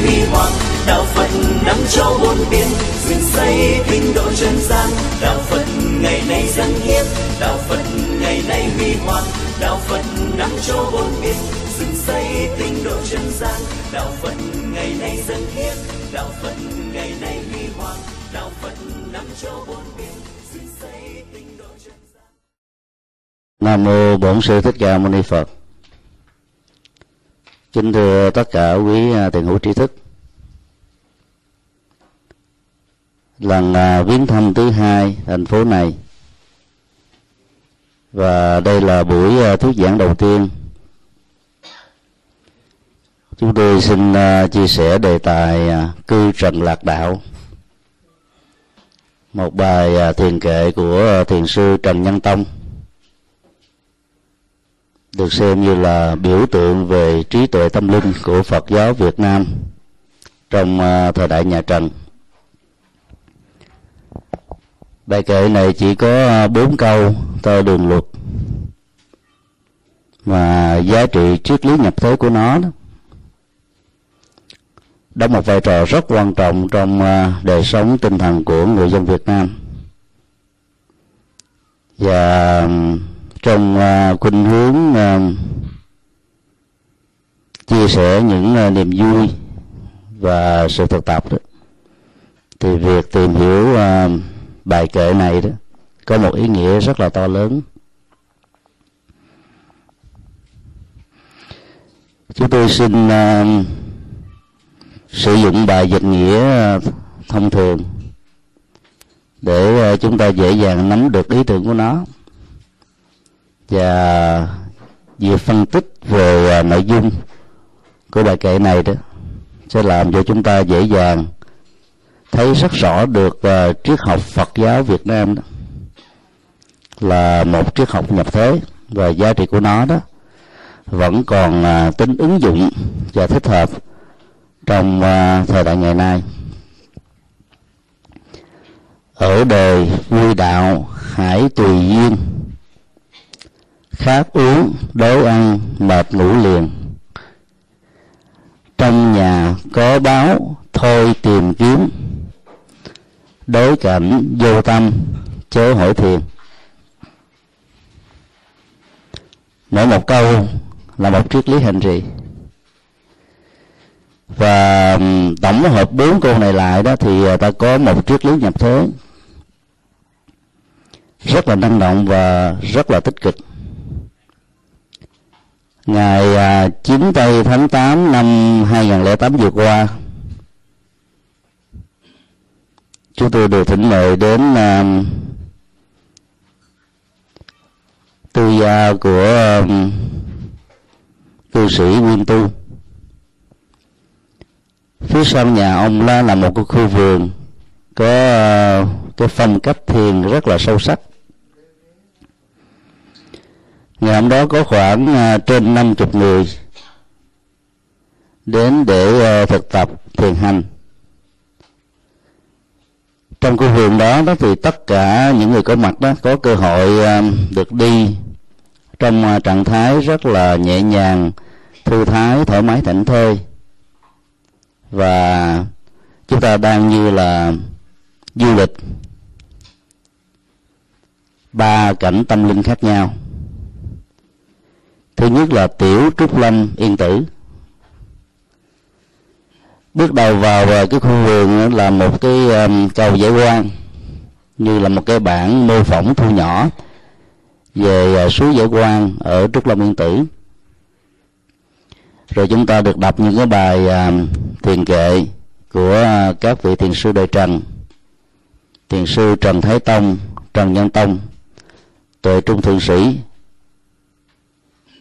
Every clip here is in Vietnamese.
huy hoàng đạo phật nắm cho bốn biển dựng xây tinh độ trần gian. Đạo phật ngày nay dân hiến, đạo phật ngày nay huy hoàng đạo phật nắm cho bốn biển dựng xây tinh độ trần gian. Đạo phật ngày nay dân hiến, đạo phật ngày nay huy hoàng đạo phật nắm cho bốn biển dựng xây tinh độ trần gian. Nam mô Bổn sư Thích Ca Mâu Ni Phật. Kính thưa tất cả quý à, tiền hữu trí thức. Lần à, viếng thăm thứ hai thành phố này và đây là buổi à, thuyết giảng đầu tiên. Chúng tôi xin chia sẻ đề tài cư trần lạc đạo. Một bài thiền kệ của thiền sư Trần Nhân Tông được xem như là biểu tượng về trí tuệ tâm linh của Phật giáo Việt Nam trong à, thời đại nhà Trần. Bài kệ này chỉ có à, bốn câu theo đường luật, mà giá trị triết lý nhập thế của nó đó đóng một vai trò rất quan trọng trong à, đời sống tinh thần của người dân Việt Nam và trong uh, khuynh hướng uh, chia sẻ những uh, niềm vui và sự thực tập đó. Thì việc tìm hiểu uh, bài kệ này đó có một ý nghĩa rất là to lớn. Chúng tôi xin uh, sử dụng bài dịch nghĩa uh, thông thường để uh, chúng ta dễ dàng nắm được ý tưởng của nó và việc phân tích về à, nội dung của bài kệ này đó sẽ làm cho chúng ta dễ dàng thấy rất rõ được uh, triết học Phật giáo Việt Nam đó là một triết học nhập thế và giá trị của nó đó vẫn còn uh, tính ứng dụng và thích hợp trong uh, thời đại ngày nay. Ở đời vui đạo hải tùy duyên khát uống đói ăn, mệt ngủ liền. Trong nhà có báo, thôi tìm kiếm. Đối cảnh, vô tâm, chớ hỏi thiền. Mỗi một câu là một triết lý hành trì. Và tổng hợp bốn câu này lại đó thì ờ, ta có một triết lý nhập thế. Rất là năng động và rất là tích cực ngày à, 9 tây tháng 8 năm 2008 vừa qua chúng tôi được thỉnh mời đến uh, tư gia của uh, cư sĩ Nguyên Tu. Phía sau nhà ông là là một cái khu vườn có uh, cái phong cách thiền rất là sâu sắc ngày hôm đó có khoảng à, trên năm chục người đến để à, thực tập, thiền hành. Trong khu vườn đó đó thì tất cả những người có mặt đó có cơ hội à, được đi trong trạng thái rất là nhẹ nhàng, thư thái, thoải mái, thảnh thơi. Và chúng ta đang như là du lịch. Ba cảnh tâm linh khác nhau thứ nhất là tiểu trúc lâm yên tử. Bước đầu vào cái khu vườn là một cái um, cầu giải quan như là một cái bản mô phỏng thu nhỏ về uh, suối giải quan ở trúc lâm yên tử. Rồi chúng ta được đọc những cái bài uh, thiền kệ của uh, các vị thiền sư đời trần thiền sư trần thái tông trần nhân tông tuệ trung thượng sĩ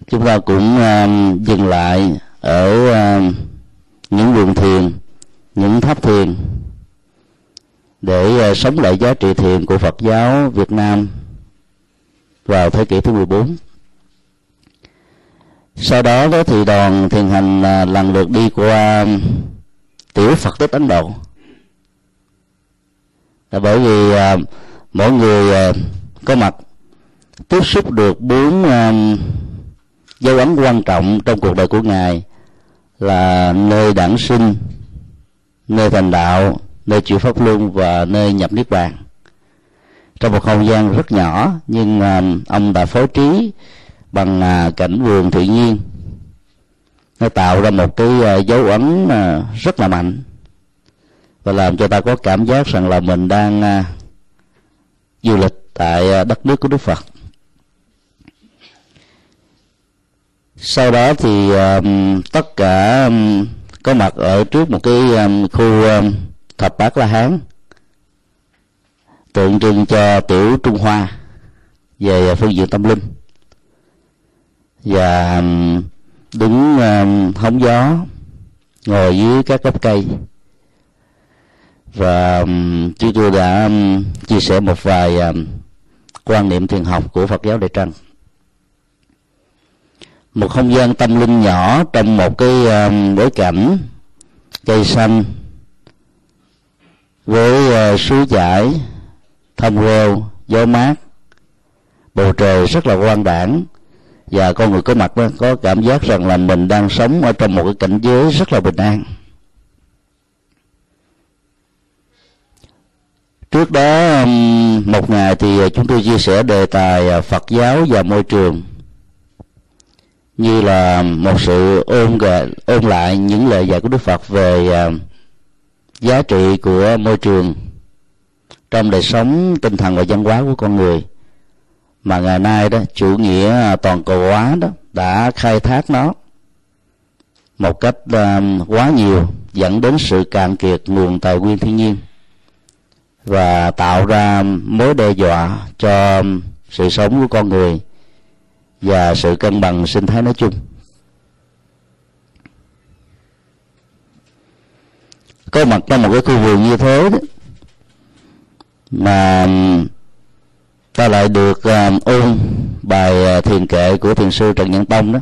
chúng ta cũng uh, dừng lại ở uh, những vườn thiền những tháp thiền để uh, sống lại giá trị thiền của Phật giáo Việt Nam vào thế kỷ thứ 14 sau đó đó thì đoàn thiền hành uh, lần lượt đi qua tiểu Phật tích Ấn Độ. Là bởi vì uh, mỗi người uh, có mặt tiếp xúc được bốn uh, dấu ấn quan trọng trong cuộc đời của ngài là nơi đản sinh, nơi thành đạo, nơi chịu pháp luân và nơi nhập niết bàn. Trong một không gian rất nhỏ, nhưng ông đã phối trí bằng à, cảnh vườn tự nhiên. Nó tạo ra một cái à, dấu ấn à, rất là mạnh và làm cho ta có cảm giác rằng là mình đang du lịch tại đất nước của Đức Phật. Sau đó thì um, tất cả um, có mặt ở trước một cái um, khu um, thập bát la hán tượng trưng cho tiểu trung hoa về phương diện tâm linh. Và um, đứng um, hóng gió ngồi dưới các gốc cây. Và um, chúng tôi đã um, chia sẻ một vài um, quan niệm thiền học của Phật giáo Đại Trăng một không gian tâm linh nhỏ trong một cái um, bối cảnh cây xanh với ờ, suối chảy thông rêu gió mát bầu trời rất là quang đảng và con người có mặt đó, có cảm giác rằng là mình đang sống ở trong một cái cảnh giới rất là bình an. Trước đó um, một ngày thì ờ, chúng tôi chia sẻ đề tài ờ, phật giáo và môi trường như là một sự ôn ôn lại những lời dạy của Đức Phật về uh, giá trị của môi trường trong đời sống tinh thần và văn hóa của con người. Mà ngày nay đó chủ nghĩa toàn cầu hóa đó đã khai thác nó một cách uh, quá nhiều dẫn đến sự cạn kiệt nguồn tài nguyên thiên nhiên và tạo ra mối đe dọa cho sự sống của con người và sự cân bằng sinh thái nói chung. Có mặt trong một cái khu vườn như thế đó mà ta lại được um, ôn bài à, thiền kệ của thiền sư trần nhân tông đó.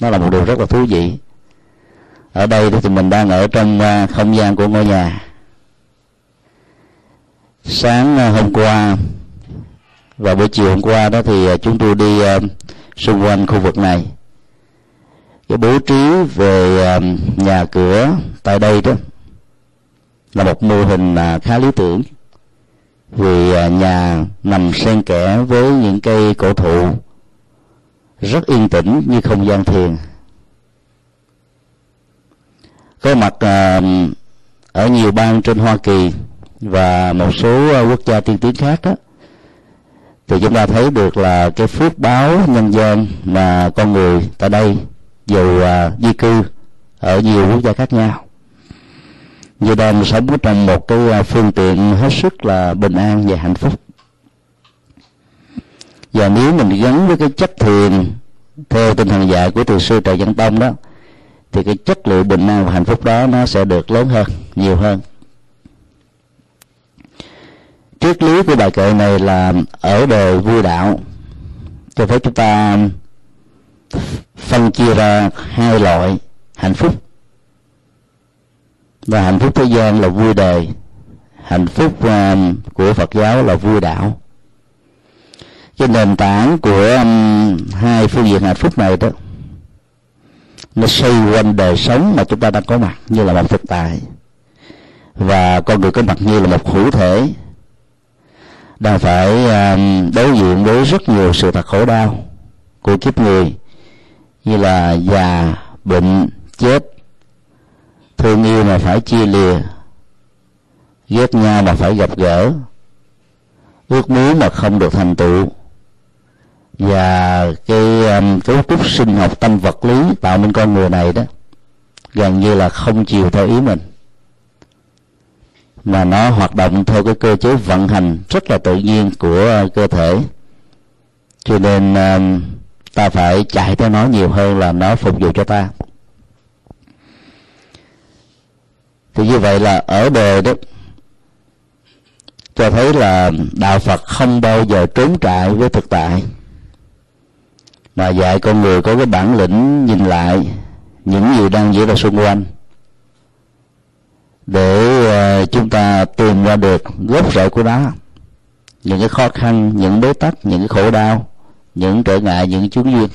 Nó là một điều rất là thú vị. Ở đây thì mình đang ở trong uh, không gian của ngôi nhà. Sáng uh, hôm qua và buổi chiều hôm qua đó thì uh, chúng tôi đi uh, xung quanh khu vực này. Cái bố trí về um, nhà cửa tại đây đó là một mô hình à, khá lý tưởng. Vì à, nhà nằm xen kẽ với những cây cổ thụ rất yên tĩnh như không gian thiền. Có mặt um, ở nhiều bang trên Hoa Kỳ và một số à, quốc gia tiên tiến khác đó thì chúng ta thấy được là cái phước báo nhân dân mà con người tại đây dù uh, di cư ở nhiều quốc gia khác nhau. Như đang sống trong một cái à, phương tiện hết sức là bình an và hạnh phúc. Và nếu mình gắn với cái chất thiền theo tinh thần dạy của thiền sư trần văn tông đó thì cái chất lượng bình an và hạnh phúc đó nó sẽ được lớn hơn nhiều hơn triết lý của bài kệ này là ở đời vui đạo. Cho phép chúng ta phân chia ra hai loại, hạnh phúc và hạnh phúc thế gian là vui đời hạnh phúc um, của phật giáo là vui đạo. Cái nền tảng của um, hai phương diện hạnh phúc này đó, nó xoay quanh đời sống mà chúng ta đang có mặt, như là một thực tại và con người có mặt như là một hữu thể đang phải à, đối diện với rất nhiều sự thật khổ đau của kiếp người như là già bệnh chết. Thương yêu mà phải chia lìa ghét nhau mà phải gặp gỡ. Ước muốn mà không được thành tựu. Và cái um, cấu trúc sinh học tâm vật lý tạo nên con người này đó gần như là không chiều theo ý mình mà nó hoạt động theo cái cơ chế vận hành rất là tự nhiên của ờ, cơ thể. Cho nên ta phải chạy theo nó nhiều hơn là nó phục vụ cho ta. Thì như vậy là ở đời đó, cho thấy là đạo phật không bao giờ trốn trại với thực tại. Mà dạy con người có cái bản lĩnh nhìn lại những gì đang diễn ra xung quanh để ờ, chúng ta tìm ra được gốc rễ của nó. Những cái khó khăn, những bế tắc, những cái khổ đau, những trở ngại, những chướng duyên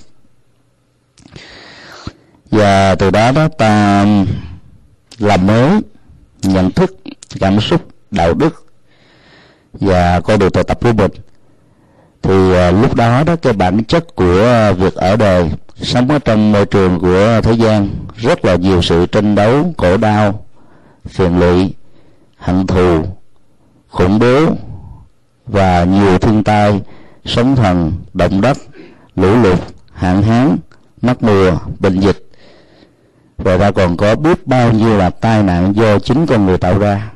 và từ đó đó ta làm mới, nhận thức, cảm xúc, đạo đức và con đường tu tập của mình. Thì ờ, lúc đó đó cái bản chất của việc ở đời, sống ở trong môi trường của thế gian, rất là nhiều sự tranh đấu, khổ đau phiền lụy hận thù, khủng bố và nhiều thiên tai, sóng thần, động đất, lũ lụt, hạn hán, mất mùa, bệnh dịch. Và ta còn có biết bao nhiêu là tai nạn do chính con người tạo ra.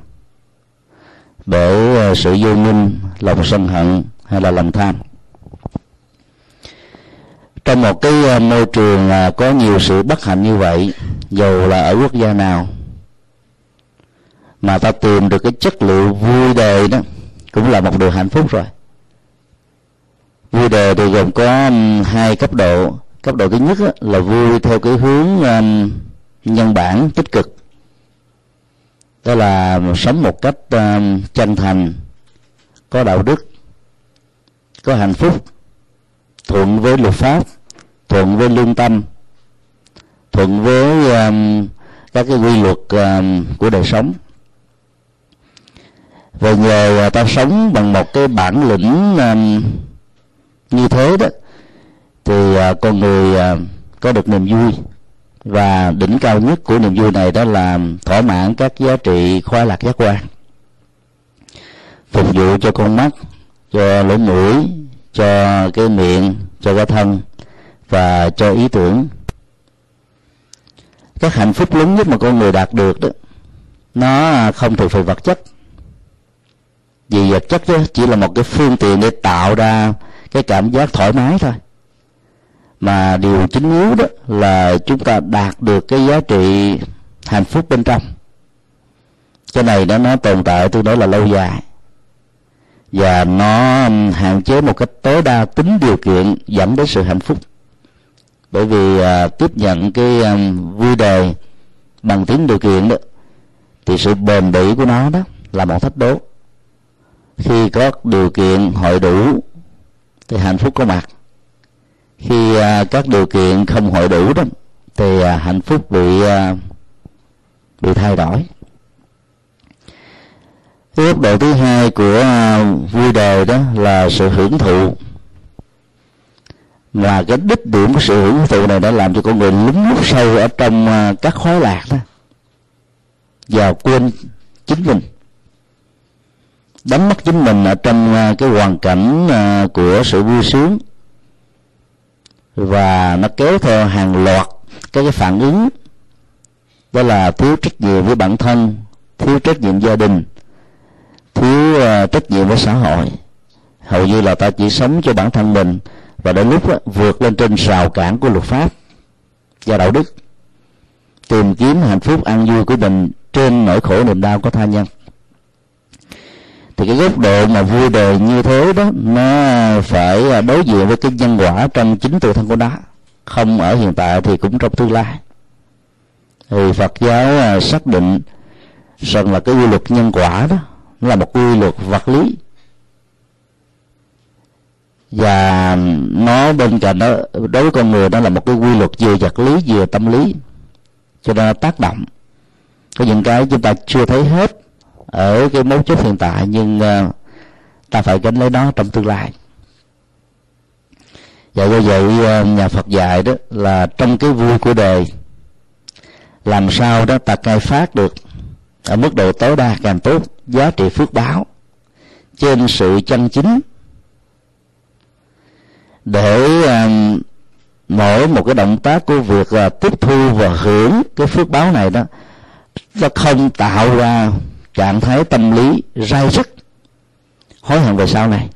Bởi ờ, sự vô minh, lòng sân hận hay là lòng tham. Trong một cái ờ, môi trường ờ, có nhiều sự bất hạnh như vậy dù là ở quốc gia nào mà ta tìm được cái chất liệu vui đời đó, cũng là một điều hạnh phúc rồi. Vui đời thì gồm có um, hai cấp độ. Cấp độ thứ nhất là vui theo cái hướng um, nhân bản, tích cực. Đó là sống một cách um, chân thành, có đạo đức, có hạnh phúc, thuận với luật pháp, thuận với lương tâm, thuận với các cái quy luật của đời sống và nhờ à, ta sống bằng một cái bản lĩnh um, như thế đó. Thì uh, con người uh, có được niềm vui. Và đỉnh cao nhất của niềm vui này đó là thỏa mãn các giá trị khoái lạc giác quan. Phục vụ cho con mắt cho lỗ mũi cho cái miệng cho cái thân và cho ý tưởng. Các hạnh phúc lớn nhất mà con người đạt được đó nó không thuộc về vật chất vì vật chất đó chỉ là một cái phương tiện để tạo ra cái cảm giác thoải mái thôi. Mà điều chính yếu đó là chúng ta đạt được cái giá trị hạnh phúc bên trong. Cái này đó nó tồn tại tương đối là lâu dài. Và nó hạn chế một cách tối đa tính điều kiện dẫn đến sự hạnh phúc. Bởi vì à, tiếp nhận cái à, vui đời bằng tính điều kiện đó thì sự bền bỉ của nó đó là một thách đố khi có điều kiện hội đủ, thì hạnh phúc có mặt. Khi à, các điều kiện không hội đủ đó, thì à, hạnh phúc bị à, bị thay đổi. Cái góc độ thứ hai của vui đời đó là sự hưởng thụ. Và cái đích điểm của sự hưởng thụ này đã làm cho con người lún lút sâu ở trong các khói lạc đó. Và quên chính mình đánh mất chính mình ở trong à, cái hoàn cảnh à, của sự vui sướng. Và nó kéo theo hàng loạt các cái phản ứng. Đó là thiếu trách nhiệm với bản thân thiếu trách nhiệm gia đình thiếu à, trách nhiệm với xã hội. Hầu như là ta chỉ sống cho bản thân mình và đến lúc đó, vượt lên trên rào cản của luật pháp và đạo đức. Tìm kiếm hạnh phúc an vui của mình trên nỗi khổ niềm đau của tha nhân thì cái góc độ mà vui đời như thế đó, nó phải à, đối diện với cái nhân quả trong chính tự thân của nó. Không ở hiện tại thì cũng trong tương lai. Thì Phật giáo à, xác định rằng là cái quy luật nhân quả đó là một quy luật vật lý. Và nó bên cạnh đó, đối với con người đó là một cái quy luật vừa vật lý vừa tâm lý. Cho nên nó tác động. Có những cái chúng ta chưa thấy hết ở cái mấu chốt hiện tại nhưng uh, ta phải gánh lấy nó trong tương lai. Và do vậy ờ, nhà Phật dạy đó là trong cái vui của đời làm sao đó ta khai phát được ở mức độ tối đa càng tốt giá trị phước báo trên sự chân chính. Để ờ, mỗi một cái động tác của việc là tiếp thu và hưởng cái phước báo này đó nó không tạo ra trạng thái tâm lý dai dứt. Hối hận về sau này.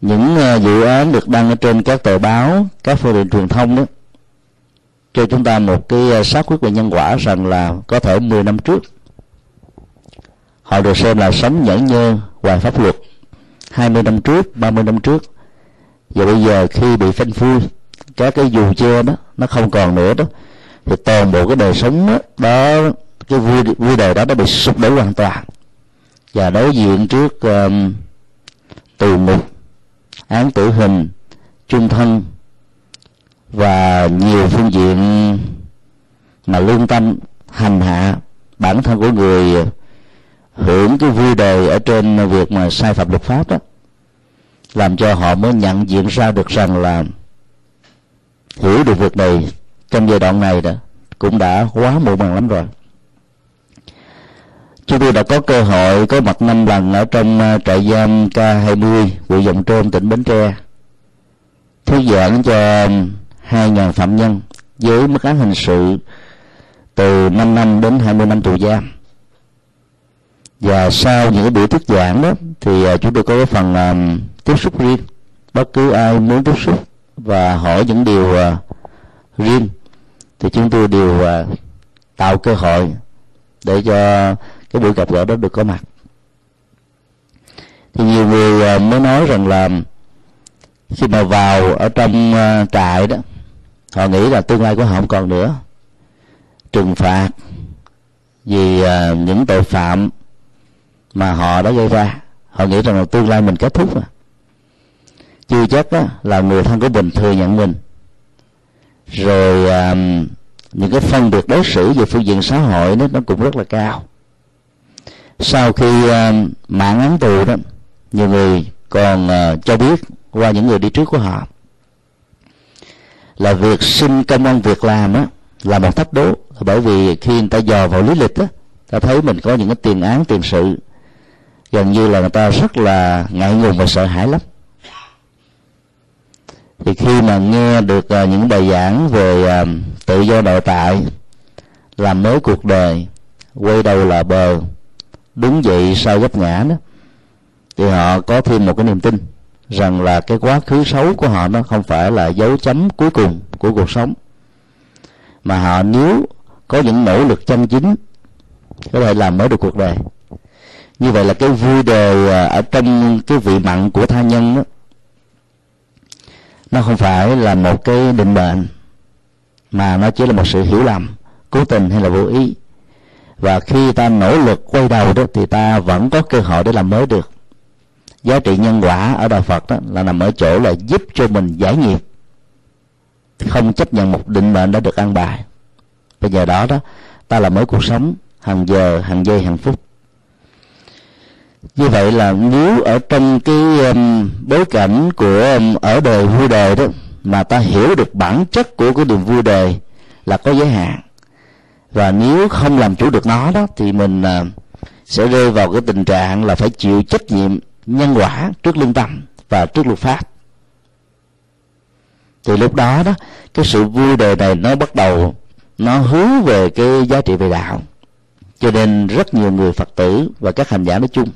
Những ờ, dự án được đăng ở trên các tờ báo, các phương tiện truyền thông đó, cho chúng ta một cái ờ, xác quyết về nhân quả rằng là có thể 10 năm trước, họ được xem là sống nhẫn nhơ ngoài pháp luật. 20 năm trước 30 năm trước. Và bây giờ khi bị phanh phui, các cái dù che đó, nó không còn nữa đó thì toàn bộ cái đời sống đó, đó cái vui vui đời đó nó bị sụp đổ hoàn toàn. Và đối diện trước um, tù ngục án tử hình chung thân và nhiều phương diện mà lương tâm hành hạ bản thân của người hưởng cái vui đời ở trên việc mà sai phạm luật pháp đó làm cho họ mới nhận diện ra được rằng là hiểu được việc này trong giai đoạn này đó cũng đã quá muộn màng lắm rồi. Chúng tôi đã có cơ hội có mặt năm lần ở trong ờ, trại giam K20 huyện Dòng Trôm tỉnh Bến Tre thuyết giảng cho 2.000 phạm nhân với mức án hình sự từ 5 năm đến 20 năm tù giam. Và sau những cái buổi thuyết giảng đó thì ờ, chúng tôi có cái phần um, tiếp xúc riêng. Bất cứ ai muốn tiếp xúc và hỏi những điều uh, riêng thì chúng tôi đều uh, tạo cơ hội để cho cái buổi gặp gỡ đó được có mặt. Thì nhiều người uh, mới nói rằng là khi mà vào ở trong uh, trại đó họ nghĩ là tương lai của họ không còn nữa. Trừng phạt vì uh, những tội phạm mà họ đã gây ra. Họ nghĩ rằng là tương lai mình kết thúc mà. chưa chắc đó là người thân của mình thừa nhận mình rồi à, những cái phân biệt đối xử về phương diện xã hội đó, nó cũng rất là cao. Sau khi à, mạng án tù đó nhiều người còn à, cho biết qua những người đi trước của họ là việc xin công an việc làm á là một thách đố. Bởi vì khi người ta dò vào lý lịch á ta thấy mình có những cái tiền án tiền sự gần như là người ta rất là ngại ngùng và sợ hãi lắm thì khi mà nghe được uh, những bài giảng về uh, tự do nội tại làm mới cuộc đời quay đầu là bờ đứng dậy sau gấp ngã đó thì họ có thêm một cái niềm tin rằng là cái quá khứ xấu của họ nó không phải là dấu chấm cuối cùng của cuộc sống. Mà họ nếu có những nỗ lực chân chính có thể làm mới được cuộc đời. Như vậy là cái vui đời à, ở trong cái vị mặn của tha nhân đó nó không phải là một cái định mệnh, mà nó chỉ là một sự hiểu lầm, cố tình hay là vô ý. Và khi ta nỗ lực quay đầu đó, thì ta vẫn có cơ hội để làm mới được. Giá trị nhân quả ở đạo phật đó là nằm ở chỗ là giúp cho mình giải nghiệp. Không chấp nhận một định mệnh đã được ăn bài. Bây giờ đó đó, ta làm mới cuộc sống, hàng giờ, hàng giây, hàng phút như vậy là nếu ở trong cái um, bối cảnh của um, ở đời vui đời đó mà ta hiểu được bản chất của cái niềm vui đời là có giới hạn. Và nếu không làm chủ được nó đó thì mình uh, sẽ rơi vào cái tình trạng là phải chịu trách nhiệm nhân quả trước lương tâm và trước luật pháp. Thì lúc đó đó cái sự vui đời này nó bắt đầu nó hướng về cái giá trị về đạo. Cho nên rất nhiều người phật tử và các hành giả nói chung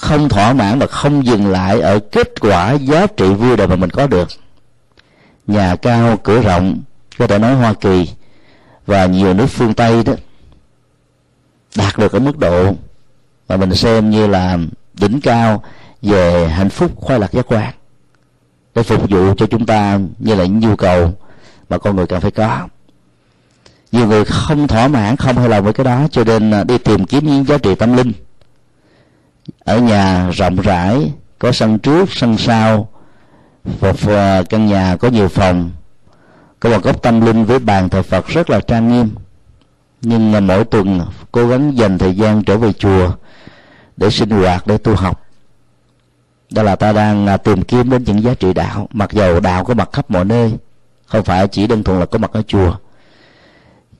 không thỏa mãn và không dừng lại ở kết quả giá trị vui đời mà mình có được. Nhà cao, cửa rộng, có thể nói hoa kỳ, và nhiều nước phương tây đó, đạt được ở mức độ mà mình xem như là đỉnh cao về hạnh phúc khoái lạc giác quan, để phục vụ cho chúng ta như là những nhu cầu mà con người cần phải có. Nhiều người không thỏa mãn, không hài lòng với cái đó, cho nên à, đi tìm kiếm những giá trị tâm linh ở nhà rộng rãi, có sân trước, sân sau. Và căn nhà có nhiều phòng. Có một góc tâm linh với bàn thờ phật rất là trang nghiêm. Nhưng mà mỗi tuần cố gắng dành thời gian trở về chùa để sinh hoạt, để tu học. Đó là ta đang à, tìm kiếm đến những giá trị đạo. Mặc dầu đạo có mặt khắp mọi nơi, không phải chỉ đơn thuần là có mặt ở chùa.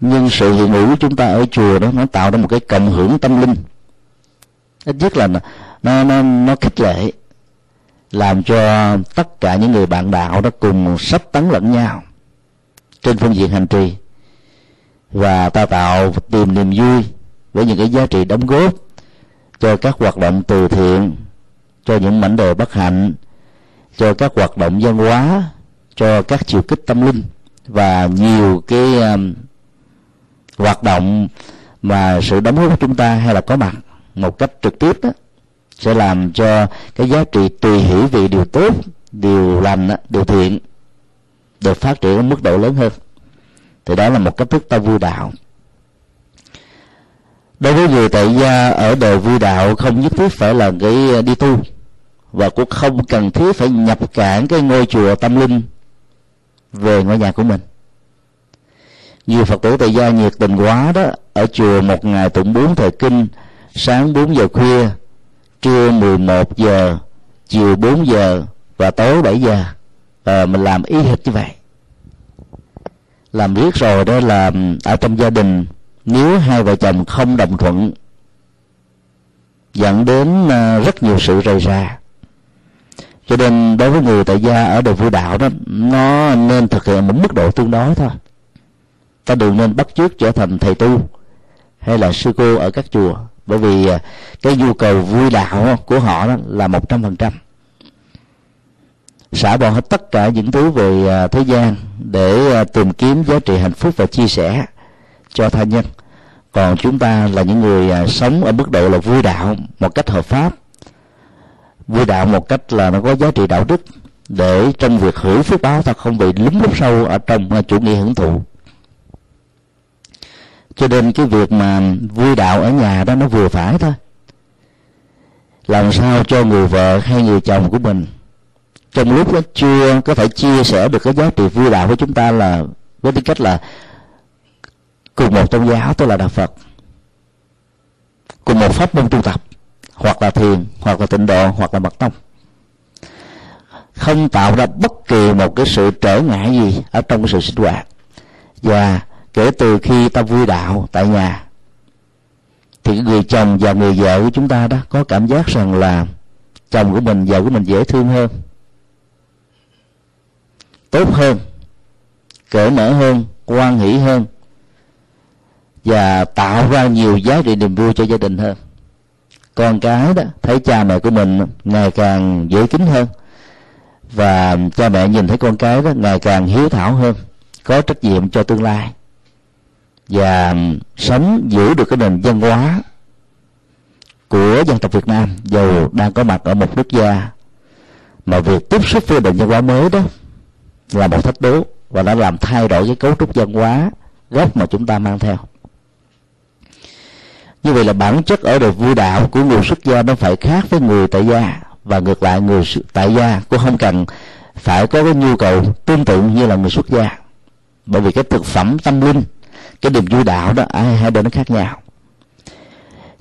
Nhưng sự hiện hữu của chúng ta ở chùa đó, nó tạo ra một cái cộng hưởng tâm linh ít nhất là nó nó nó khích lệ làm cho tất cả những người bạn đạo đó cùng sắp tấn lẫn nhau trên phương diện hành trì. Và ta tạo tìm niềm vui với những cái giá trị đóng góp cho các hoạt động từ thiện cho những mảnh đời bất hạnh cho các hoạt động văn hóa cho các chiều kích tâm linh và nhiều cái um, hoạt động mà sự đóng góp của chúng ta hay là có mặt một cách trực tiếp đó, sẽ làm cho cái giá trị tùy hỷ vì điều tốt, điều lành điều thiện được phát triển ở mức độ lớn hơn. Thì đó là một cách thức ta vui đạo. Đối với người tại gia ở đời vui đạo, không nhất thiết phải là cái đi tu, và cũng không cần thiết phải nhập cản cái ngôi chùa tâm linh về ngôi nhà của mình. Nhiều phật tử tại gia nhiệt tình quá đó, ở chùa một ngày tụng bốn thời kinh sáng 4 giờ khuya trưa 11 giờ chiều 4 giờ và tối 7 giờ à, mình làm y hệt như vậy. Làm riết rồi đó là ở trong gia đình nếu hai vợ chồng không đồng thuận dẫn đến ờ, rất nhiều sự rời ra cho nên đối với người tại gia ở đời vui đạo đó nó nên thực hiện một mức độ tương đối thôi. Ta đừng nên bắt chước trở thành thầy tu hay là sư cô ở các chùa bởi vì à, cái nhu cầu vui đạo của họ đó là một trăm phần trăm. Xả bỏ hết tất cả những thứ về à, thế gian để à, tìm kiếm giá trị hạnh phúc và chia sẻ cho tha nhân. Còn chúng ta là những người sống ở mức độ là vui đạo một cách hợp pháp, vui đạo một cách là nó có giá trị đạo đức để trong việc hưởng phước báo, ta không bị lúng lúc sâu ở trong chủ nghĩa hưởng thụ cho nên cái việc mà vui đạo ở nhà đó nó vừa phải thôi. Làm sao cho người vợ hay người chồng của mình trong lúc nó chưa có thể chia sẻ được cái giá trị vui đạo của chúng ta là với tư cách là cùng một tôn giáo tôi là đạo phật, cùng một pháp môn tu tập, hoặc là thiền, hoặc là tịnh độ, hoặc là mật tông. Không tạo ra bất kỳ một cái sự trở ngại gì ở trong cái sự sinh hoạt. Và kể từ khi ta vui đạo tại nhà, thì người chồng và người vợ của chúng ta đó có cảm giác rằng là chồng của mình, vợ của mình dễ thương hơn, tốt hơn, cởi mở hơn, quan hỷ hơn, và tạo ra nhiều giá trị niềm vui cho gia đình hơn. Con cái đó, thấy cha mẹ của mình ngày càng dễ kính hơn, và cha mẹ nhìn thấy con cái đó ngày càng hiếu thảo hơn, có trách nhiệm cho tương lai và sống giữ được cái nền văn hóa của dân tộc Việt Nam, dù đang có mặt ở một quốc gia mà việc tiếp xúc với nền văn hóa mới đó là một thách đố và đã làm thay đổi cái cấu trúc văn hóa gốc mà chúng ta mang theo. Như vậy là bản chất ở đời vui đạo của người xuất gia nó phải khác với người tại gia, và ngược lại người tại gia cũng không cần phải có cái nhu cầu tương tự như là người xuất gia. Bởi vì cái thực phẩm tâm linh cái niềm vui đạo đó ai hai bên nó khác nhau.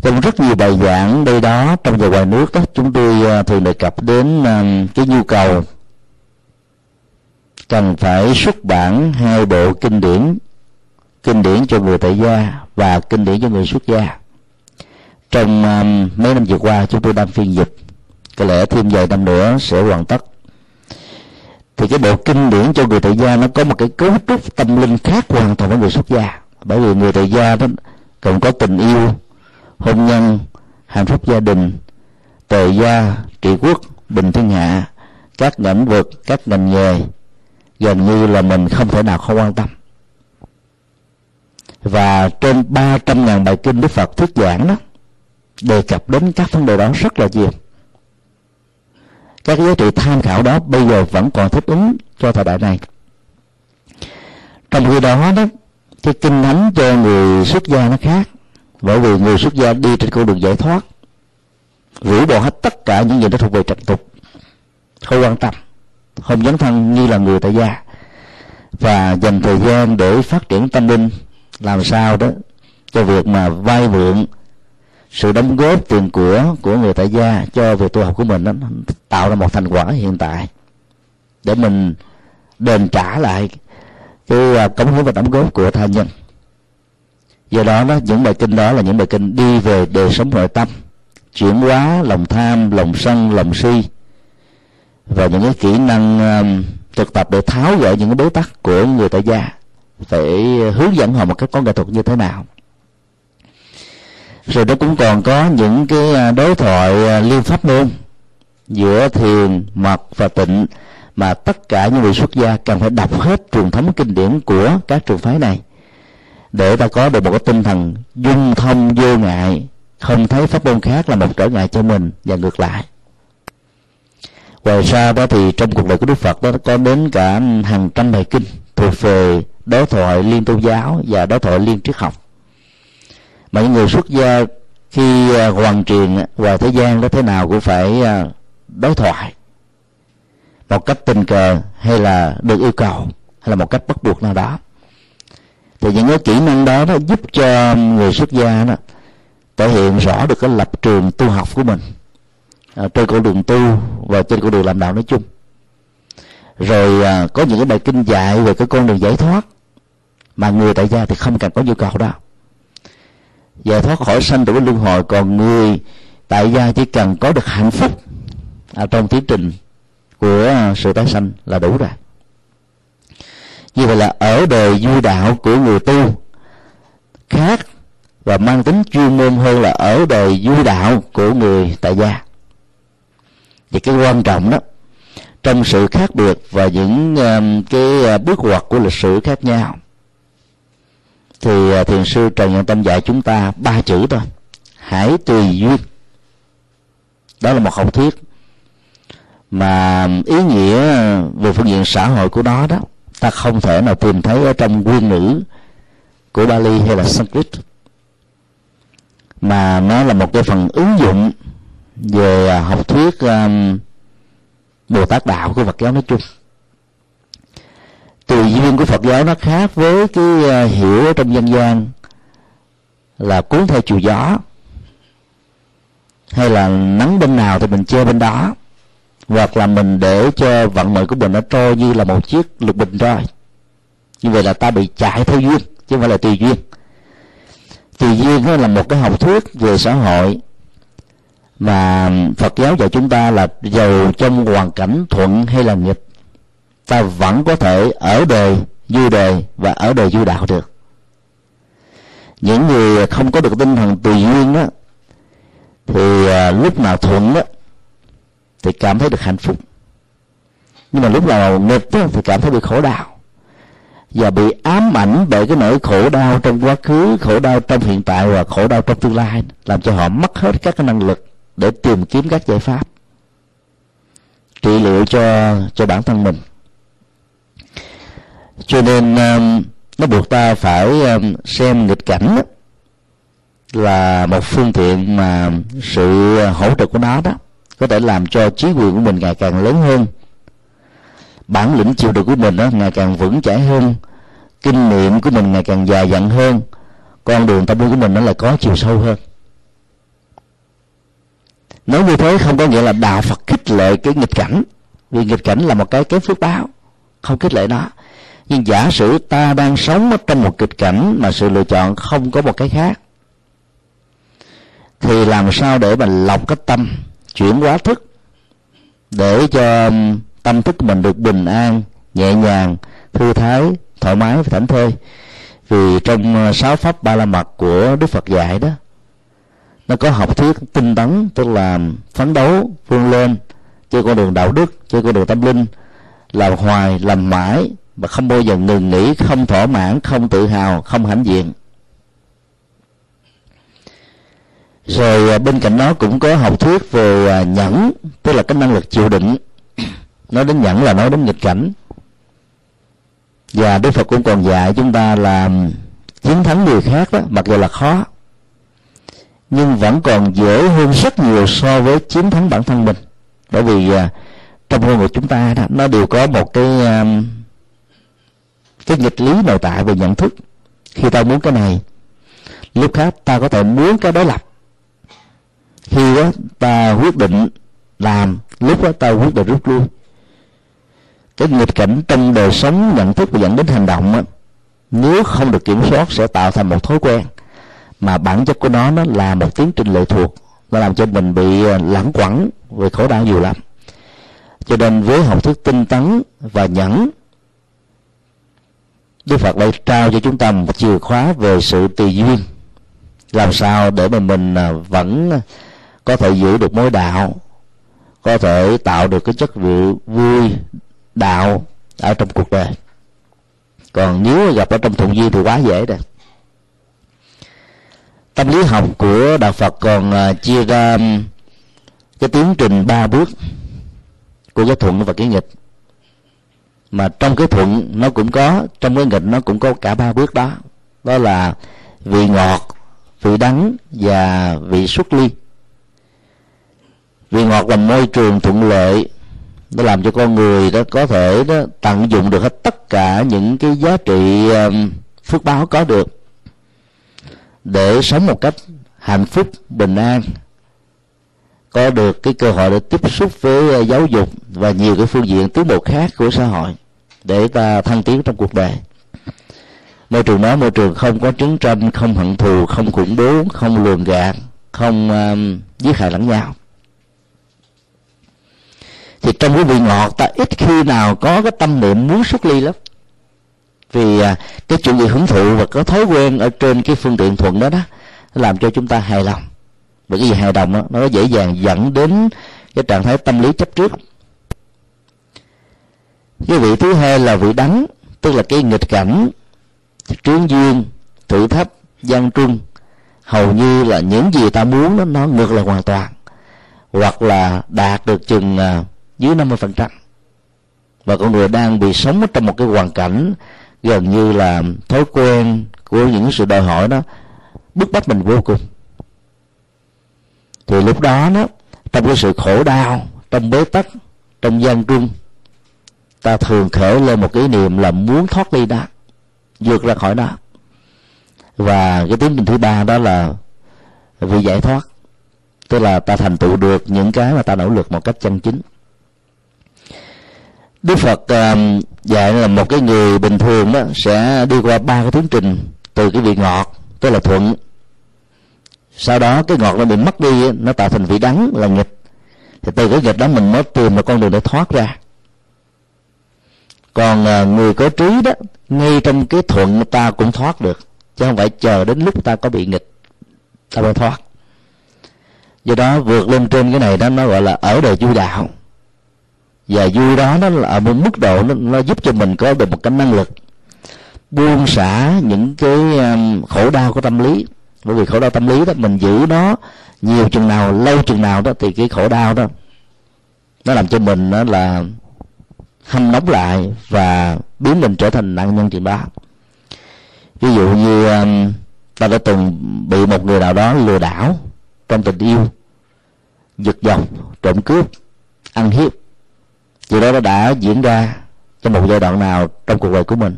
Trong rất nhiều bài giảng đây đó trong và ngoài nước đó chúng tôi à, thường đề cập đến à, cái nhu cầu cần phải xuất bản hai bộ kinh điển kinh điển cho người tại gia và kinh điển cho người xuất gia. Trong um, mấy năm vừa qua chúng tôi đang phiên dịch có lẽ thêm vài năm nữa sẽ hoàn tất. Thì cái bộ kinh điển cho người tại gia nó có một cái cấu trúc tâm linh khác hoàn toàn với người xuất gia bởi vì người tại gia đó cần có tình yêu, hôn nhân, hạnh phúc gia đình, tề gia, trị quốc, bình thiên hạ, các lĩnh vực, các ngành nghề. Gần như là mình không thể nào không quan tâm. Và trên ba trăm ngàn bài kinh Đức Phật thuyết giảng đó, đề cập đến các vấn đề đó rất là nhiều. Các giá trị tham khảo đó bây giờ vẫn còn thích ứng cho thời đại này. Trong khi đó đó cái kinh thánh cho người xuất gia nó khác. Bởi vì người xuất gia đi trên con đường giải thoát rũ bỏ hết tất cả những gì nó thuộc về trật tục không quan tâm không dấn thân như là người tại gia. Và dành thời gian để phát triển tâm linh làm sao đó cho việc mà vay mượn sự đóng góp tiền của của người tại gia cho việc tu học của mình đó, tạo ra một thành quả hiện tại để mình đền trả lại cái à, cống hiến và đóng góp của tha nhân. Do đó đó những bài kinh đó là những bài kinh đi về đời sống nội tâm chuyển hóa lòng tham lòng sân lòng si và những cái kỹ năng um, thực tập để tháo gỡ những cái bế tắc của người tại gia phải hướng dẫn họ một cách có nghệ thuật như thế nào. Rồi nó cũng còn có những cái à, đối thoại à, liên pháp môn giữa thiền mật và tịnh mà tất cả những người xuất gia cần phải đọc hết truyền thống kinh điển của các trường phái này. Để ta có được một cái tinh thần dung thông vô ngại, không thấy pháp môn khác là một trở ngại cho mình và ngược lại. Ngoài ra đó thì trong cuộc đời của đức phật đó có đến cả hàng trăm bài kinh thuộc về đối thoại liên tôn giáo và đối thoại liên triết học. Mà những người xuất gia khi à, hoàn truyền à, và thế gian đó thế nào cũng phải à, đối thoại một cách tình cờ hay là được yêu cầu hay là một cách bắt buộc nào đó. Thì những cái kỹ năng đó nó giúp cho người xuất gia đó thể hiện rõ được cái lập trường tu học của mình à, trên con đường tu và trên con đường làm đạo nói chung. Rồi à, có những cái bài kinh dạy về cái con đường giải thoát mà người tại gia thì không cần có nhu cầu đó. Giải thoát khỏi sanh tử luân hồi còn người tại gia chỉ cần có được hạnh phúc ở trong tiến trình của à, sự tái sanh là đủ rồi. Như vậy là ở đời du đạo của người tu khác và mang tính chuyên môn hơn là ở đời du đạo của người tại gia. Thì cái quan trọng đó trong sự khác biệt và những um, cái à, bước ngoặt của lịch sử khác nhau thì uh, thiền sư trần nhân tâm dạy chúng ta ba chữ thôi. Hãy tùy duyên. Đó là một học thuyết mà ý nghĩa về phương diện xã hội của nó đó ta không thể nào tìm thấy ở trong nguyên ngữ của Bali hay là Sanskrit. Mà nó là một cái phần ứng dụng về à, học thuyết um, Bồ Tát đạo của Phật giáo nói chung. Tùy duyên của Phật giáo nó khác với cái uh, hiểu ở trong dân gian là cuốn theo chiều gió hay là nắng bên nào thì mình chơi bên đó hoặc là mình để cho vận mệnh của mình nó trôi như là một chiếc lục bình roi như vậy là ta bị chạy theo duyên, chứ không phải là tùy duyên. Tùy duyên nó là một cái học thuyết về xã hội. Mà Phật giáo dạy chúng ta là giàu trong hoàn cảnh thuận hay là nghịch. Ta vẫn có thể ở đời vui đời và ở đời vui đạo được. Những người không có được tinh thần tùy duyên đó, thì à, lúc nào thuận đó thì cảm thấy được hạnh phúc. Nhưng mà lúc nào nghịch đó, thì cảm thấy bị khổ đau. Và bị ám ảnh bởi cái nỗi khổ đau trong quá khứ khổ đau trong hiện tại và khổ đau trong tương lai làm cho họ mất hết các cái năng lực để tìm kiếm các giải pháp trị liệu cho cho bản thân mình. Cho nên um, nó buộc ta phải um, xem nghịch cảnh đó, là một phương tiện mà sự hỗ trợ của nó đó có thể làm cho trí quyền của mình ngày càng lớn hơn. Bản lĩnh chịu đựng của mình đó ngày càng vững chãi hơn. Kinh nghiệm của mình ngày càng dài dặn hơn. Con đường tâm linh của mình nó lại có chiều sâu hơn. Nói như thế không có nghĩa là đạo phật khích lệ cái nghịch cảnh. Vì nghịch cảnh là một cái kém phước báo, không khích lệ nó. Nhưng giả sử ta đang sống trong một kịch cảnh mà sự lựa chọn không có một cái khác, thì làm sao để mình lọc cái tâm? Chuyển hóa thức để cho tâm thức của mình được bình an, nhẹ nhàng, thư thái, thoải mái và thảnh thơi. Vì trong ờ, sáu pháp ba la mật của đức phật dạy đó, nó có học thuyết tinh tấn, tức là phấn đấu vươn lên trên con đường đạo đức, trên con đường tâm linh làm hoài làm mãi và không bao giờ ngừng nghỉ, không thỏa mãn, không tự hào, không hãnh diện. Rồi à, bên cạnh đó cũng có học thuyết về à, nhẫn, tức là cái năng lực chịu đựng. Nói đến nhẫn là nói đến nghịch cảnh. Và đức phật cũng còn dạy chúng ta là chiến thắng người khác đó, mặc dù là khó, nhưng vẫn còn dễ hơn rất nhiều so với chiến thắng bản thân mình. Bởi vì à, trong con người chúng ta đó, nó đều có một cái cái nghịch lý nội tại về nhận thức. Khi ta muốn cái này, lúc khác ta có thể muốn cái đối lập khi đó ta quyết định làm lúc đó ta quyết định rút lui. Cái nghịch cảnh trong đời sống nhận thức và dẫn đến hành động đó, nếu không được kiểm soát sẽ tạo thành một thói quen mà bản chất của nó nó là một tiến trình lệ thuộc nó làm cho mình bị à, lãng quẩn về khổ đau nhiều lắm. Cho nên với học thức tinh tấn và nhẫn Đức Phật đã trao cho chúng ta một chìa khóa về sự tùy duyên. Làm sao để mà mình à, vẫn à, có thể giữ được mối đạo. Có thể tạo được cái chất rượu vui đạo ở trong cuộc đời. Còn nếu gặp ở trong thuận duyên thì quá dễ rồi. Tâm lý học của đạo phật còn à, chia ra um, cái tiến trình ba bước của cái thuận và cái nghịch. Mà trong cái thuận nó cũng có, trong cái nghịch nó cũng có cả ba bước đó. Đó là vị ngọt, vị đắng và vị xuất ly vị ngọt là môi trường thuận lợi nó làm cho con người đó có thể đó tận dụng được hết tất cả những cái giá trị um, phước báo có được để sống một cách hạnh phúc bình an có được cái cơ hội để tiếp xúc với uh, giáo dục và nhiều cái phương diện tiến bộ khác của xã hội để ta thăng tiến trong cuộc đời. Môi trường đó môi trường không có chiến tranh không hận thù không khủng bố không lường gạt không um, giết hại lẫn nhau thì trong cái vị ngọt ta ít khi nào có cái tâm niệm muốn xuất ly lắm. Vì à, cái chuyện gì hưởng thụ và có thói quen ở trên cái phương tiện thuận đó đó làm cho chúng ta hài lòng. Và cái gì hài lòng đó nó dễ dàng dẫn đến cái trạng thái tâm lý chấp trước. Cái vị thứ hai là vị đắng tức là cái nghịch cảnh trướng duyên thử thách gian trung. Hầu như là những gì ta muốn đó, nó ngược lại hoàn toàn. Hoặc là đạt được chừng à, dưới 50% và con người đang bị sống trong một cái hoàn cảnh gần như là thói quen của những sự đòi hỏi đó, bức bách mình vô cùng. Thì lúc đó đó, trong cái sự khổ đau, trong bế tắc, trong gian trung, ta thường khởi lên một cái niệm là muốn thoát ly đó, vượt ra khỏi đó. Và cái tiến trình thứ ba đó là vì giải thoát, tức là ta thành tựu được những cái mà ta nỗ lực một cách chân chính. Đức Phật uh, dạy là một cái người bình thường đó sẽ đi qua ba cái tiến trình từ cái vị ngọt tức là thuận. Sau đó cái ngọt nó bị mất đi nó tạo thành vị đắng là nghịch. Thì từ cái nghịch đó mình mới tìm một con đường để thoát ra. Còn uh, người có trí đó ngay trong cái thuận ta cũng thoát được chứ không phải chờ đến lúc ta có bị nghịch ta mới thoát. Do đó vượt lên trên cái này đó nó gọi là ở đời du đạo và vui đó nó là ở một mức độ nó, nó giúp cho mình có được một cái năng lực buông xả những cái um, khổ đau của tâm lý. Bởi vì khổ đau tâm lý đó mình giữ nó nhiều chừng nào lâu chừng nào đó thì cái khổ đau đó nó làm cho mình đó là hâm nóng lại và biến mình trở thành nạn nhân chuyện đó ví dụ như um, ta đã từng bị một người nào đó lừa đảo trong tình yêu giật dòng trộm cướp ăn hiếp điều đó đã diễn ra trong một giai đoạn nào trong cuộc đời của mình.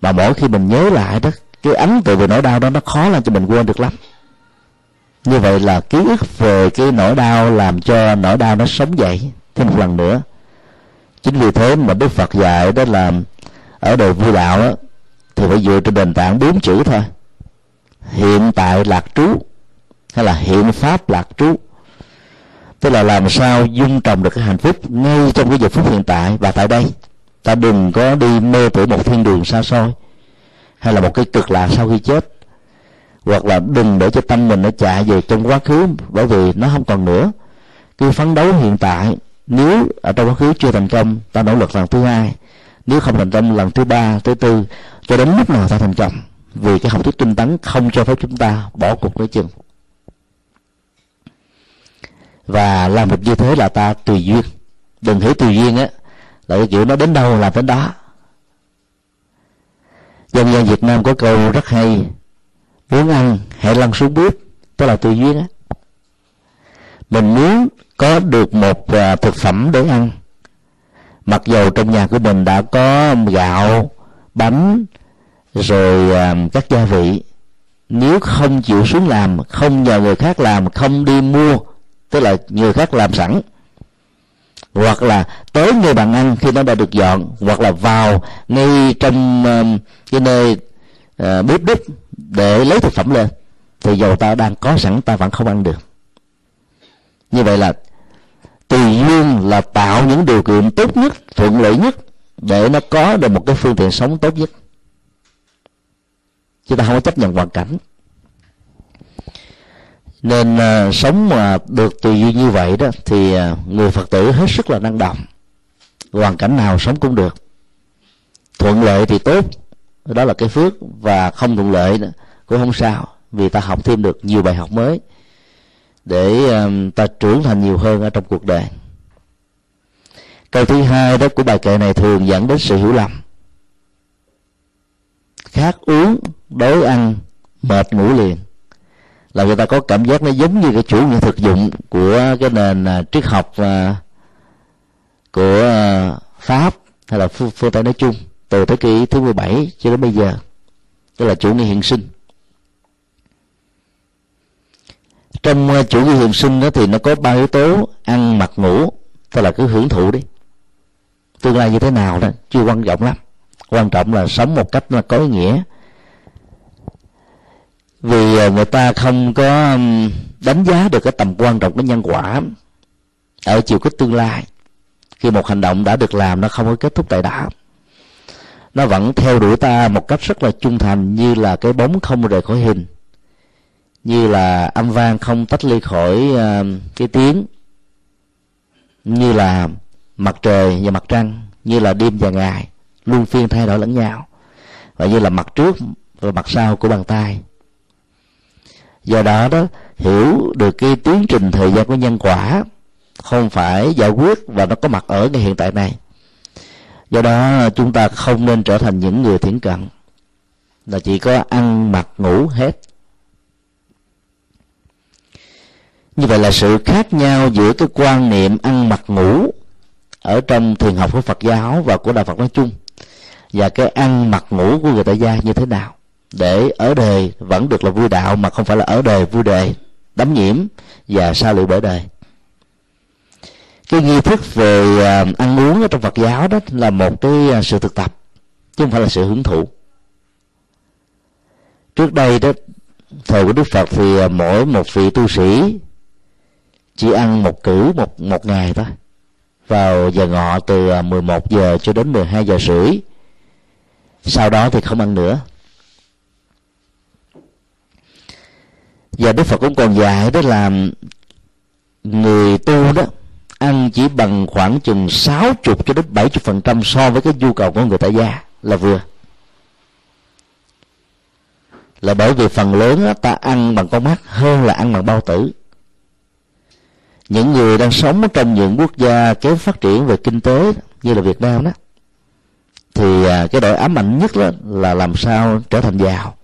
Mà mỗi khi mình nhớ lại đó cái ấn tượng về nỗi đau đó nó khó làm cho mình quên được lắm. Như vậy là ký ức về cái nỗi đau làm cho nỗi đau nó sống dậy thêm một lần nữa. Chính vì thế mà đức phật dạy đó là ở đời vui đạo đó, thì phải dựa trên nền tảng bốn chữ thôi. Hiện tại lạc trú hay là hiện pháp lạc trú tức là làm sao dung trồng được cái hạnh phúc ngay trong cái giờ phút hiện tại và tại đây. Ta đừng có đi mơ tưởng một thiên đường xa xôi hay là một cái cực lạc sau khi chết. Hoặc là đừng để cho tâm mình nó chạy về trong quá khứ, bởi vì nó không còn nữa. Cứ phấn đấu hiện tại, nếu ở trong quá khứ chưa thành công, ta nỗ lực lần thứ hai. Nếu không thành công, lần thứ ba, thứ tư, cho đến lúc nào ta thành công. Vì cái học thuyết tinh tấn không cho phép chúng ta bỏ cuộc cái chừng và làm được như thế là ta tùy duyên. Đừng hiểu tùy duyên á, là cái kiểu nó đến đâu làm đến đó. Dân gian việt nam có câu rất hay, muốn ăn, hãy lăn xuống bếp. Tức là tùy duyên á. Mình muốn có được một à, thực phẩm để ăn. Mặc dầu trong nhà của mình đã có gạo, bánh, rồi à, các gia vị, nếu không chịu xuống làm, không nhờ người khác làm, không đi mua tức là người khác làm sẵn. Hoặc là tới nơi bàn ăn khi nó đã được dọn hoặc là vào ngay trong uh, cái nơi uh, bếp đúc để lấy thực phẩm lên thì dầu ta đang có sẵn ta vẫn không ăn được. Như vậy là tùy duyên là tạo những điều kiện tốt nhất thuận lợi nhất để nó có được một cái phương tiện sống tốt nhất. Chúng ta không có chấp nhận hoàn cảnh nên à, sống mà được tùy duyên như vậy đó thì à, người phật tử hết sức là năng động. Hoàn cảnh nào sống cũng được. Thuận lợi thì tốt đó là cái phước và không thuận lợi cũng không sao vì ta học thêm được nhiều bài học mới để um, ta trưởng thành nhiều hơn ở trong cuộc đời. Câu thứ hai đó của bài kệ này thường dẫn đến sự hiểu lầm. Khát uống đói ăn mệt ngủ liền là người ta có cảm giác nó giống như cái chủ nghĩa thực dụng của cái nền à, triết học à, của à, pháp hay là phương, phương tây nói chung từ thế kỷ thứ 17 cho đến bây giờ. Tức là chủ nghĩa hiện sinh. Trong chủ nghĩa hiện sinh đó thì nó có ba yếu tố ăn mặc ngủ tức là cứ hưởng thụ đi. Tương lai như thế nào đó chưa quan trọng lắm. Quan trọng là sống một cách là có ý nghĩa vì ờ, người ta không có đánh giá được cái tầm quan trọng của nhân quả ở chiều kích tương lai. Khi một hành động đã được làm nó không có kết thúc tại đó nó vẫn theo đuổi ta một cách rất là trung thành như là cái bóng không rời khỏi hình như là âm vang không tách ly khỏi uh, cái tiếng như là mặt trời và mặt trăng như là đêm và ngày luôn phiên thay đổi lẫn nhau và như là mặt trước và mặt sau của bàn tay do đó đó, hiểu được cái tiến trình thời gian của nhân quả, không phải giải quyết và nó có mặt ở ngay hiện tại này. Do đó, chúng ta không nên trở thành những người thiển cận, là chỉ có ăn mặc ngủ hết. Như vậy là sự khác nhau giữa cái quan niệm ăn mặc ngủ ở trong thiền học của Phật giáo và của đạo Phật nói chung và cái ăn mặc ngủ của người tại gia như thế nào? Để ở đời vẫn được là vui đạo mà không phải là ở đời vui đời đắm nhiễm và xa lụy bởi đời. Cái nghi thức về à, ăn uống ở trong Phật giáo đó là một cái à, sự thực tập, chứ không phải là sự hưởng thụ. Trước đây đó, thời của Đức Phật thì à, mỗi một vị tu sĩ chỉ ăn một cử, một một ngày thôi. Vào giờ ngọ từ 11 giờ cho đến 12 giờ rưỡi. Sau đó thì không ăn nữa. Và Đức Phật cũng còn dạy đó là người tu đó ăn chỉ bằng khoảng chừng 60 cho đến 70 phần trăm so với cái nhu cầu của người tại gia là vừa. Là bởi vì phần lớn đó, ta ăn bằng con mắt hơn là ăn bằng bao tử. Những người đang sống trong những quốc gia kém phát triển về kinh tế như là Việt Nam đó thì à, cái đội ám ảnh nhất đó là làm sao trở thành giàu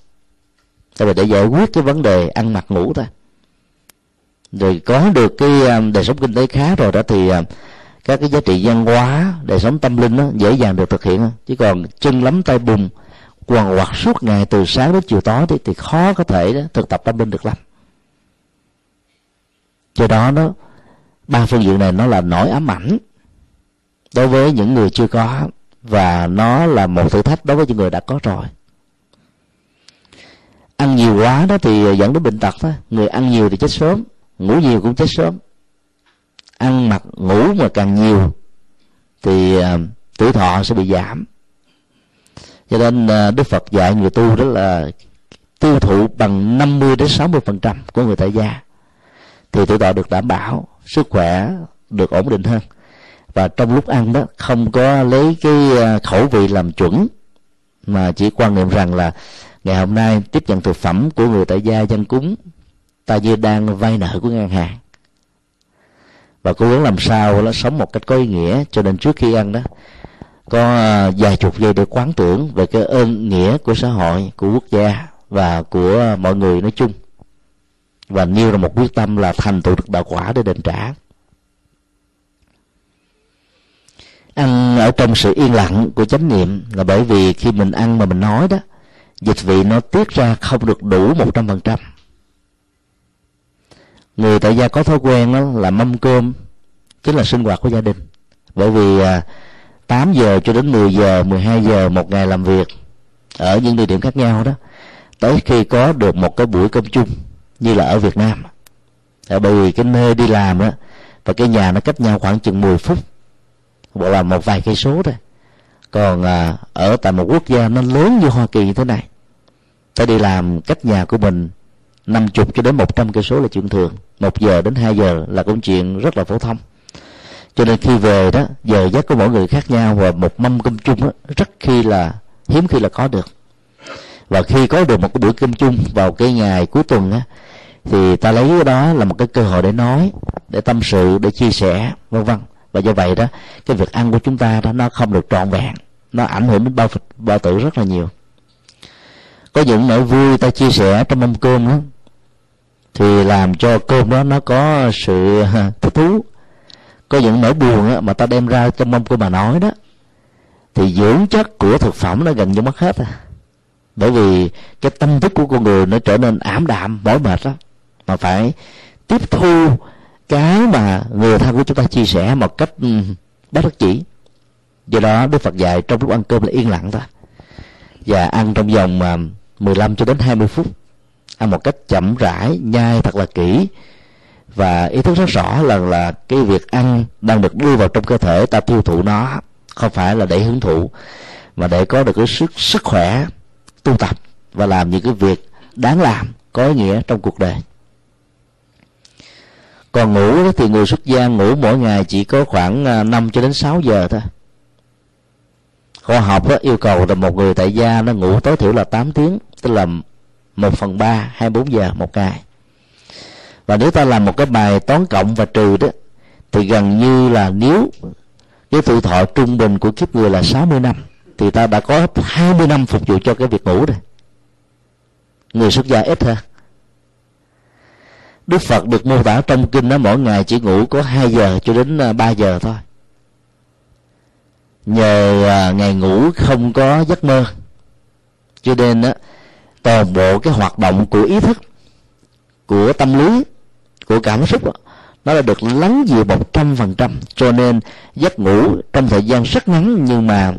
tại vì để giải quyết cái vấn đề ăn mặc ngủ thôi. Rồi có được cái à, đời sống kinh tế khá rồi đó thì à, các cái giá trị văn hóa đời sống tâm linh đó, dễ dàng được thực hiện chứ còn chân lắm tay bùn quằn quặt suốt ngày từ sáng đến chiều tối thì, thì khó có thể đó, thực tập tâm linh được lắm. Do đó nó ba phương diện này nó là nỗi ám ảnh đối với những người chưa có và nó là một thử thách đối với những người đã có rồi ăn nhiều quá đó thì ờ, dẫn đến bệnh tật đó. Người ăn nhiều thì chết sớm, ngủ nhiều cũng chết sớm. Ăn mặc, ngủ mà càng nhiều thì ờ, tuổi thọ sẽ bị giảm. Cho nên ờ, đức phật dạy người tu đó là tiêu thụ bằng 50 đến 60 phần trăm của người tại gia. Thì tuổi thọ được đảm bảo, sức khỏe được ổn định hơn. Và trong lúc ăn đó, không có lấy cái khẩu vị làm chuẩn, mà chỉ quan niệm rằng là ngày hôm nay tiếp nhận thực phẩm của người tại gia dân cúng, ta như đang vay nợ của ngân hàng. Và cố gắng làm sao nó sống một cách có ý nghĩa cho nên trước khi ăn đó. Có à, vài chục giây để quán tưởng về cái ơn nghĩa của xã hội, của quốc gia và của mọi người nói chung. Và nêu ra một quyết tâm là thành tựu được đạo quả để đền trả. Ăn ở trong sự yên lặng của chánh niệm là bởi vì khi mình ăn mà mình nói đó dịch vị nó tiết ra không được đủ một trăm phần trăm. Người tại gia có thói quen đó là mâm cơm chính là sinh hoạt của gia đình. Bởi vì à, 8 giờ cho đến 10 giờ 12 giờ một ngày làm việc ở những địa điểm khác nhau đó tới khi có được một cái buổi cơm chung như là ở Việt Nam. À, bởi vì cái nơi đi làm đó và cái nhà nó cách nhau khoảng chừng 10 phút hoặc là một vài cây số thôi còn à, ở tại một quốc gia nó lớn như Hoa Kỳ như thế này ta đi làm cách nhà của mình năm chục cho đến một trăm cây số là chuyện thường. Một giờ đến hai giờ là công chuyện rất là phổ thông. Cho nên khi về đó giờ giấc của mỗi người khác nhau và một mâm cơm chung đó, rất khi là hiếm khi là có được. Và khi có được một cái bữa cơm chung vào cái ngày cuối tuần á thì ta lấy cái đó là một cái cơ hội để nói để tâm sự để chia sẻ vân vân và do vậy đó cái việc ăn của chúng ta đó nó không được trọn vẹn. Nó ảnh hưởng đến bao bao tử rất là nhiều. Có những nỗi vui ta chia sẻ trong mâm cơm đó thì làm cho cơm đó nó có sự thích thú. Có những nỗi buồn á, mà ta đem ra trong mâm cơm mà nói đó thì dưỡng chất của thực phẩm nó gần như mất hết à. Bởi vì cái tâm thức của con người nó trở nên ảm đạm mỏi mệt đó mà phải tiếp thu cái mà người thân của chúng ta chia sẻ một cách ừ, bất đắc chỉ. Do đó đức phật dạy trong lúc ăn cơm là yên lặng thôi. Và ăn trong vòng à, 15 cho đến 20 phút. Ăn một cách chậm rãi, nhai thật là kỹ. Và ý thức rất rõ là là cái việc ăn đang được đưa vào trong cơ thể, ta tiêu thụ nó không phải là để hưởng thụ, mà để có được cái sức sức khỏe tu tập và làm những cái việc đáng làm có ý nghĩa trong cuộc đời còn ngủ thì người xuất gia ngủ mỗi ngày chỉ có khoảng à, 5 cho đến 6 giờ thôi. Khoa học đó, yêu cầu là một người tại gia nó ngủ tối thiểu là 8 tiếng tức là 1 phần ba hai bốn giờ một ngày. Và nếu ta làm một cái bài toán cộng và trừ đó thì gần như là nếu cái tuổi thọ trung bình của kiếp người là 60 năm thì ta đã có 20 năm phục vụ cho cái việc ngủ rồi. Người xuất gia ít hơn Đức Phật được mô tả trong kinh đó mỗi ngày chỉ ngủ có 2 giờ cho đến à, 3 giờ thôi. Nhờ à, ngày ngủ không có giấc mơ cho nên đó, toàn bộ cái hoạt động của ý thức của tâm lý của cảm xúc đó, nó đã được lắng dịu một trăm phần trăm. Cho nên giấc ngủ trong thời gian rất ngắn nhưng mà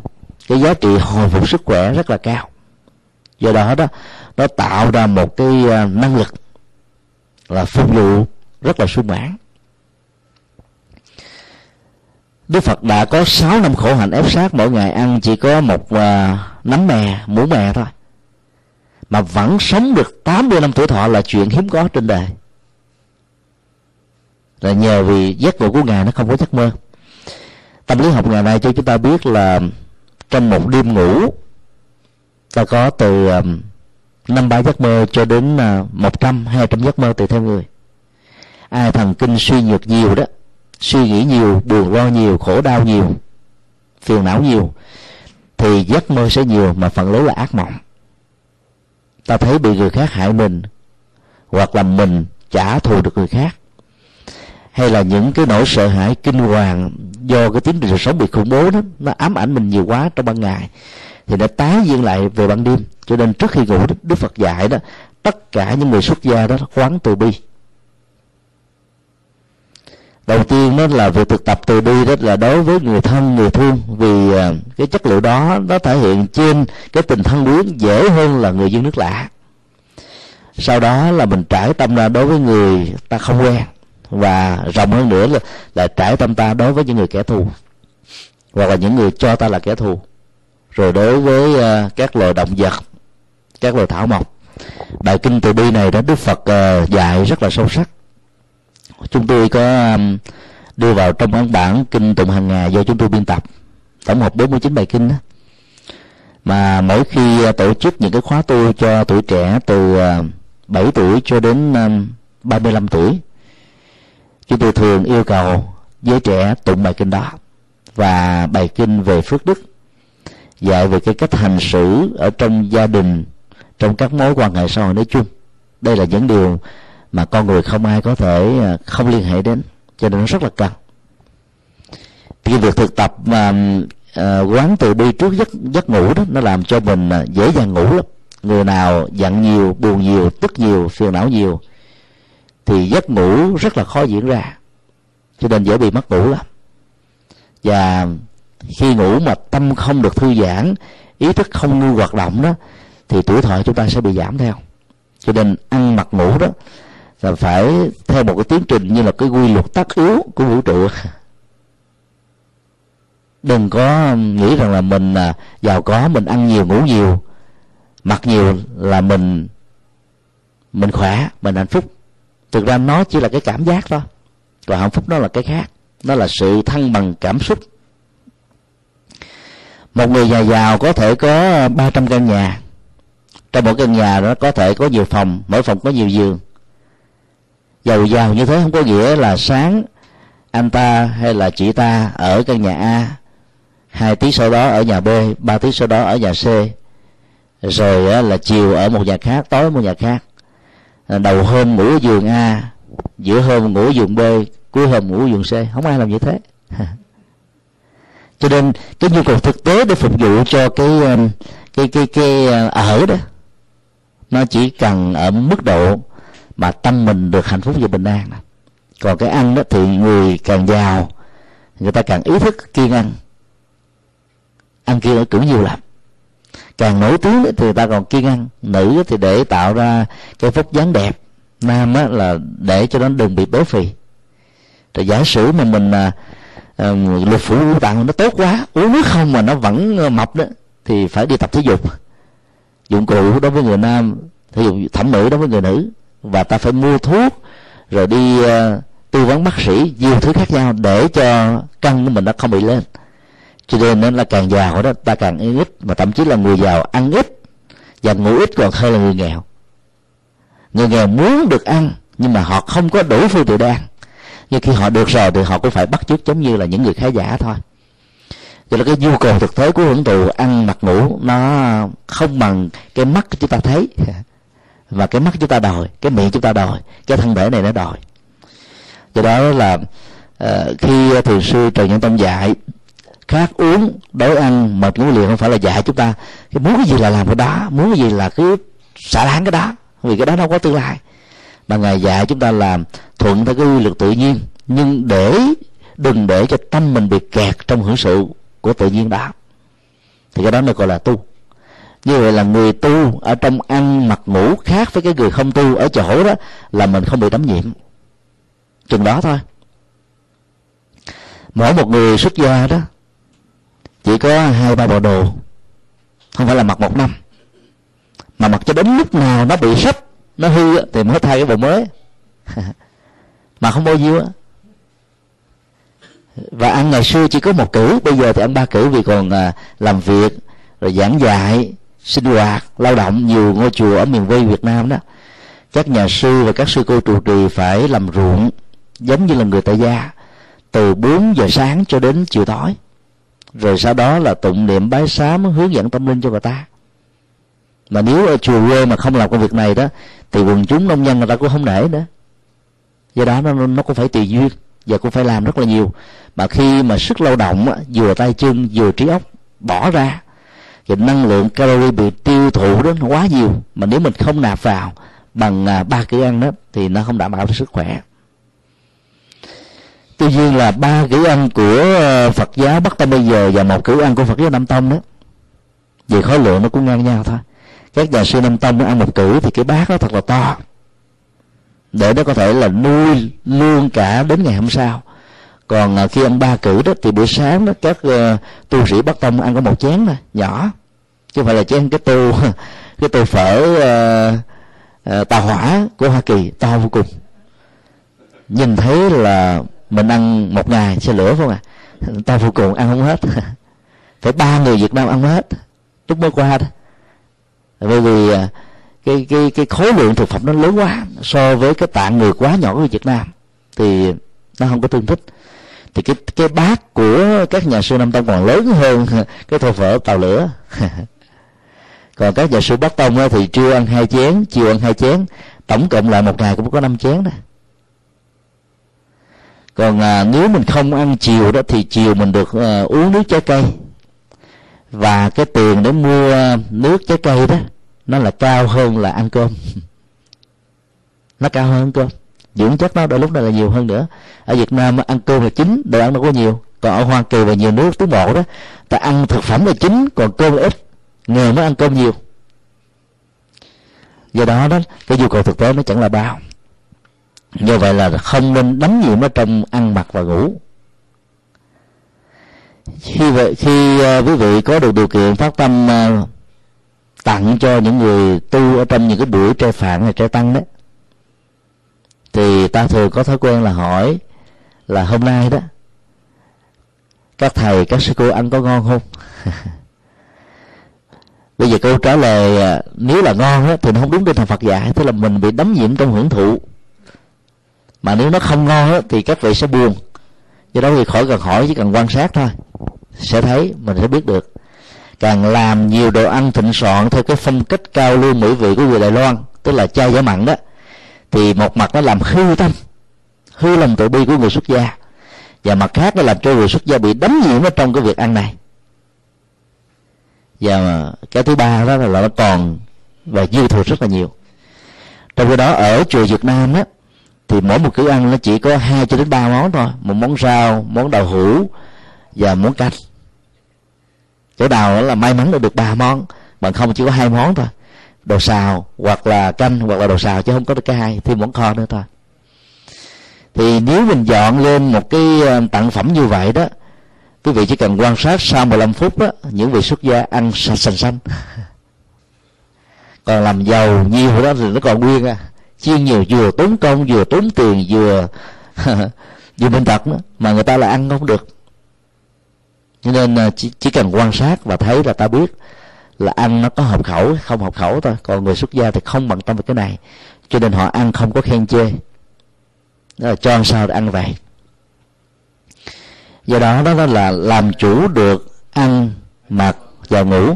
cái giá trị hồi phục sức khỏe rất là cao. Do đó đó nó tạo ra một cái à, năng lực là phục vụ rất là sung mãn. Đức Phật đã có 6 năm khổ hạnh ép sát mỗi ngày ăn chỉ có một uh, nấm mè, muỗng mè thôi. Mà vẫn sống được 80 năm tuổi thọ là chuyện hiếm có trên đời. Là nhờ vì giấc ngủ của ngài nó không có giấc mơ. Tâm lý học ngày nay cho chúng ta biết là trong một đêm ngủ ta có từ à, năm ba giấc mơ cho đến à, một trăm, hai trăm giấc mơ tùy theo người. Ai thần kinh suy nhược nhiều đó, suy nghĩ nhiều, buồn lo nhiều, khổ đau nhiều, phiền não nhiều, thì giấc mơ sẽ nhiều mà phần lớn là ác mộng. Ta thấy bị người khác hại mình, hoặc là mình trả thù được người khác, hay là những cái nỗi sợ hãi kinh hoàng do cái tiến trình sống bị khủng bố đó, nó ám ảnh mình nhiều quá trong ban ngày, thì nó tái diễn lại về ban đêm cho nên trước khi ngủ đức phật dạy đó tất cả những người xuất gia đó quán từ bi. Đầu tiên đó là việc thực tập từ bi đó là đối với người thân người thương vì à, cái chất liệu đó nó thể hiện trên cái tình thân quyến dễ hơn là người dân nước lạ. Sau đó là mình trải tâm ra đối với người ta không quen và rộng hơn nữa là, là trải tâm ta đối với những người kẻ thù hoặc là những người cho ta là kẻ thù. Rồi đối với uh, các loài động vật các loài thảo mộc. Bài kinh từ bi này đó, đức phật ờ, dạy rất là sâu sắc. Chúng tôi có đưa vào trong ấn bản kinh tụng hàng ngày do chúng tôi biên tập. Tổng hợp 49 bài kinh đó. Mà mỗi khi ờ, tổ chức những cái khóa tu cho tuổi trẻ từ ờ, 7 tuổi cho đến 35 tuổi, chúng tôi thường yêu cầu giới trẻ tụng bài kinh đó và bài kinh về phước đức, dạy về cái cách hành xử ở trong gia đình trong các mối quan hệ xã hội nói chung. Đây là những điều mà con người không ai có thể à, không liên hệ đến cho nên nó rất là cần. Thì việc thực tập mà uh, quán từ bi trước giấc giấc ngủ đó nó làm cho mình à, dễ dàng ngủ lắm. Người nào giận nhiều buồn nhiều tức nhiều phiền não nhiều thì giấc ngủ rất là khó diễn ra. Cho nên dễ bị mất ngủ lắm. Và khi ngủ mà tâm không được thư giãn ý thức không ngưng hoạt động đó thì tuổi thọ chúng ta sẽ bị giảm theo. Cho nên ăn mặc ngủ đó là phải theo một cái tiến trình như là cái quy luật tất yếu của vũ trụ. Đừng có nghĩ rằng là mình à, giàu có, mình ăn nhiều, ngủ nhiều, mặc nhiều là mình mình khỏe, mình hạnh phúc. Thực ra nó chỉ là cái cảm giác thôi, còn hạnh phúc nó là cái khác. Nó là sự thăng bằng cảm xúc. Một người nhà giàu có thể có 300 căn nhà trong một căn nhà nó có thể có nhiều phòng, mỗi phòng có nhiều giường. Giàu giàu như thế, không có nghĩa là sáng anh ta hay là chị ta ở căn nhà A, hai tiếng sau đó ở nhà B, ba tiếng sau đó ở nhà C. Rồi là chiều ở một nhà khác, tối ở một nhà khác. À, đầu hôm ngủ ở giường A, giữa hôm ngủ ở giường B, cuối hôm ngủ ở giường C. Không ai làm như thế. Cho nên cái nhu cầu thực tế để phục vụ cho cái um, cái cái cái uh, ở đó nó chỉ cần ở mức độ mà tâm mình được hạnh phúc và bình an còn cái ăn đó thì người càng giàu người ta càng ý thức kiêng ăn. Ăn kiêng ở cử nhiều lắm. Càng nổi tiếng thì người ta còn kiêng ăn. Nữ thì để tạo ra cái phúc dáng đẹp. Nam á là để cho nó đừng bị béo phì. Rồi giả sử mà mình à, à, lục phủ ngũ tạng nó tốt quá uống nước không mà nó vẫn à, mập đó thì phải đi tập thể dục dụng cụ đối với người nam thể dụng thẩm mỹ đối với người nữ. Và ta phải mua thuốc rồi đi uh, tư vấn bác sĩ nhiều thứ khác nhau để cho cân của mình nó không bị lên. Cho nên nó là càng giàu đó ta càng ăn ít. Mà thậm chí là người giàu ăn ít và ngủ ít còn hơn là người nghèo. Người nghèo muốn được ăn nhưng mà họ không có đủ phương tiện để ăn. Nhưng khi họ được rồi thì họ cũng phải bắt chước giống như là những người khá giả thôi cho là cái nhu cầu thực tế của hưởng thụ ăn mặc ngủ nó không bằng cái mắt chúng ta thấy. Và cái mắt chúng ta đòi cái miệng chúng ta đòi cái thân thể này nó đòi. Do đó là uh, khi thiền sư trần nhân tông dạy khát uống đói ăn mệt ngủ liền không phải là dạy chúng ta. Cái muốn cái gì là làm cái đó muốn cái gì là cứ xả láng cái đó vì cái đó đâu có tương lai. Mà ngài dạy chúng ta làm thuận theo cái quy luật tự nhiên nhưng để đừng để cho tâm mình bị kẹt trong hưởng sự của tự nhiên đó thì cái đó nó gọi là tu. Như vậy là người tu ở trong ăn mặc ngủ khác với cái người không tu ở chỗ đó là mình không bị tấm nhiễm chừng đó thôi. Mỗi một người xuất gia đó, chỉ có hai ba bộ đồ, không phải là mặc một năm. Mà mặc cho đến lúc nào nó bị sắp, nó hư thì mới thay cái bộ mới. Mà không bao nhiêu á và ăn ngày xưa chỉ có một cử bây giờ thì ăn ba cử vì còn à, làm việc rồi giảng dạy sinh hoạt lao động nhiều ngôi chùa ở miền quê việt nam đó. Các nhà sư và các sư cô trụ trì phải làm ruộng giống như là người tại gia từ 4 giờ sáng cho đến chiều tối. Rồi sau đó là tụng niệm bái sám hướng dẫn tâm linh cho người ta. Mà nếu ở chùa quê mà không làm công việc này đó thì quần chúng nông dân người ta cũng không để nữa. Do đó nó nó cũng phải tùy duyên và cũng phải làm rất là nhiều. Mà khi mà sức lao động vừa tay chân, vừa trí óc bỏ ra, thì năng lượng calorie bị tiêu thụ đó nó quá nhiều. Mà nếu mình không nạp vào bằng à, ba kỹ ăn đó, thì nó không đảm bảo được sức khỏe. Tuy nhiên là ba kỹ ăn của ờ, phật giáo bắc tông bây giờ và một kỹ ăn của phật giáo nam tông đó, về khối lượng nó cũng ngang nhau thôi. Các nhà sư nam tông nó ăn một cử thì cái bát nó thật là to để nó có thể là nuôi luôn cả đến ngày hôm sau. Còn à, khi ăn ba cử đó thì buổi sáng đó các uh, tu sĩ bắc tông ăn có một chén thôi nhỏ. Chứ không phải là chén cái tô cái tô phở uh, uh, tàu hỏa của hoa kỳ to vô cùng. Nhìn thấy là mình ăn một ngày xe lửa phải không à? To vô cùng ăn không hết. Phải ba người việt nam ăn hết lúc mới qua đó. Bởi vì à, cái cái cái khối lượng thực phẩm nó lớn quá so với cái tạng người quá nhỏ của Việt Nam thì nó không có tương thích. Thì cái cái bát của các nhà sư Nam Tông còn lớn hơn cái tô phở tàu lửa. Còn các nhà sư Bắc Tông thì trưa ăn hai chén chiều ăn hai chén tổng cộng lại một ngày cũng có năm chén đó. Còn à, nếu mình không ăn chiều đó thì chiều mình được à, uống nước trái cây. Và cái tiền để mua à, nước trái cây đó nó là cao hơn là ăn cơm. Nó cao hơn ăn cơm. Dưỡng chất nó đôi lúc này là nhiều hơn nữa. Ở việt nam ăn cơm là chính đồ ăn nó có nhiều. Còn ở hoa kỳ và nhiều nước tiến bộ đó ta ăn thực phẩm là chính còn cơm là ít. Người mới ăn cơm nhiều. Do đó đó cái nhu cầu thực tế nó chẳng là bao. Như vậy là không nên đánh nhiều nó trong ăn mặc và ngủ. Khi vậy khi uh, quý vị có được điều kiện phát tâm uh, tặng cho những người tu ở trong những cái buổi trai phạn hay trai tăng đó. Thì ta thường có thói quen là hỏi là hôm nay đó các thầy các sư cô ăn có ngon không? Bây giờ câu trả lời à, nếu là ngon đó, thì nó không đúng tinh thần phật dạy tức là mình bị đắm nhiễm trong hưởng thụ. Mà nếu nó không ngon đó, thì các vị sẽ buồn. Do đó thì khỏi cần hỏi chỉ cần quan sát thôi. Sẽ thấy mình sẽ biết được càng làm nhiều đồ ăn thịnh soạn theo cái phong cách cao lưu mỹ vị của người đài loan, tức là chai giả mặn đó. Thì một mặt nó làm hư tâm, hư lòng tự bi của người xuất gia. Và mặt khác nó làm cho người xuất gia bị đắm nhiễm ở trong cái việc ăn này. Và cái thứ ba đó là nó còn và dư thừa rất là nhiều. Trong khi đó ở chùa Việt Nam á, thì mỗi một cử ăn nó chỉ có hai cho đến ba món thôi. Một món rau, món đậu hũ và món canh chỗ nào là may mắn được ba món bằng không chỉ có hai món thôi. Đồ xào, hoặc là canh, hoặc là đồ xào, chứ không có được cái hai, thêm món kho nữa thôi. Thì nếu mình dọn lên một cái ờ, tặng phẩm như vậy đó, quý vị chỉ cần quan sát sau 15 phút đó, những vị xuất gia ăn sạch sành xanh còn làm giàu nhiều đó thì nó còn nguyên à. Chiên nhiều vừa tốn công, vừa tốn tiền, vừa vừa bệnh tật nữa, mà người ta lại ăn không được cho nên à, chỉ, chỉ cần quan sát và thấy là ta biết là ăn nó có hợp khẩu không hợp khẩu thôi. Còn người xuất gia thì không bận tâm về cái này. Cho nên họ ăn không có khen chê. Đó là cho sao ăn vậy? Do đó đó là làm chủ được ăn mặc và ngủ.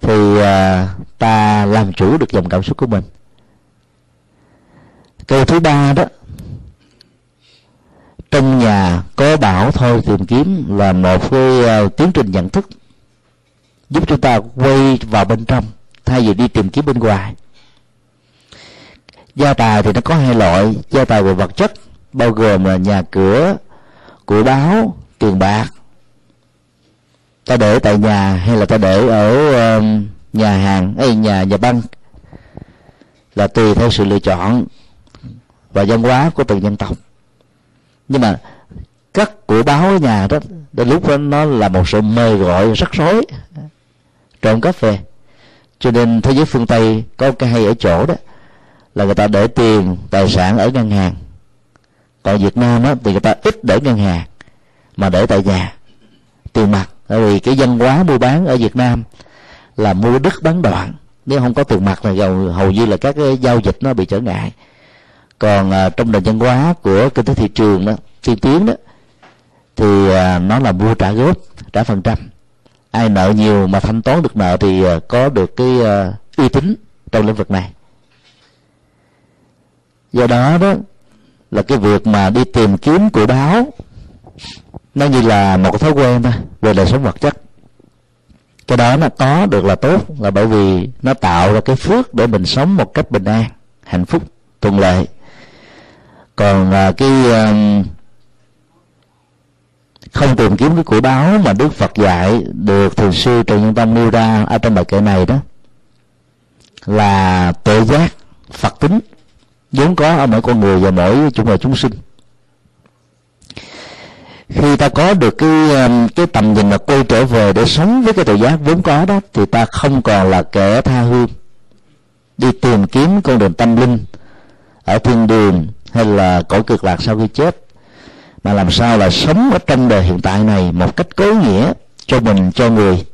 Thì à, ta làm chủ được dòng cảm xúc của mình. Câu thứ ba đó trong nhà có bảo thôi tìm kiếm là một cái uh, tiến trình nhận thức giúp chúng ta quay vào bên trong thay vì đi tìm kiếm bên ngoài. Gia tài thì nó có hai loại gia tài về vật chất bao gồm là nhà cửa của báo tiền bạc. Ta để tại nhà hay là ta để ở uh, nhà hàng hay nhà nhà băng là tùy theo sự lựa chọn và văn hóa của từng dân tộc nhưng mà các của báo ở nhà đó đến lúc đó nó là một sự mời gọi rắc rối trộm cắp về cho nên thế giới phương tây có cái hay ở chỗ đó là người ta để tiền tài sản ở ngân hàng. Còn việt nam đó, thì người ta ít để ngân hàng mà để tại nhà. Tiền mặt bởi vì cái dân hóa mua bán ở việt nam là mua đứt bán đoạn. Nếu không có tiền mặt là hầu, hầu như là các cái giao dịch nó bị trở ngại còn à, trong nền văn hóa của kinh tế thị trường đó tiên tiến đó thì à, nó là mua trả góp trả phần trăm. Ai nợ nhiều mà thanh toán được nợ thì à, có được cái à, uy tín trong lĩnh vực này. Do đó đó là cái việc mà đi tìm kiếm của báo nó như là một thói quen thôi về đời sống vật chất. Cái đó nó có được là tốt là bởi vì nó tạo ra cái phước để mình sống một cách bình an hạnh phúc thuận lợi còn à, cái à, không tìm kiếm cái của báo mà đức phật dạy được thiền sư trần nhân tông nêu ra ở trong bài kệ này đó là tự giác phật tính vốn có ở mỗi con người và mỗi chúng loài chúng sinh. Khi ta có được cái à, cái tầm nhìn là quay trở về để sống với cái tự giác vốn có đó thì ta không còn là kẻ tha hương đi tìm kiếm con đường tâm linh ở thiên đường hay là cõi cực lạc sau khi chết mà làm sao là sống ở trong đời hiện tại này một cách cố nghĩa cho mình cho người.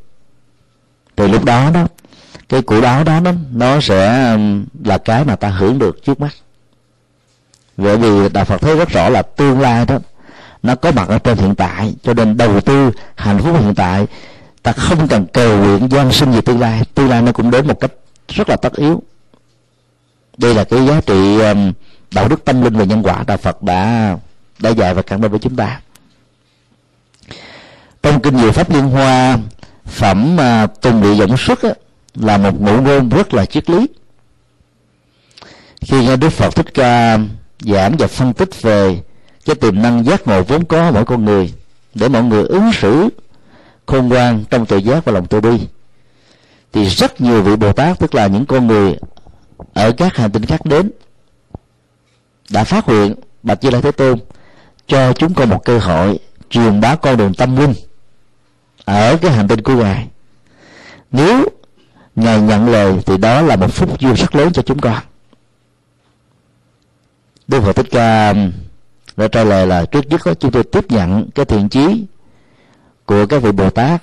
Thì lúc đó đó cái củ đáo đó đó nó sẽ um, là cái mà ta hưởng được trước mắt. Bởi vì đạo phật thấy rất rõ là tương lai đó nó có mặt ở trên hiện tại cho nên đầu tư hạnh phúc hiện tại ta không cần cầu nguyện gian sinh về tương lai. Tương lai nó cũng đến một cách rất là tất yếu. Đây là cái giá trị um, đạo đức tâm linh và nhân quả đạo phật đã đã dạy và cản định với chúng ta. Trong kinh diệu pháp liên hoa phẩm uh, tùng địa dũng xuất á, là một ngụ ngôn rất là triết lý. Khi nghe đức phật thích ca giảng và phân tích về cái tiềm năng giác ngộ vốn có mỗi con người để mọi người ứng xử khôn ngoan trong tự giác và lòng từ bi thì rất nhiều vị bồ tát tức là những con người ở các hành tinh khác đến đã phát nguyện, bạch như lai thế tôn cho chúng con một cơ hội truyền bá con đường tâm linh ở cái hành tinh của ngài. Nếu ngài nhận lời thì đó là một phúc duyên rất lớn cho chúng con. Đức phật thích ca um, đã trả lời là trước nhất đó, chúng tôi tiếp nhận cái thiện chí của các vị bồ tát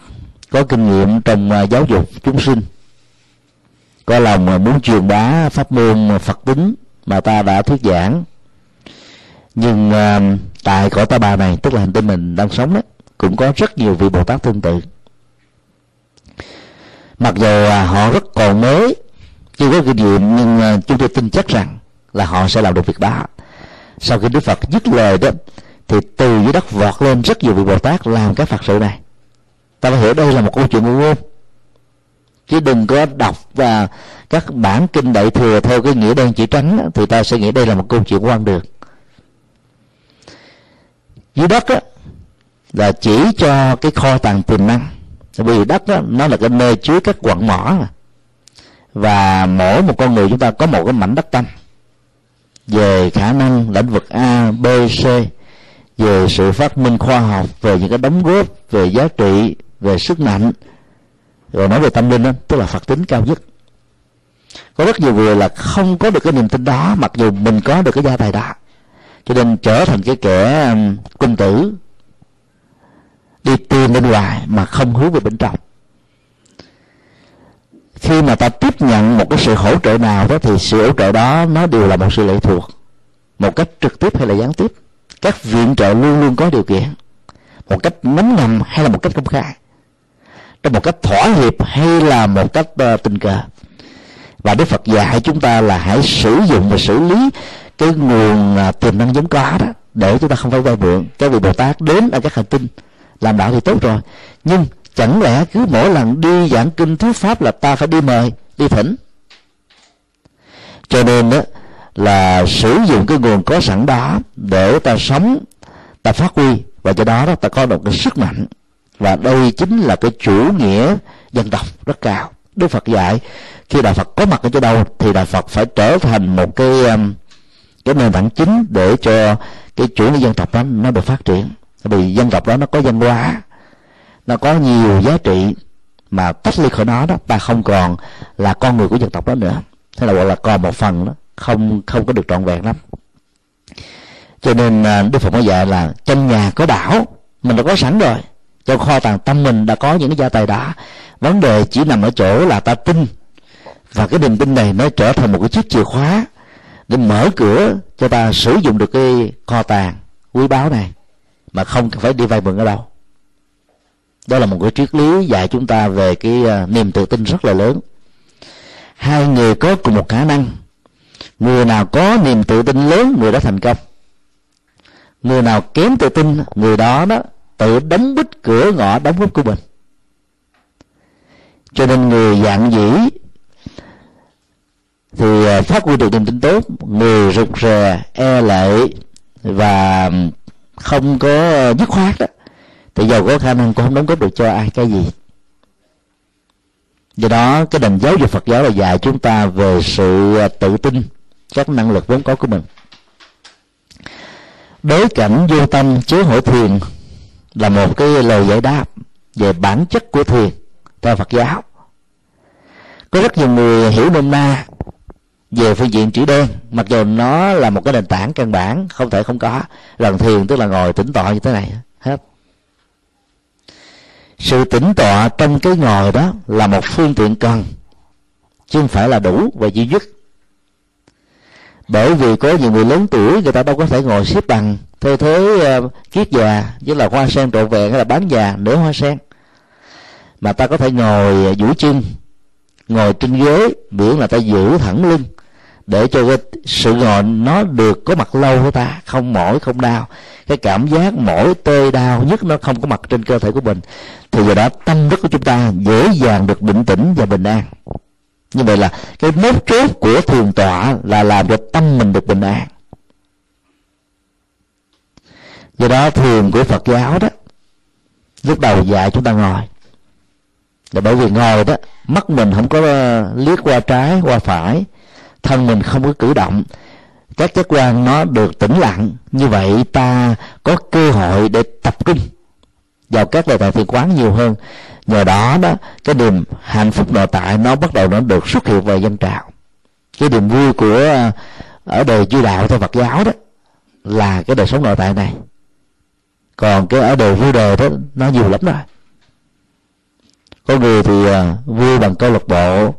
có kinh nghiệm trong à, giáo dục chúng sinh. Có lòng muốn truyền bá pháp môn phật tính mà ta đã thuyết giảng nhưng uh, tại cõi ta bà này tức là hành tinh mình đang sống đó cũng có rất nhiều vị bồ tát tương tự. Mặc dù uh, họ rất còn mới chưa có kinh nghiệm nhưng uh, chúng tôi tin chắc rằng là họ sẽ làm được việc đó. Sau khi đức phật dứt lời đó thì từ dưới đất vọt lên rất nhiều vị bồ tát làm các phật sự này. Ta phải hiểu đây là một câu chuyện ngôn chứ đừng có đọc và các bản kinh đại thừa theo cái nghĩa đen chỉ tránh thì ta sẽ nghĩ đây là một câu chuyện quan được dưới đất á, là chỉ cho cái kho tàng tiềm năng. Vì đất đó, nó là cái nơi chứa các quặng mỏ mà. và mỗi một con người chúng ta có một cái mảnh đất tâm. Về khả năng lĩnh vực A, B, C về sự phát minh khoa học về những cái đóng góp về giá trị về sức mạnh. Rồi nói về tâm linh đó tức là phật tính cao nhất. Có rất nhiều người là không có được cái niềm tin đó mặc dù mình có được cái gia tài đó cho nên trở thành cái kẻ um, quân tử. Đi tìm bên ngoài mà không hướng về bên trong. Khi mà ta tiếp nhận một cái sự hỗ trợ nào đó thì sự hỗ trợ đó nó đều là một sự lệ thuộc. Một cách trực tiếp hay là gián tiếp. Các viện trợ luôn luôn có điều kiện. Một cách nắm ngầm hay là một cách công khai. Trong một cách thỏa hiệp hay là một cách uh, tình cờ. Và đức phật dạy chúng ta là hãy sử dụng và xử lý cái nguồn uh, tiềm năng giống có đó để chúng ta không phải vay mượn. Các vị bồ tát đến ở các hành tinh làm đạo thì tốt rồi. Nhưng chẳng lẽ cứ mỗi lần đi giảng kinh thuyết pháp là ta phải đi mời đi thỉnh? Cho nên đó là sử dụng cái nguồn có sẵn đó để ta sống ta phát huy. Và cho đó, đó ta có được cái sức mạnh. Và đây chính là cái chủ nghĩa dân tộc rất cao. Đức phật dạy khi đạo phật có mặt ở chỗ đâu thì đạo phật phải trở thành một cái um, cái nền tảng chính để cho cái chủ nghĩa dân tộc đó nó được phát triển. Vì dân tộc đó nó có văn hóa, nó có nhiều giá trị mà tách ly khỏi nó đó, ta không còn là con người của dân tộc đó nữa. Thế là gọi là còn một phần đó, không không có được trọn vẹn lắm. Cho nên à, đức phật mới dạy là trong nhà có đảo, mình đã có sẵn rồi. Trong kho tàng tâm mình đã có những cái gia tài đó vấn đề chỉ nằm ở chỗ là ta tin. Và cái niềm tin này nó trở thành một cái chiếc chìa khóa để mở cửa cho ta sử dụng được cái kho tàng quý báu này, mà không cần phải đi vay mượn ở đâu. Đó là một cái triết lý dạy chúng ta về cái à, niềm tự tin rất là lớn. Hai người có cùng một khả năng. Người nào có niềm tự tin lớn, người đó thành công. Người nào kém tự tin, người đó đó tự đóng bít cửa ngõ đóng góp của mình. Cho nên người dạng dĩ thì à, phát huy được niềm tin tốt, người rụt rè e lệ và không có dứt khoát đó, thì giàu có khả năng cũng không đóng góp được cho ai cái gì. Do đó, cái nền giáo dục phật giáo là dạy chúng ta về sự à, tự tin, các năng lực vốn có của mình. Đối cảnh vô tâm chứa hội thiền là một cái lời giải đáp về bản chất của thiền theo Phật giáo. Có rất nhiều người hiểu nôm na về phương diện chữ đen mặc dù nó là một cái nền tảng căn bản không thể không có. Lần thiền tức là ngồi tĩnh tọa như thế này hết. Sự tĩnh tọa trong cái ngồi đó là một phương tiện cần chứ không phải là đủ và duy nhất. Bởi vì có nhiều người lớn tuổi người ta đâu có thể ngồi xếp bằng theo thế uh, kiết già với là hoa sen trộn vẹn hay là bán già nửa hoa sen. Mà ta có thể ngồi ờ, duỗi chân ngồi trên ghế miễn là ta giữ thẳng lưng để cho cái sự ngồi nó được có mặt lâu của ta, không mỏi, không đau. Cái cảm giác mỏi, tê đau nhất nó không có mặt trên cơ thể của mình. Thì giờ đó tâm thức của chúng ta dễ dàng được định tĩnh và bình an. Như vậy là cái mấu chốt của thiền tọa là làm cho tâm mình được bình an. Do đó thiền của phật giáo đó, lúc đầu dạy chúng ta ngồi. Là bởi vì ngồi đó, mắt mình không có liếc qua trái, qua phải thân mình không có cử động. Các giác quan nó được tĩnh lặng. Như vậy ta có cơ hội để tập trung vào các đề tài thiền quán nhiều hơn. Nhờ đó đó, cái niềm hạnh phúc nội tại nó bắt đầu nó được xuất hiện về dân trào. Cái niềm vui của à, ở đời chư đạo theo Phật giáo đó là cái đời sống nội tại này. Còn cái ở đời vui đời đó, nó nhiều lắm rồi. Có người thì à, vui bằng câu lạc bộ,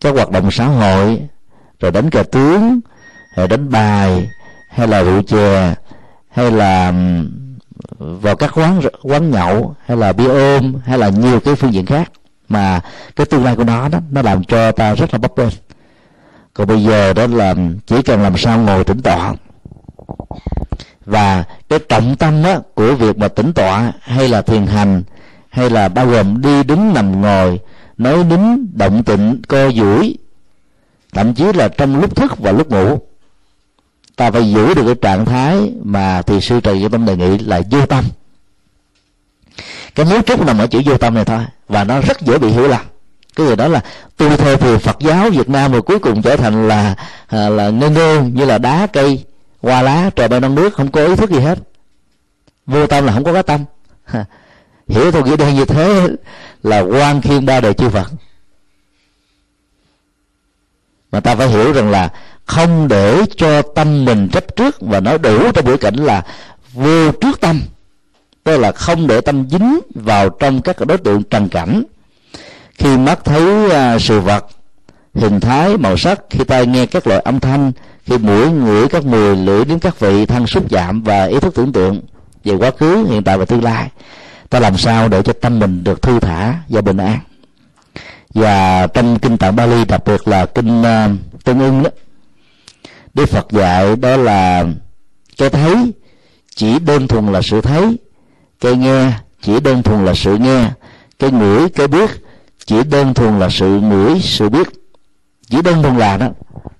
các hoạt động xã hội rồi đánh cờ tướng rồi đánh bài hay là rượu chè hay là vào các quán quán nhậu hay là bia ôm hay là nhiều cái phương diện khác. Mà cái tương lai của nó đó nó làm cho ta rất là bấp bênh. Còn bây giờ đó là chỉ cần làm sao ngồi tĩnh tọa. Và cái trọng tâm á, của việc mà tĩnh tọa hay là thiền hành hay là bao gồm đi đứng nằm ngồi nói nín động tịnh co duỗi thậm chí là trong lúc thức và lúc ngủ ta phải giữ được cái trạng thái mà thì sư trì tâm đề nghị là vô tâm. Cái mấu chốt nằm ở chữ vô tâm này thôi và nó rất dễ bị hiểu lầm. Cái người đó là tu theo thì Phật giáo Việt Nam rồi cuối cùng trở thành là à, là ngơ ngơ như là đá cây hoa lá trời bay non nước không có ý thức gì hết. Vô tâm là không có cái tâm. Hiểu theo nghĩa đen như thế là quan khiên ba đời chư Phật mà ta phải hiểu rằng là không để cho tâm mình chấp trước, và nói đủ trong bối cảnh là vô trước tâm. Tức là không để tâm dính vào trong các đối tượng trần cảnh. Khi mắt thấy à, sự vật, hình thái, màu sắc, khi tai nghe các loại âm thanh, khi mũi ngửi các mùi, lưỡi đến các vị, thân xúc chạm và ý thức tưởng tượng về quá khứ, hiện tại và tương lai, ta làm sao để cho tâm mình được thư thả và bình an? Và trong kinh tạng Bali đặc biệt là kinh uh, tương ưng đó Đức Phật dạy đó là cái thấy chỉ đơn thuần là sự thấy cái nghe chỉ đơn thuần là sự nghe cái ngửi cái biết chỉ đơn thuần là sự ngửi sự biết. Chỉ đơn thuần là đó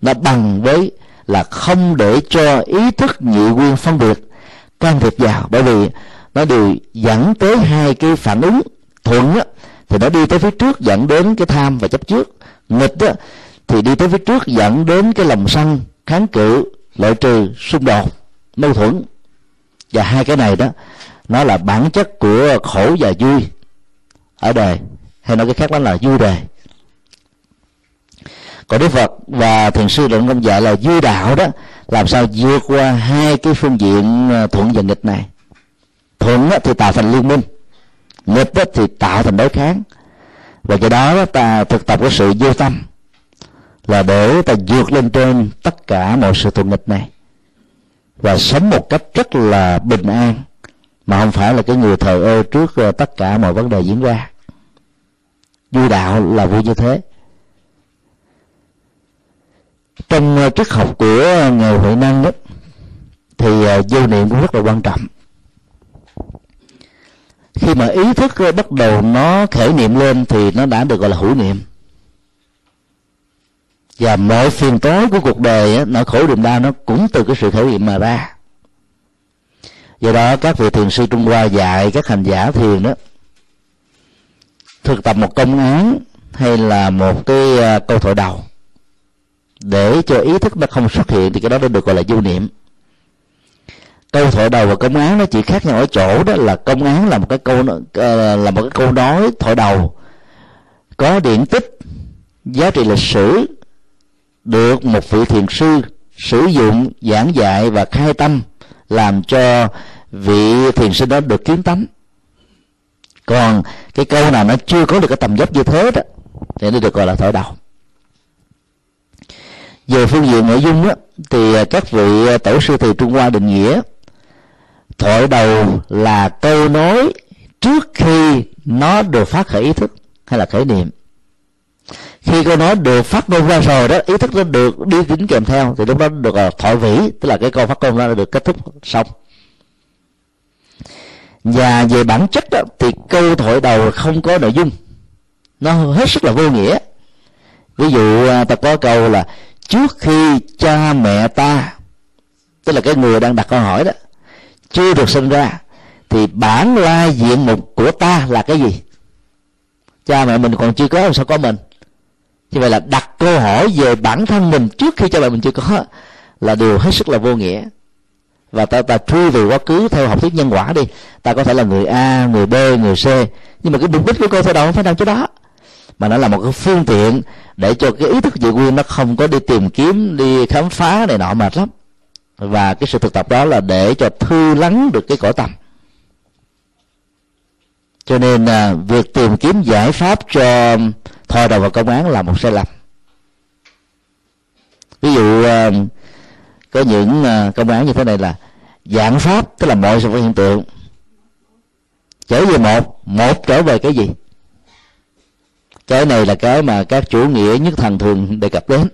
nó bằng với là không để cho ý thức nhị nguyên phân biệt can thiệp vào. Bởi vì nó đều dẫn tới hai cái phản ứng thuận á, thì nó đi tới phía trước dẫn đến cái tham và chấp trước. Nghịch đó thì đi tới phía trước dẫn đến cái lòng sân, kháng cự, loại trừ, xung đột, mâu thuẫn. Và hai cái này đó, nó là bản chất của khổ và vui ở đời, hay nói cái khác đó là vui đời. Còn đức phật và thiền sư định công dạy là vui đạo đó, làm sao vượt qua hai cái phương diện à, thuận và nghịch này. Thuận thì tạo thành liên minh nghịch thì tạo thành đối kháng. Và cái đó ta thực tập cái sự vô tâm là để ta vượt lên trên tất cả mọi sự thuận nghịch này. Và sống một cách rất là bình an, mà không phải là cái người thờ ơ trước ờ, tất cả mọi vấn đề diễn ra. Vui đạo là vui như thế. Trong ờ, triết học của ờ, ngài huệ năng đó thì vô niệm cũng rất là quan trọng khi mà ý thức ờ, bắt đầu nó khởi niệm lên thì nó đã được gọi là hữu niệm. Và mọi phiền tối của cuộc đời nỗi khổ niềm đau, nó cũng từ cái sự khởi niệm mà ra. Do đó, các vị thiền sư trung hoa dạy các hành giả thiền đó, thực tập một công án hay là một cái ờ, câu thoại đầu để cho ý thức nó không xuất hiện thì cái đó nó được gọi là vô niệm câu thoại đầu và công án nó chỉ khác nhau ở chỗ đó là công án là một cái câu ờ, là một cái câu nói thoại đầu. Có điển tích giá trị lịch sử được một vị thiền sư sử dụng giảng dạy và khai tâm làm cho vị thiền sinh đó được kiến tánh. Còn cái câu nào nó chưa có được cái tầm dốc như thế đó thì nó được gọi là thổi đầu. Về phương diện nội dung đó, thì ờ, các vị ờ, tổ sư thầy trung hoa định nghĩa thoại đầu là câu nói trước khi nó được phát khởi ý thức hay là khởi niệm. Khi câu nói được phát ngôn ra rồi đó ý thức nó được đi tính kèm theo thì lúc đó được ờ, là thoại vĩ tức là cái câu phát ngôn đó được kết thúc xong. Và về bản chất đó, thì câu thoại đầu không có nội dung. Nó hết sức là vô nghĩa. Ví dụ à, ta có câu là trước khi cha mẹ ta tức là cái người đang đặt câu hỏi đó chưa được sinh ra, thì bản lai diện mục của ta là cái gì? Cha mẹ mình còn chưa có, làm sao có mình? Như vậy là đặt câu hỏi về bản thân mình trước khi cha mẹ mình chưa có là điều hết sức là vô nghĩa. Và ta ta truy về quá khứ theo học thuyết nhân quả đi. Ta có thể là người a, người b, người c. Nhưng mà cái mục đích của cô thôi đâu không phải nằm chỗ đó? Mà nó là một cái phương tiện để cho cái ý thức dị nguyên nó không có đi tìm kiếm, đi khám phá này nọ mệt lắm và cái sự thực tập đó là để cho thư lắng được cái cõi tâm. Cho nên à, việc tìm kiếm giải pháp cho thôi đầu và công án là một sai lầm. Ví dụ à, có những à, công án như thế này là dạng pháp tức là mọi sự hiện tượng. Trở về một một trở về cái gì? Cái này là cái mà các chủ nghĩa nhất thần thường đề cập đến.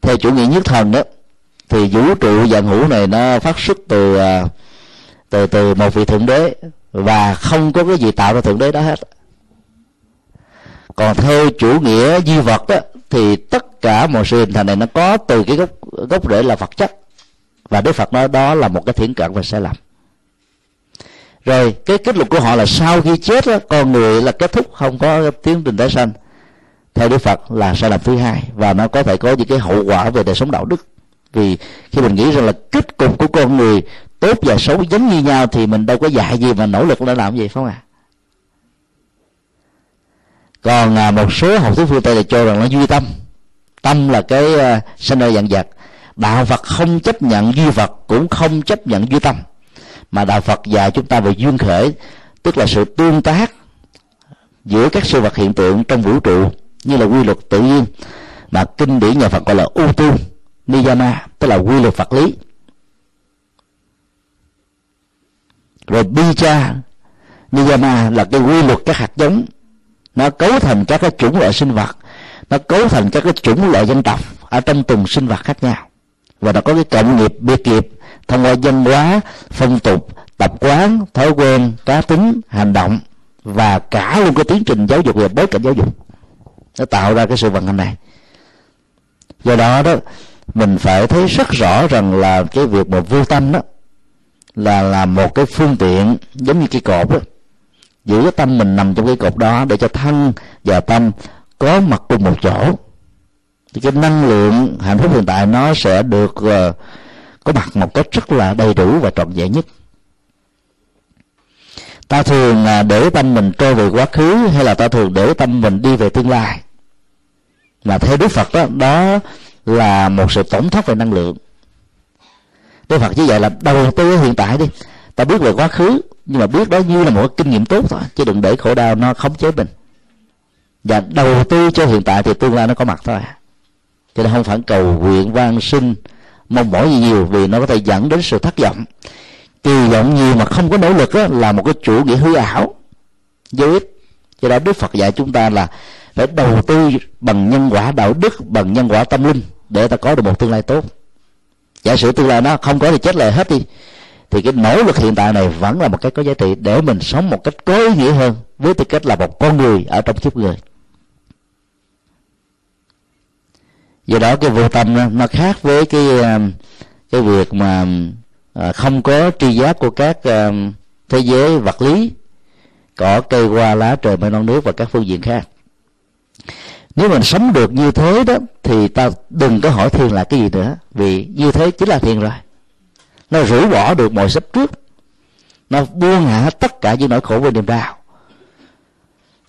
Theo chủ nghĩa nhất thần đó thì vũ trụ dạng hữu này nó phát xuất từ à, từ từ một vị thượng đế và không có cái gì tạo ra thượng đế đó hết. Còn theo chủ nghĩa duy vật đó thì tất cả mọi sự hình thành này nó có từ cái gốc gốc rễ là vật chất. Và đức phật nói đó là một cái thiển cận và sai lầm rồi cái kết luận của họ là sau khi chết đó, con người là kết thúc không có tiến trình tái sanh. Theo đức phật là sai lầm thứ hai và nó có thể có những cái hậu quả về đời sống đạo đức vì khi mình nghĩ rằng là kết cục của con người tốt và xấu giống như nhau thì mình đâu có dạy gì mà nỗ lực để làm gì phải không ạ? À? còn à, một số học thuyết phương tây là cho rằng nó duy tâm. Tâm là cái à, sinh ra dạng vật. Đạo phật không chấp nhận duy vật cũng không chấp nhận duy tâm. Mà đạo phật dạy chúng ta về duyên khởi tức là sự tương tác giữa các sự vật hiện tượng trong vũ trụ như là quy luật tự nhiên. Mà kinh điển nhà phật gọi là ưu tư niyama, tức là quy luật vật lý. Rồi bija niyama là cái quy luật các hạt giống. Nó cấu thành các cái chủng loại sinh vật. Nó cấu thành các cái chủng loại dân tộc ở trong từng sinh vật khác nhau. Và nó có cái cộng nghiệp biệt nghiệp thông qua dân hóa, phong tục, tập quán, thói quen, cá tính, hành động và cả luôn cái tiến trình giáo dục và bối cảnh giáo dục. Nó tạo ra cái sự vận hành này. Do đó đó mình phải thấy rất rõ rằng là cái việc mà vô tâm đó là là một cái phương tiện giống như cái cột đó giữ cái tâm mình nằm trong cái cột đó để cho thân và tâm có mặt cùng một chỗ. Thì cái năng lượng hạnh phúc hiện tại nó sẽ được uh, có mặt một cách rất là đầy đủ và trọn vẹn nhất. Ta thường à, để tâm mình trôi về quá khứ hay là ta thường để tâm mình đi về tương lai? Mà theo đức phật đó đó là một sự tổn thất về năng lượng. Đức phật chỉ dạy là đầu tư hiện tại đi. Ta biết về quá khứ nhưng mà biết đó như là một kinh nghiệm tốt thôi chứ đừng để khổ đau nó khống chế mình. Và đầu tư cho hiện tại thì tương lai nó có mặt thôi. Cho nên không phải cầu nguyện van sinh mong mỏi gì nhiều vì nó có thể dẫn đến sự thất vọng. Kỳ vọng nhiều mà không có nỗ lực đó, là một cái chủ nghĩa hư ảo. Vô ích. Cho đó đức phật dạy chúng ta là phải đầu tư bằng nhân quả đạo đức bằng nhân quả tâm linh để ta có được một tương lai tốt. Giả sử tương lai nó không có thì chết lời hết đi thì cái nỗ lực hiện tại này vẫn là một cái có giá trị để mình sống một cách có ý nghĩa hơn với tư cách là một con người ở trong kiếp người. Do đó cái vô tâm nó, khác với cái um, cái việc mà um, à, không có tri giác của các um, thế giới vật lý cỏ cây hoa lá trời mây non nước và các phương diện khác nếu mình sống được như thế đó, thì ta đừng có hỏi thiền là cái gì nữa. Vì như thế chính là thiền rồi. Nó rũ bỏ được mọi sắp trước. Nó buông hạ tất cả những nỗi khổ và niềm đau.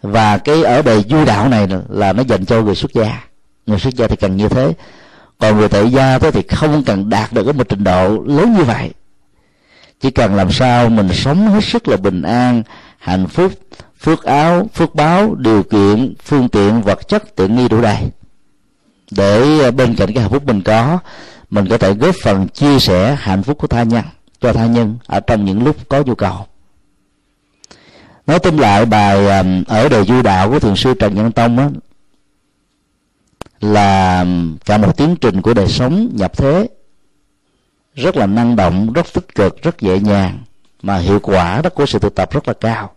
Và cái ở đời du đạo này là nó dành cho người xuất gia. Người xuất gia thì cần như thế. Còn người tại gia thì không cần đạt được một trình độ lớn như vậy. Chỉ cần làm sao mình sống hết sức là bình an, hạnh phúc phước áo phước báo điều kiện phương tiện vật chất tiện nghi đủ đầy. Để ờ, bên cạnh cái hạnh phúc mình có mình có thể góp phần chia sẻ hạnh phúc của tha nhân cho tha nhân ở trong những lúc có nhu cầu. Nói tóm lại bài ở đời du đạo của thượng sư trần nhân tông á, là cả một tiến trình của đời sống nhập thế. Rất là năng động rất tích cực rất nhẹ nhàng mà hiệu quả đó của sự thực tập rất là cao.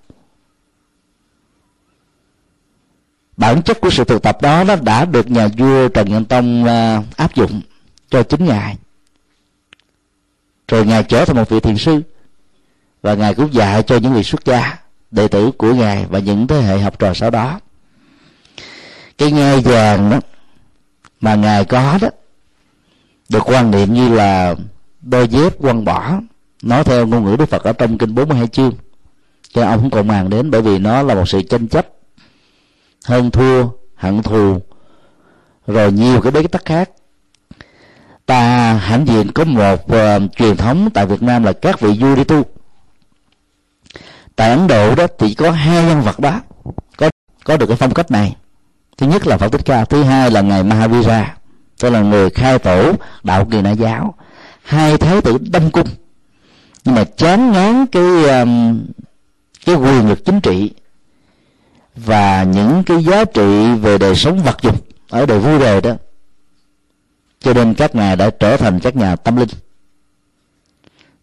Bản chất của sự thực tập đó, nó đã được nhà vua trần nhân tông à, áp dụng cho chính ngài. Rồi ngài trở thành một vị thiền sư, và ngài cũng dạy cho những vị xuất gia, đệ tử của ngài và những thế hệ học trò sau đó. Cái ngai vàng đó mà ngài có đó, được quan niệm như là đôi dép quăng bỏ. Nói theo ngôn ngữ đức phật ở trong kinh 42 chương, cho ông không còn màng đến bởi vì nó là một sự tranh chấp hơn thua hận thù. Rồi nhiều cái bế tắc khác. Ta hãnh diện có một uh, truyền thống tại Việt Nam là các vị vua đi tu. Tại Ấn Độ đó thì có hai nhân vật đó. Có có được cái phong cách này. Thứ nhất là Phật Thích Ca thứ hai là ngài Mahavira tức là người khai tổ đạo kỳ na giáo. Hai thái tử đâm cung. Nhưng mà chán ngán cái um, cái quyền lực chính trị và những cái giá trị về đời sống vật dục ở đời vui đời đó. Cho nên các ngài đã trở thành các nhà tâm linh,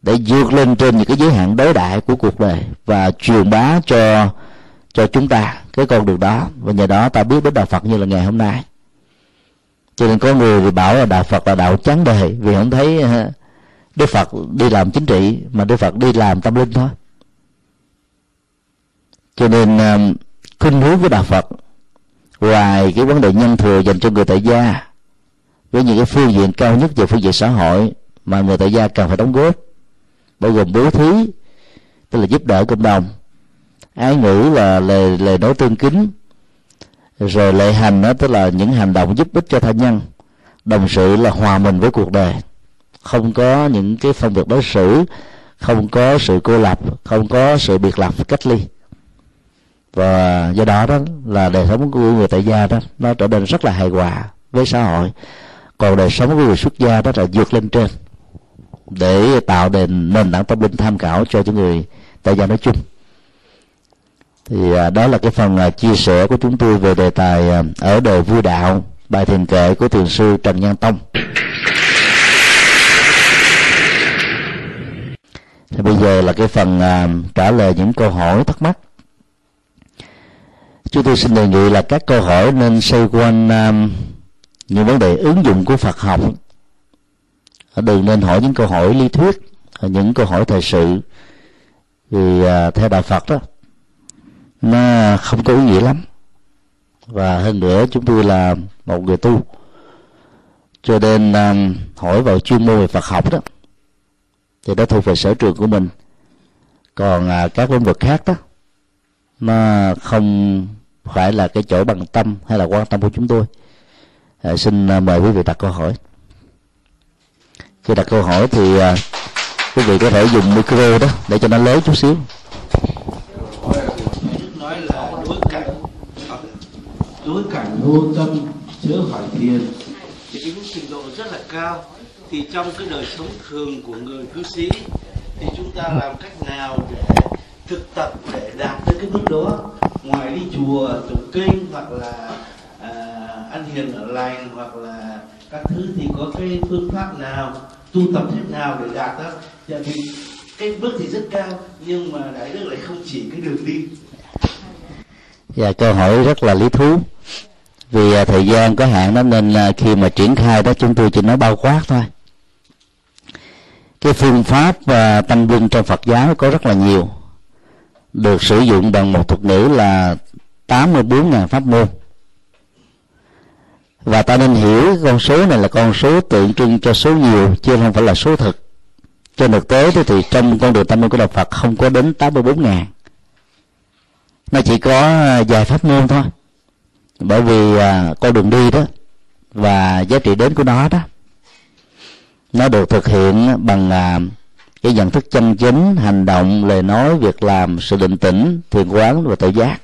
để vượt lên trên những cái giới hạn đối đại của cuộc đời và truyền bá cho cho chúng ta cái con đường đó. Và nhờ đó ta biết đến đạo Phật như là ngày hôm nay. Cho nên có người thì bảo là đạo Phật là đạo chán đời, vì không thấy ờ, Đức Phật đi làm chính trị mà Đức Phật đi làm tâm linh thôi. Cho nên ờ, khuynh hướng của đạo Phật. Ngoài cái vấn đề nhân thừa dành cho người tại gia. Với những cái phương diện cao nhất về phương diện xã hội mà người tại gia cần phải đóng góp. Bao gồm bố thí, tức là giúp đỡ cộng đồng. Ái ngữ là lời lời nói tương kính. Rồi lệ hành đó, tức là những hành động giúp ích cho tha nhân. Đồng sự là hòa mình với cuộc đời. Không có những cái phân biệt đối xử, không có sự cô lập, không có sự biệt lập cách ly và do đó đó là đời sống của người tại gia đó, nó trở nên rất là hài hòa với xã hội. Còn đời sống của người xuất gia đó là vượt lên trên để tạo nền nền tảng tâm linh tham khảo cho những người tại gia nói chung. Thì à, đó là cái phần à, chia sẻ của chúng tôi về đề tài à, ở đời vui đạo, bài thiền kệ của thiền sư trần nhân tông. Thì bây giờ là cái phần trả lời những câu hỏi thắc mắc chúng tôi xin đề nghị là các câu hỏi nên xoay quanh um, những vấn đề ứng dụng của Phật học. Đừng nên hỏi những câu hỏi lý thuyết những câu hỏi thời sự. Vì uh, theo đạo Phật đó nó không có ý nghĩa lắm. Và hơn nữa chúng tôi là một người tu. Cho nên um, hỏi vào chuyên môn về Phật học đó thì đó thuộc về sở trường của mình. Còn uh, các lĩnh vực khác đó nó không phải là cái chỗ bằng tâm hay là quan tâm của chúng tôi. À, xin à, mời quý vị đặt câu hỏi. Khi đặt câu hỏi thì à, quý vị có thể dùng micro đó để cho nó lớn chút xíu. Nói là đối cảnh đối cảnh vô tâm chớ hỏi thiền. Thì cái trình độ rất là cao. Thì trong cái đời sống thường của người cư sĩ thì chúng ta làm cách nào để thực tập để đạt tới cái mức đó. Ngoài đi chùa tụng kinh hoặc là à, ăn hiền ở lành hoặc là các thứ thì có cái phương pháp nào tu tập thế nào để đạt đó. Dạ thì cái bước thì rất cao nhưng mà đại đức lại không chỉ cái đường đi. Dạ câu hỏi rất là lý thú. Vì à, thời gian có hạn đó nên à, khi mà triển khai đó chúng tôi chỉ nói bao quát thôi. Cái phương pháp và tâm linh trong Phật giáo có rất là nhiều được sử dụng bằng một thuật ngữ là 84.000 pháp môn. Và ta nên hiểu con số này là con số tượng trưng cho số nhiều chứ không phải là số thực. Trên thực tế thì trong con đường tâm linh của đạo Phật không có đến 84 ngàn. Nó chỉ có vài pháp môn thôi. Bởi vì à, con đường đi đó và giá trị đến của nó đó nó được thực hiện bằng à, cái nhận thức chân chính hành động lời nói việc làm sự định tĩnh thiền quán và tự giác.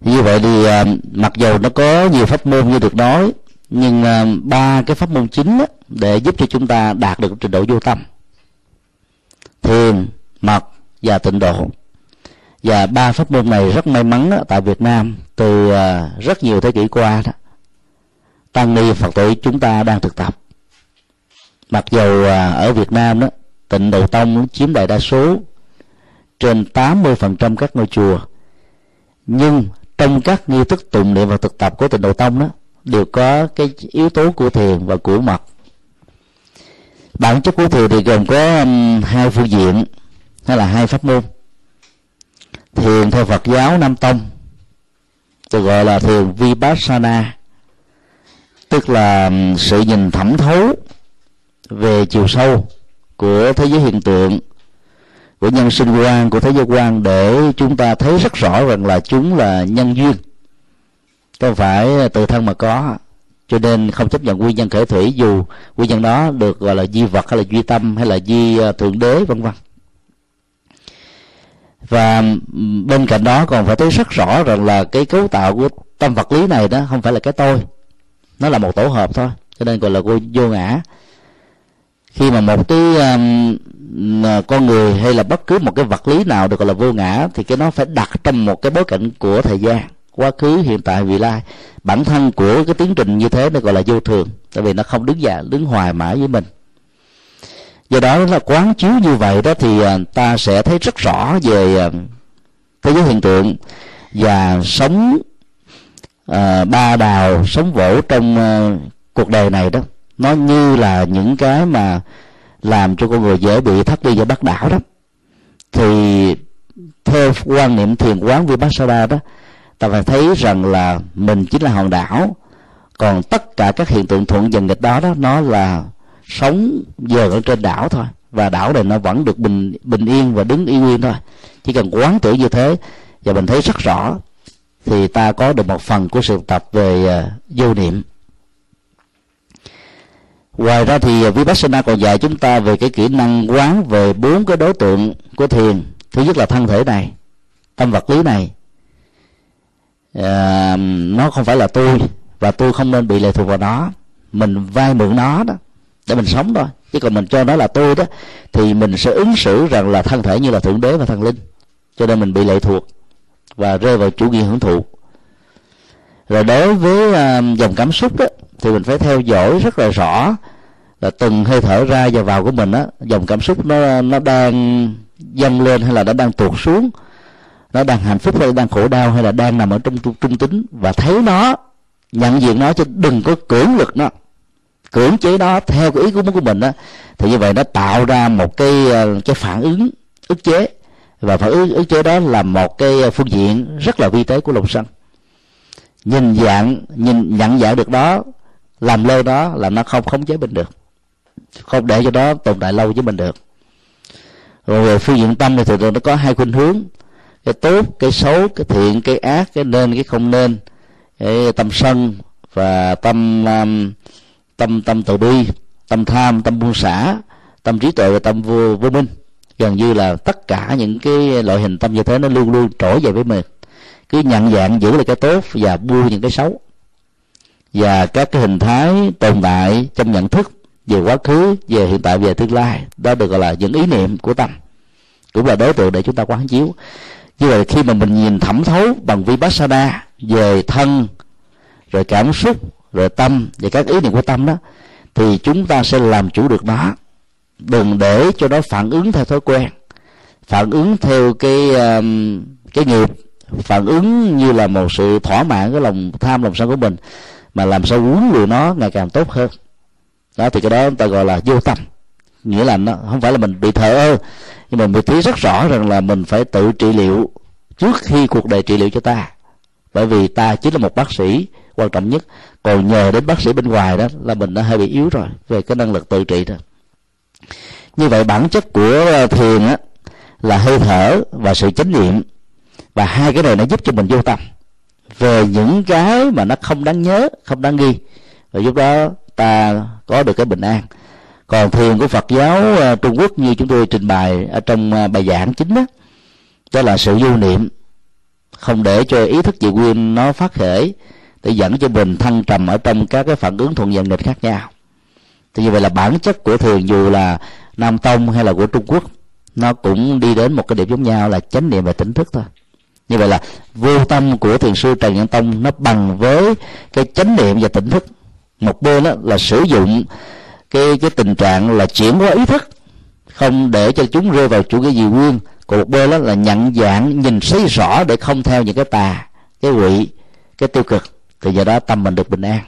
Như vậy thì à, mặc dù nó có nhiều pháp môn như được nói nhưng à, ba cái pháp môn chính đó, để giúp cho chúng ta đạt được trình độ vô tâm. Thiền mật và tịnh độ. Và ba pháp môn này rất may mắn đó, tại Việt Nam từ à, rất nhiều thế kỷ qua đó. Tăng ni Phật tử chúng ta đang thực tập mặc dù à, ở Việt Nam đó, tịnh độ tông chiếm đại đa số, trên 80% các ngôi chùa. Nhưng trong các nghi thức tụng niệm và thực tập của tịnh độ tông đó, đều có cái yếu tố của thiền và của mật. Bản chất của thiền thì gồm có hai phương diện hay là hai pháp môn. Thiền theo Phật giáo Nam Tông, được gọi là thiền Vipassana, tức là sự nhìn thẩm thấu về chiều sâu của thế giới hiện tượng, của nhân sinh quan, của thế giới quan để chúng ta thấy rất rõ rằng là chúng là nhân duyên. Không phải tự thân mà có, cho nên không chấp nhận nguyên nhân khởi thủy, dù nguyên nhân đó được gọi là di vật hay là duy tâm hay là di à, thượng đế, vân vân. Và bên cạnh đó còn phải thấy rất rõ rằng là cái cấu tạo của tâm vật lý này đó không phải là cái tôi. Nó là một tổ hợp thôi, cho nên gọi là vô ngã khi mà một cái um, con người hay là bất cứ một cái vật lý nào được gọi là vô ngã thì cái nó phải đặt trong một cái bối cảnh của thời gian quá khứ hiện tại vị lai. Bản thân của cái tiến trình như thế nó gọi là vô thường tại vì nó không đứng già đứng hoài mãi với mình. Do đó là quán chiếu như vậy đó thì à, ta sẽ thấy rất rõ về à, thế giới hiện tượng và sống uh, ba đào sống vỗ trong uh, cuộc đời này đó nó như là những cái mà làm cho con người dễ bị thất đi và bắt đảo đó. Thì theo quan niệm thiền quán vipassana đó ta phải thấy rằng là mình chính là hòn đảo. Còn tất cả các hiện tượng thuận dần nghịch đó đó nó là sống giờ ở trên đảo thôi. Và đảo này nó vẫn được bình bình yên và đứng yên nguyên thôi. Chỉ cần quán tưởng như thế và mình thấy rất rõ thì ta có được một phần của sự tập về uh, vô niệm ngoài ra thì vipassana còn dạy chúng ta về cái kỹ năng quán về bốn cái đối tượng của thiền. Thứ nhất là thân thể này tâm vật lý này. À, nó không phải là tôi và tôi không nên bị lệ thuộc vào nó. Mình vay mượn nó đó để mình sống thôi. Chứ còn mình cho nó là tôi đó thì mình sẽ ứng xử rằng là thân thể như là thượng đế và thần linh. Cho nên mình bị lệ thuộc và rơi vào chủ nghĩa hưởng thụ. Rồi đối với uh, dòng cảm xúc đó thì mình phải theo dõi rất là rõ là từng hơi thở ra và vào của mình á dòng cảm xúc nó nó đang dâng lên hay là nó đang tuột xuống? Nó đang hạnh phúc hay đang khổ đau hay là đang nằm ở trong trung, trung tính? Và thấy nó nhận diện nó chứ đừng có cưỡng lực nó. Cưỡng chế nó theo cái ý của muốn của mình á, thì như vậy nó tạo ra một cái ờ, cái phản ứng ức chế. Và phản ứng ức chế đó là một cái phương diện rất là vi tế của lòng sân nhìn dạng nhìn nhận dạng được đó làm lơ đó là nó không khống chế mình được không để cho đó tồn tại lâu với mình được. Rồi về phương diện tâm thì thường nó có hai khuynh hướng. Cái tốt cái xấu cái thiện cái ác cái nên cái không nên. Cái tâm sân và tâm um, tâm tâm từ bi tâm tham tâm buông xả tâm trí tuệ và tâm vô, vô minh. Gần như là tất cả những cái loại hình tâm như thế nó luôn luôn trỗi về với mình. Cứ nhận dạng giữ lại cái tốt và buông những cái xấu. Và các cái hình thái tồn tại trong nhận thức về quá khứ, về hiện tại, về tương lai. Đó được gọi là những ý niệm của tâm. Cũng là đối tượng để chúng ta quán chiếu. Như vậy khi mà mình nhìn thẩm thấu bằng vipassana về thân, rồi cảm xúc, rồi tâm và các ý niệm của tâm đó, thì chúng ta sẽ làm chủ được nó. Đừng để cho nó phản ứng theo thói quen. Phản ứng theo cái um, cái nghiệp. Phản ứng như là một sự thỏa mãn cái lòng tham, lòng sân của mình, mà làm sao huấn luyện nó ngày càng tốt hơn đó, thì cái đó ta gọi là vô tâm. Nghĩa là nó không phải là mình bị thở ơ nhưng mà mình thấy rất rõ rằng là mình phải tự trị liệu trước khi cuộc đời trị liệu cho ta. Bởi vì ta chính là một bác sĩ quan trọng nhất. Còn nhờ đến bác sĩ bên ngoài đó là mình đã hơi bị yếu rồi, về cái năng lực tự trị đó như vậy bản chất của ờ, thiền á là hơi thở và sự chánh niệm. Và hai cái này nó giúp cho mình vô tâm. Về những cái mà nó không đáng nhớ, không đáng ghi và lúc đó ta có được cái bình an. Còn thiền của Phật giáo ờ, Trung Quốc như chúng tôi trình bày ở trong ờ, bài giảng chính đó đó là sự du niệm, không để cho ý thức dị nguyên nó phát khởi, để dẫn cho mình thăng trầm ở trong các cái phản ứng thuận dần nghịch khác nhau. Thì như vậy là bản chất của thiền dù là nam tông hay là của trung quốc, nó cũng đi đến một cái điểm giống nhau là chánh niệm và tỉnh thức thôi. Như vậy là vô tâm của thiền sư trần nhân tông nó bằng với cái chánh niệm và tỉnh thức một bên đó là sử dụng cái cái tình trạng là chuyển hóa ý thức, không để cho chúng rơi vào chủ nghĩa dị nguyên. Còn một bên đó là nhận dạng, nhìn thấy rõ để không theo những cái tà, cái quỷ, cái tiêu cực. Thì do đó tâm mình được bình an.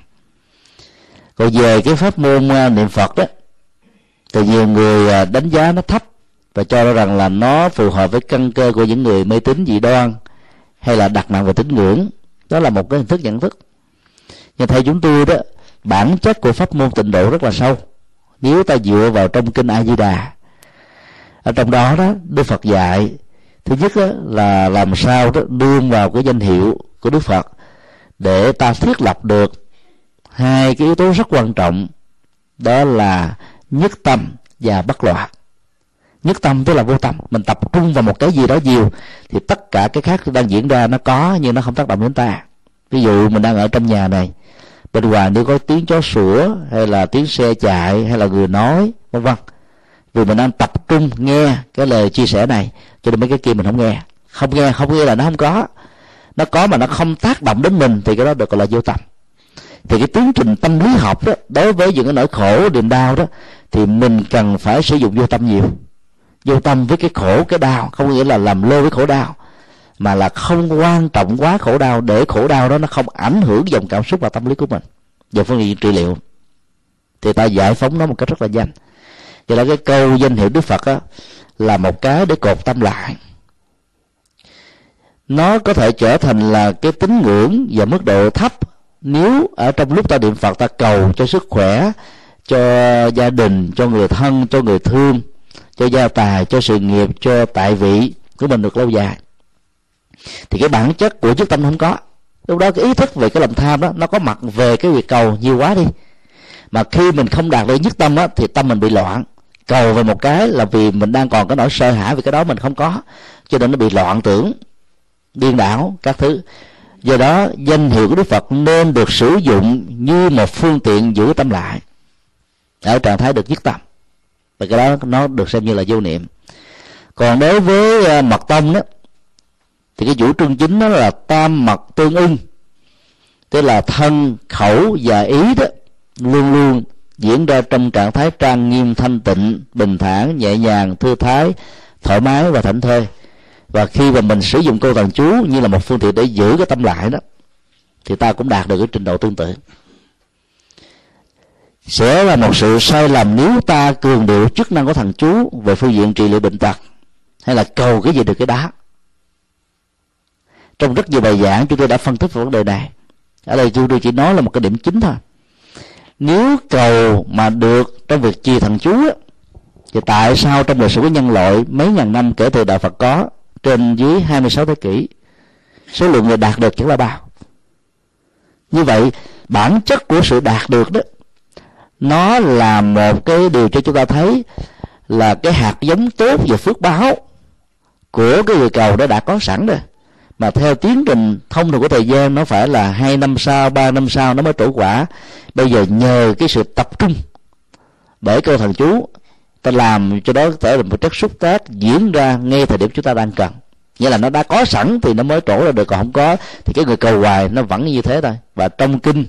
Còn về cái pháp môn à, niệm phật đó thì nhiều người à, đánh giá nó thấp và cho rằng là nó phù hợp với căn cơ của những người mê tín dị đoan hay là đặt nặng về tín ngưỡng. Đó là một cái hình thức nhận thức. Nhưng theo chúng tôi đó bản chất của pháp môn tịnh độ rất là sâu. Nếu ta dựa vào trong kinh a di đà ở trong đó đó đức phật dạy thứ nhất đó, là làm sao đó đưa vào cái danh hiệu của đức phật để ta thiết lập được hai cái yếu tố rất quan trọng đó là nhất tâm và bất loạn. Nhất tâm tức là vô tâm mình tập trung vào một cái gì đó nhiều thì tất cả cái khác đang diễn ra nó có nhưng nó không tác động đến ta. Ví dụ mình đang ở trong nhà này bên ngoài nếu có tiếng chó sủa, hay là tiếng xe chạy, hay là người nói, vân vân. Vì mình đang tập trung nghe cái lời chia sẻ này, cho nên mấy cái kia mình không nghe. Không nghe không nghe là nó không có. Nó có mà nó không tác động đến mình, thì cái đó được gọi là vô tâm. Thì cái tiến trình tâm lý học đó, đối với những cái nỗi khổ, niềm đau đó, thì mình cần phải sử dụng vô tâm nhiều. Vô tâm với cái khổ, cái đau, không nghĩa là làm lơ với khổ đau mà là không quan trọng quá khổ đau để khổ đau đó nó không ảnh hưởng dòng cảm xúc và tâm lý của mình. Về phương diện trị liệu thì ta giải phóng nó một cách rất là nhanh. Vậy là cái câu danh hiệu đức phật á, là một cái để cột tâm lại. Nó có thể trở thành là cái tín ngưỡng và mức độ thấp nếu ở trong lúc ta niệm phật ta cầu cho sức khỏe cho gia đình cho người thân cho người thương cho gia tài cho sự nghiệp cho tại vị của mình được lâu dài thì cái bản chất của chức tâm không có. Lúc đó cái ý thức về cái lòng tham đó, nó có mặt về cái việc cầu nhiều quá đi. Mà khi mình không đạt được nhất tâm á thì tâm mình bị loạn. Cầu về một cái là vì mình đang còn có nỗi sợ hãi vì cái đó mình không có. Cho nên nó bị loạn tưởng, điên đảo, các thứ. Do đó, danh hiệu của đức phật nên được sử dụng như một phương tiện giữ tâm lại. Ở trạng thái được nhất tâm. Và cái đó nó được xem như là vô niệm. Còn đối với à, mật tông đó thì cái chủ trương chính đó là tam mật tương ưng. Tức là thân, khẩu và ý đó luôn luôn diễn ra trong trạng thái trang nghiêm, thanh tịnh, bình thản, nhẹ nhàng, thư thái, thoải mái và thảnh thơi. Và khi mà mình sử dụng câu thần chú như là một phương tiện để giữ cái tâm lại đó, thì ta cũng đạt được cái trình độ tương tự. Sẽ là một sự sai lầm nếu ta cường điệu chức năng của thần chú về phương diện trị liệu bệnh tật hay là cầu cái gì được cái đá trong rất nhiều bài giảng chúng tôi đã phân tích về vấn đề này. Ở đây chúng tôi chỉ nói là một cái điểm chính thôi. Nếu cầu mà được trong việc chia thần chú á, thì tại sao trong lịch sử của nhân loại mấy ngàn năm kể từ đạo Phật có trên dưới 26 thế kỷ số lượng người đạt được chẳng là bao? Như vậy bản chất của sự đạt được đó nó là một cái điều cho chúng ta thấy là cái hạt giống tốt về phước báo của cái người cầu đó đã có sẵn rồi mà theo tiến trình thông thường của thời gian, nó phải là hai năm sau, ba năm sau nó mới trổ quả. Bây giờ nhờ cái sự tập trung để cơ thần chú, ta làm cho đó có thể là một chất xúc tác diễn ra ngay thời điểm chúng ta đang cần. Nghĩa là nó đã có sẵn thì nó mới trổ ra được, còn không có thì cái người cầu hoài nó vẫn như thế thôi. Và trong kinh,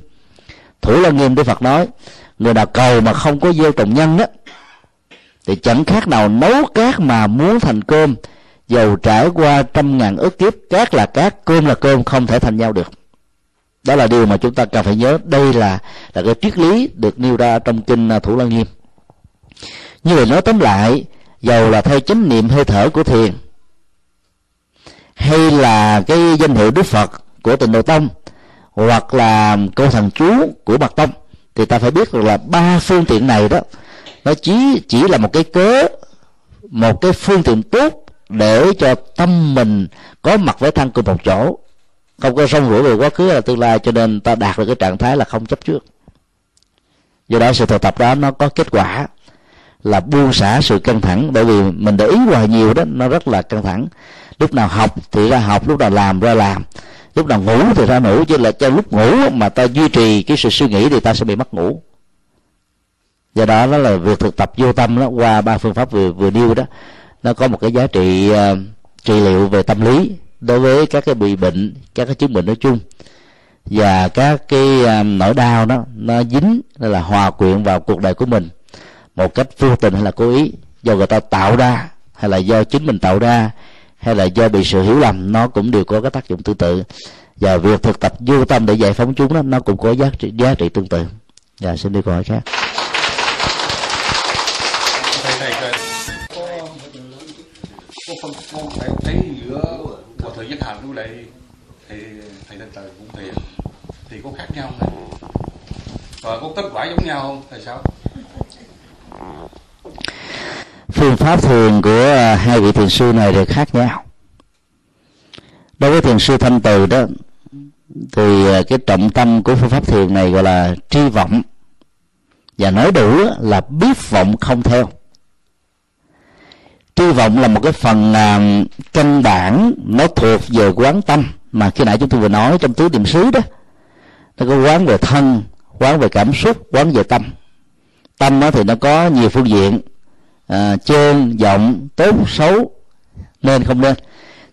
thủ la nghiêm đức phật nói, người nào cầu mà không có gieo trồng nhân á, thì chẳng khác nào nấu cát mà muốn thành cơm dầu trải qua trăm ngàn ức kiếp, cát là cát, cơm là cơm, không thể thành nhau được. Đó là điều mà chúng ta cần phải nhớ. Đây là là cái triết lý được nêu ra trong kinh thủ lăng nghiêm. Như vậy nói tóm lại, dầu là theo chánh niệm hơi thở của thiền, hay là cái danh hiệu đức phật của tịnh độ tông, hoặc là câu thần chú của bậc tông, thì ta phải biết được là ba phương tiện này đó, nó chỉ chỉ là một cái cớ, một cái phương tiện tốt để cho tâm mình có mặt với thân cùng một chỗ. Không có rong ruổi về quá khứ là tương lai, cho nên ta đạt được cái trạng thái là không chấp trước. Do đó sự thực tập đó nó có kết quả là buông xả sự căng thẳng, bởi vì mình để ý hoài nhiều đó, nó rất là căng thẳng. Lúc nào học thì ra học, lúc nào làm ra làm. Lúc nào ngủ thì ra ngủ, chứ là cho lúc ngủ mà ta duy trì cái sự suy nghĩ thì ta sẽ bị mất ngủ. Do đó đó là việc thực tập vô tâm đó, qua ba phương pháp vừa vừa nêu đó nó có một cái giá trị uh, trị liệu về tâm lý đối với các cái bị bệnh các cái chứng bệnh nói chung. Và các cái uh, nỗi đau đó nó dính là hòa quyện vào cuộc đời của mình một cách vô tình hay là cố ý. Do người ta tạo ra hay là do chính mình tạo ra hay là do bị sự hiểu lầm nó cũng đều có cái tác dụng tương tự. Và việc thực tập vô tâm để giải phóng chúng đó nó cũng có giá trị giá trị tương tự. Và xin đi câu hỏi khác. Phân con phải thấy giữa một thời gian hành với lại thầy thầy thanh trời cũng thiền thì có khác nhau không và có kết quả giống nhau không thầy sao phương pháp thiền của à, hai vị thiền sư này thì khác nhau. Đối với thiền sư thanh từ đó, thì à, cái trọng tâm của phương pháp thiền này gọi là tri vọng. Và nói đủ là biết vọng không theo hy vọng là một cái phần uh, căn bản nó thuộc về quán tâm mà khi nãy chúng tôi vừa nói trong tứ niệm xứ đó. Nó có quán về thân quán về cảm xúc quán về tâm. Tâm đó thì nó có nhiều phương diện à, trơn giọng tốt xấu nên không nên.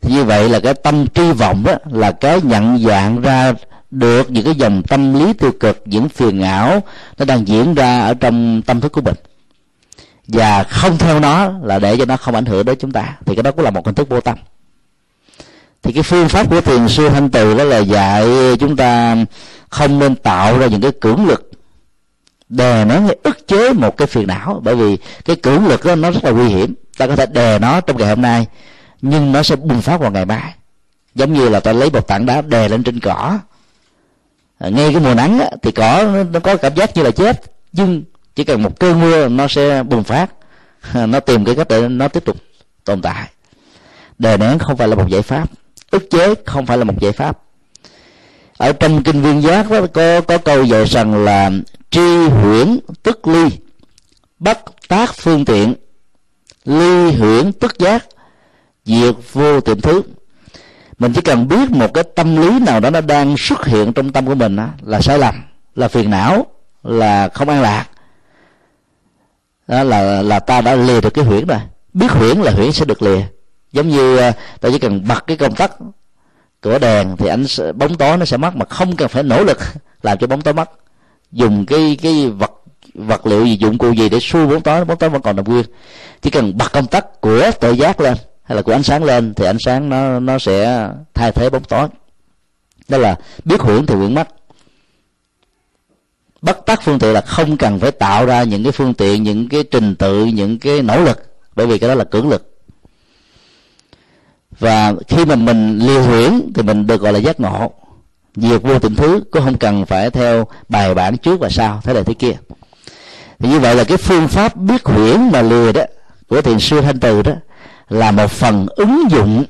Thì như vậy là cái tâm tri vọng đó là cái nhận dạng ra được những cái dòng tâm lý tiêu cực những phiền não nó đang diễn ra ở trong tâm thức của mình và không theo nó là để cho nó không ảnh hưởng đến chúng ta. Thì cái đó cũng là một hình thức vô tâm. Thì cái phương pháp của thiền sư thanh từ đó là dạy chúng ta không nên tạo ra những cái cưỡng lực đè nó hay ức chế một cái phiền não. Bởi vì cái cưỡng lực đó nó rất là nguy hiểm. Ta có thể đè nó trong ngày hôm nay nhưng nó sẽ bùng phát vào ngày mai. Giống như là ta lấy một tảng đá đè lên trên cỏ. À, ngay cái mùa nắng á, thì cỏ nó có cảm giác như là chết. Nhưng chỉ cần một cơn mưa nó sẽ bùng phát nó tìm cái cách để nó tiếp tục tồn tại. Đè nén không phải là một giải pháp ức chế không phải là một giải pháp. Ở trong kinh viên giác đó có có câu dạy rằng là tri huyễn tức ly bất tác phương tiện ly huyễn tức giác diệt vô tiệm thứ. Mình chỉ cần biết một cái tâm lý nào đó nó đang xuất hiện trong tâm của mình đó, là sai lầm là phiền não là không an lạc đó là là ta đã lìa được cái huyễn rồi. Biết huyễn là huyễn sẽ được lìa. Giống như ờ, ta chỉ cần bật cái công tắc cửa đèn thì ánh bóng tối nó sẽ mất mà không cần phải nỗ lực làm cho bóng tối mất dùng cái cái vật vật liệu gì, dụng cụ gì để xua bóng tối bóng tối vẫn còn nằm nguyên. Chỉ cần bật công tắc của tự giác lên, hay là của ánh sáng lên, thì ánh sáng nó nó sẽ thay thế bóng tối. Đó là biết hưởng thì hưởng mất bất tắc phương tiện là không cần phải tạo ra những cái phương tiện, những cái trình tự, những cái nỗ lực. Bởi vì cái đó là cưỡng lực. Và khi mà mình liều huyễn thì mình được gọi là giác ngộ. Diệt vô tình thứ cũng không cần phải theo bài bản trước và sau, thế này thế kia. Thì như vậy là cái phương pháp biết huyễn mà lừa đó, của thiền sư thanh từ đó, là một phần ứng dụng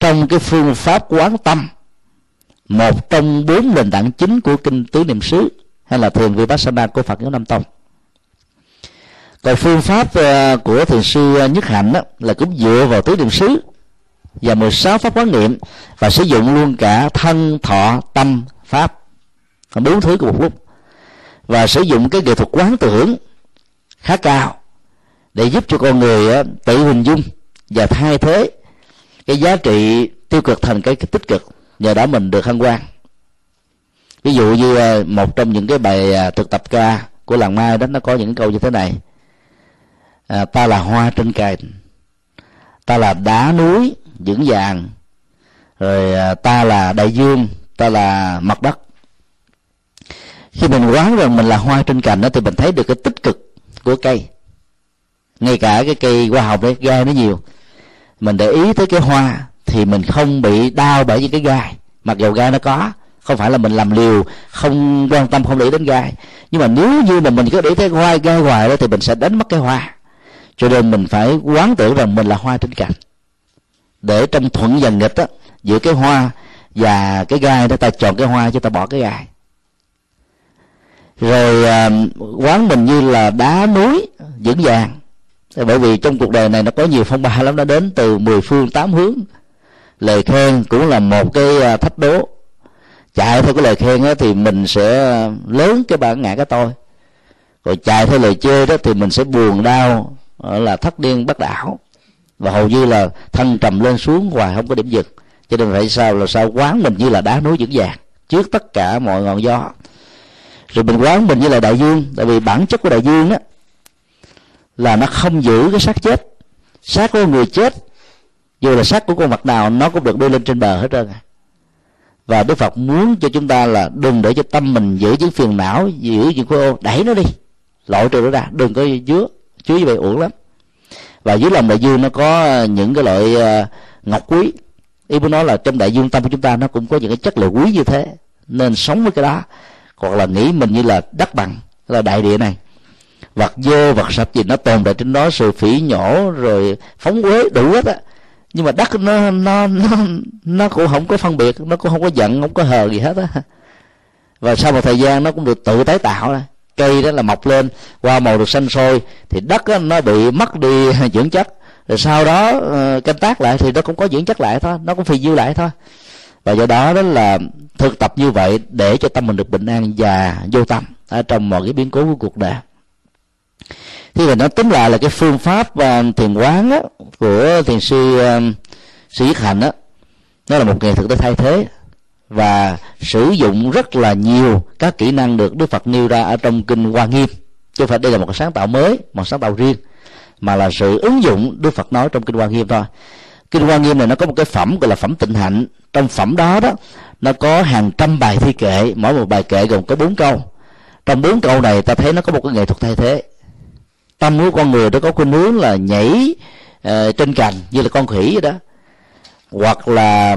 trong cái phương pháp quán tâm, một trong bốn nền tảng chính của kinh tứ niệm xứ hay là thiền vipassana của phật giáo nam tông. Còn phương pháp ờ, của thiền sư ờ, nhất hạnh đó là cũng dựa vào tứ niệm xứ và 16 pháp quán niệm và sử dụng luôn cả thân, thọ, tâm, pháp. Bốn thứ cùng một lúc. Và sử dụng cái nghệ thuật quán tưởng khá cao để giúp cho con người ờ, tự hình dung và thay thế cái giá trị tiêu cực thành cái tích cực nhờ đó mình được hân hoan ví dụ như à, một trong những cái bài à, thực tập ca của làng mai đó nó có những câu như thế này. À, ta là hoa trên cành ta là đá núi vững vàng rồi à, ta là đại dương ta là mặt đất. Khi mình quán rằng mình là hoa trên cành đó thì mình thấy được cái tích cực của cây. Ngay cả cái cây hoa hồng đấy gai nó nhiều. Mình để ý tới cái hoa thì mình không bị đau bởi những cái gai. Mặc dù gai nó có không phải là mình làm liều, không quan tâm, không để đến gai. Nhưng mà nếu như mà mình cứ để cái hoa gai hoài đó thì mình sẽ đánh mất cái hoa. Cho nên mình phải quán tưởng rằng mình là hoa trên cành. Để trong thuận dần nghịch á, giữa cái hoa và cái gai đó, ta chọn cái hoa chứ ta bỏ cái gai. Rồi à, quán mình như là đá núi, vững vàng. Bởi vì trong cuộc đời này nó có nhiều phong ba lắm, nó đến từ mười phương tám hướng. Lời khen cũng là một cái à, thách đố chạy theo cái lời khen đó thì mình sẽ lớn cái bản ngã cái tôi. Rồi chạy theo lời chơi đó thì mình sẽ buồn đau là thất điên bất đảo và hầu như là thân trầm lên xuống hoài không có điểm dừng. Cho nên phải sao là sao quán mình như là đá núi vững vàng, trước tất cả mọi ngọn gió. Rồi mình quán mình như là đại dương, tại vì bản chất của đại dương á là nó không giữ cái xác chết. Xác của người chết, dù là xác của con vật nào nó cũng được đưa lên trên bờ hết trơn à và đức phật muốn cho chúng ta là đừng để cho tâm mình giữ những phiền não, giữ những khối ô đẩy nó đi. Loại trừ nó ra. Đừng có dứa chứa như vậy uổng lắm. Và dưới lòng đại dương nó có ờ, những cái loại ờ, ngọc quý. Ý muốn nói là trong đại dương tâm của chúng ta nó cũng có những cái chất liệu quý như thế. Nên sống với cái đó. Hoặc là nghĩ mình như là đất bằng, là đại địa này. Vật dơ vật sạch gì nó tồn tại trên đó, sự phỉ nhổ, rồi phóng quế đủ hết á nhưng mà đất nó nó nó nó cũng không có phân biệt nó cũng không có giận không có hờ gì hết á. Và sau một thời gian nó cũng được tự tái tạo ra. Cây đó là mọc lên qua màu được xanh sôi thì đất đó, nó bị mất đi dưỡng chất. Rồi sau đó ờ, canh tác lại thì nó cũng có dưỡng chất lại thôi nó cũng phì nhiêu lại thôi. Và do đó đó là thực tập như vậy để cho tâm mình được bình an và vô tâm ở trong mọi cái biến cố của cuộc đời. Thì là nó tính lại là cái phương pháp và thiền quán á, của thiền sư um, uh, sĩ Yết Hạnh đó nó là một nghệ thuật để thay thế và sử dụng rất là nhiều các kỹ năng được Đức Phật nêu ra ở trong kinh Hoa Nghiêm. Chứ không phải đây là một cái sáng tạo mới một sáng tạo riêng mà là sự ứng dụng Đức Phật nói trong kinh Hoa Nghiêm thôi. Kinh Hoa Nghiêm này nó có một cái phẩm gọi là phẩm tịnh hạnh. Trong phẩm đó đó nó có hàng trăm bài thi kệ mỗi một bài kệ gồm có bốn câu. Trong bốn câu này ta thấy nó có một cái nghệ thuật thay thế. Tâm của con người nó có khuynh hướng là nhảy uh, trên cành như là con khỉ vậy đó. Hoặc là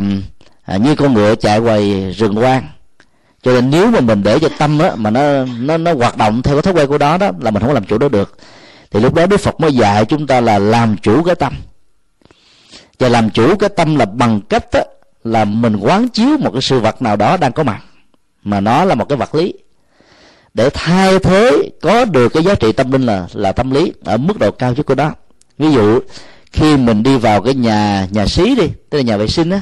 uh, như con ngựa chạy ngoài rừng hoang. Cho nên nếu mà mình để cho tâm á mà nó nó nó hoạt động theo cái thói quen của đó đó là mình không làm chủ đó được. Thì lúc đó đức phật mới dạy chúng ta là làm chủ cái tâm. Và làm chủ cái tâm là bằng cách á là mình quán chiếu một cái sự vật nào đó đang có mặt. Mà nó là một cái vật lý. Để thay thế có được cái giá trị tâm linh là là tâm lý ở mức độ cao nhất của đó ví dụ khi mình đi vào cái nhà nhà xí đi, tức là nhà vệ sinh á,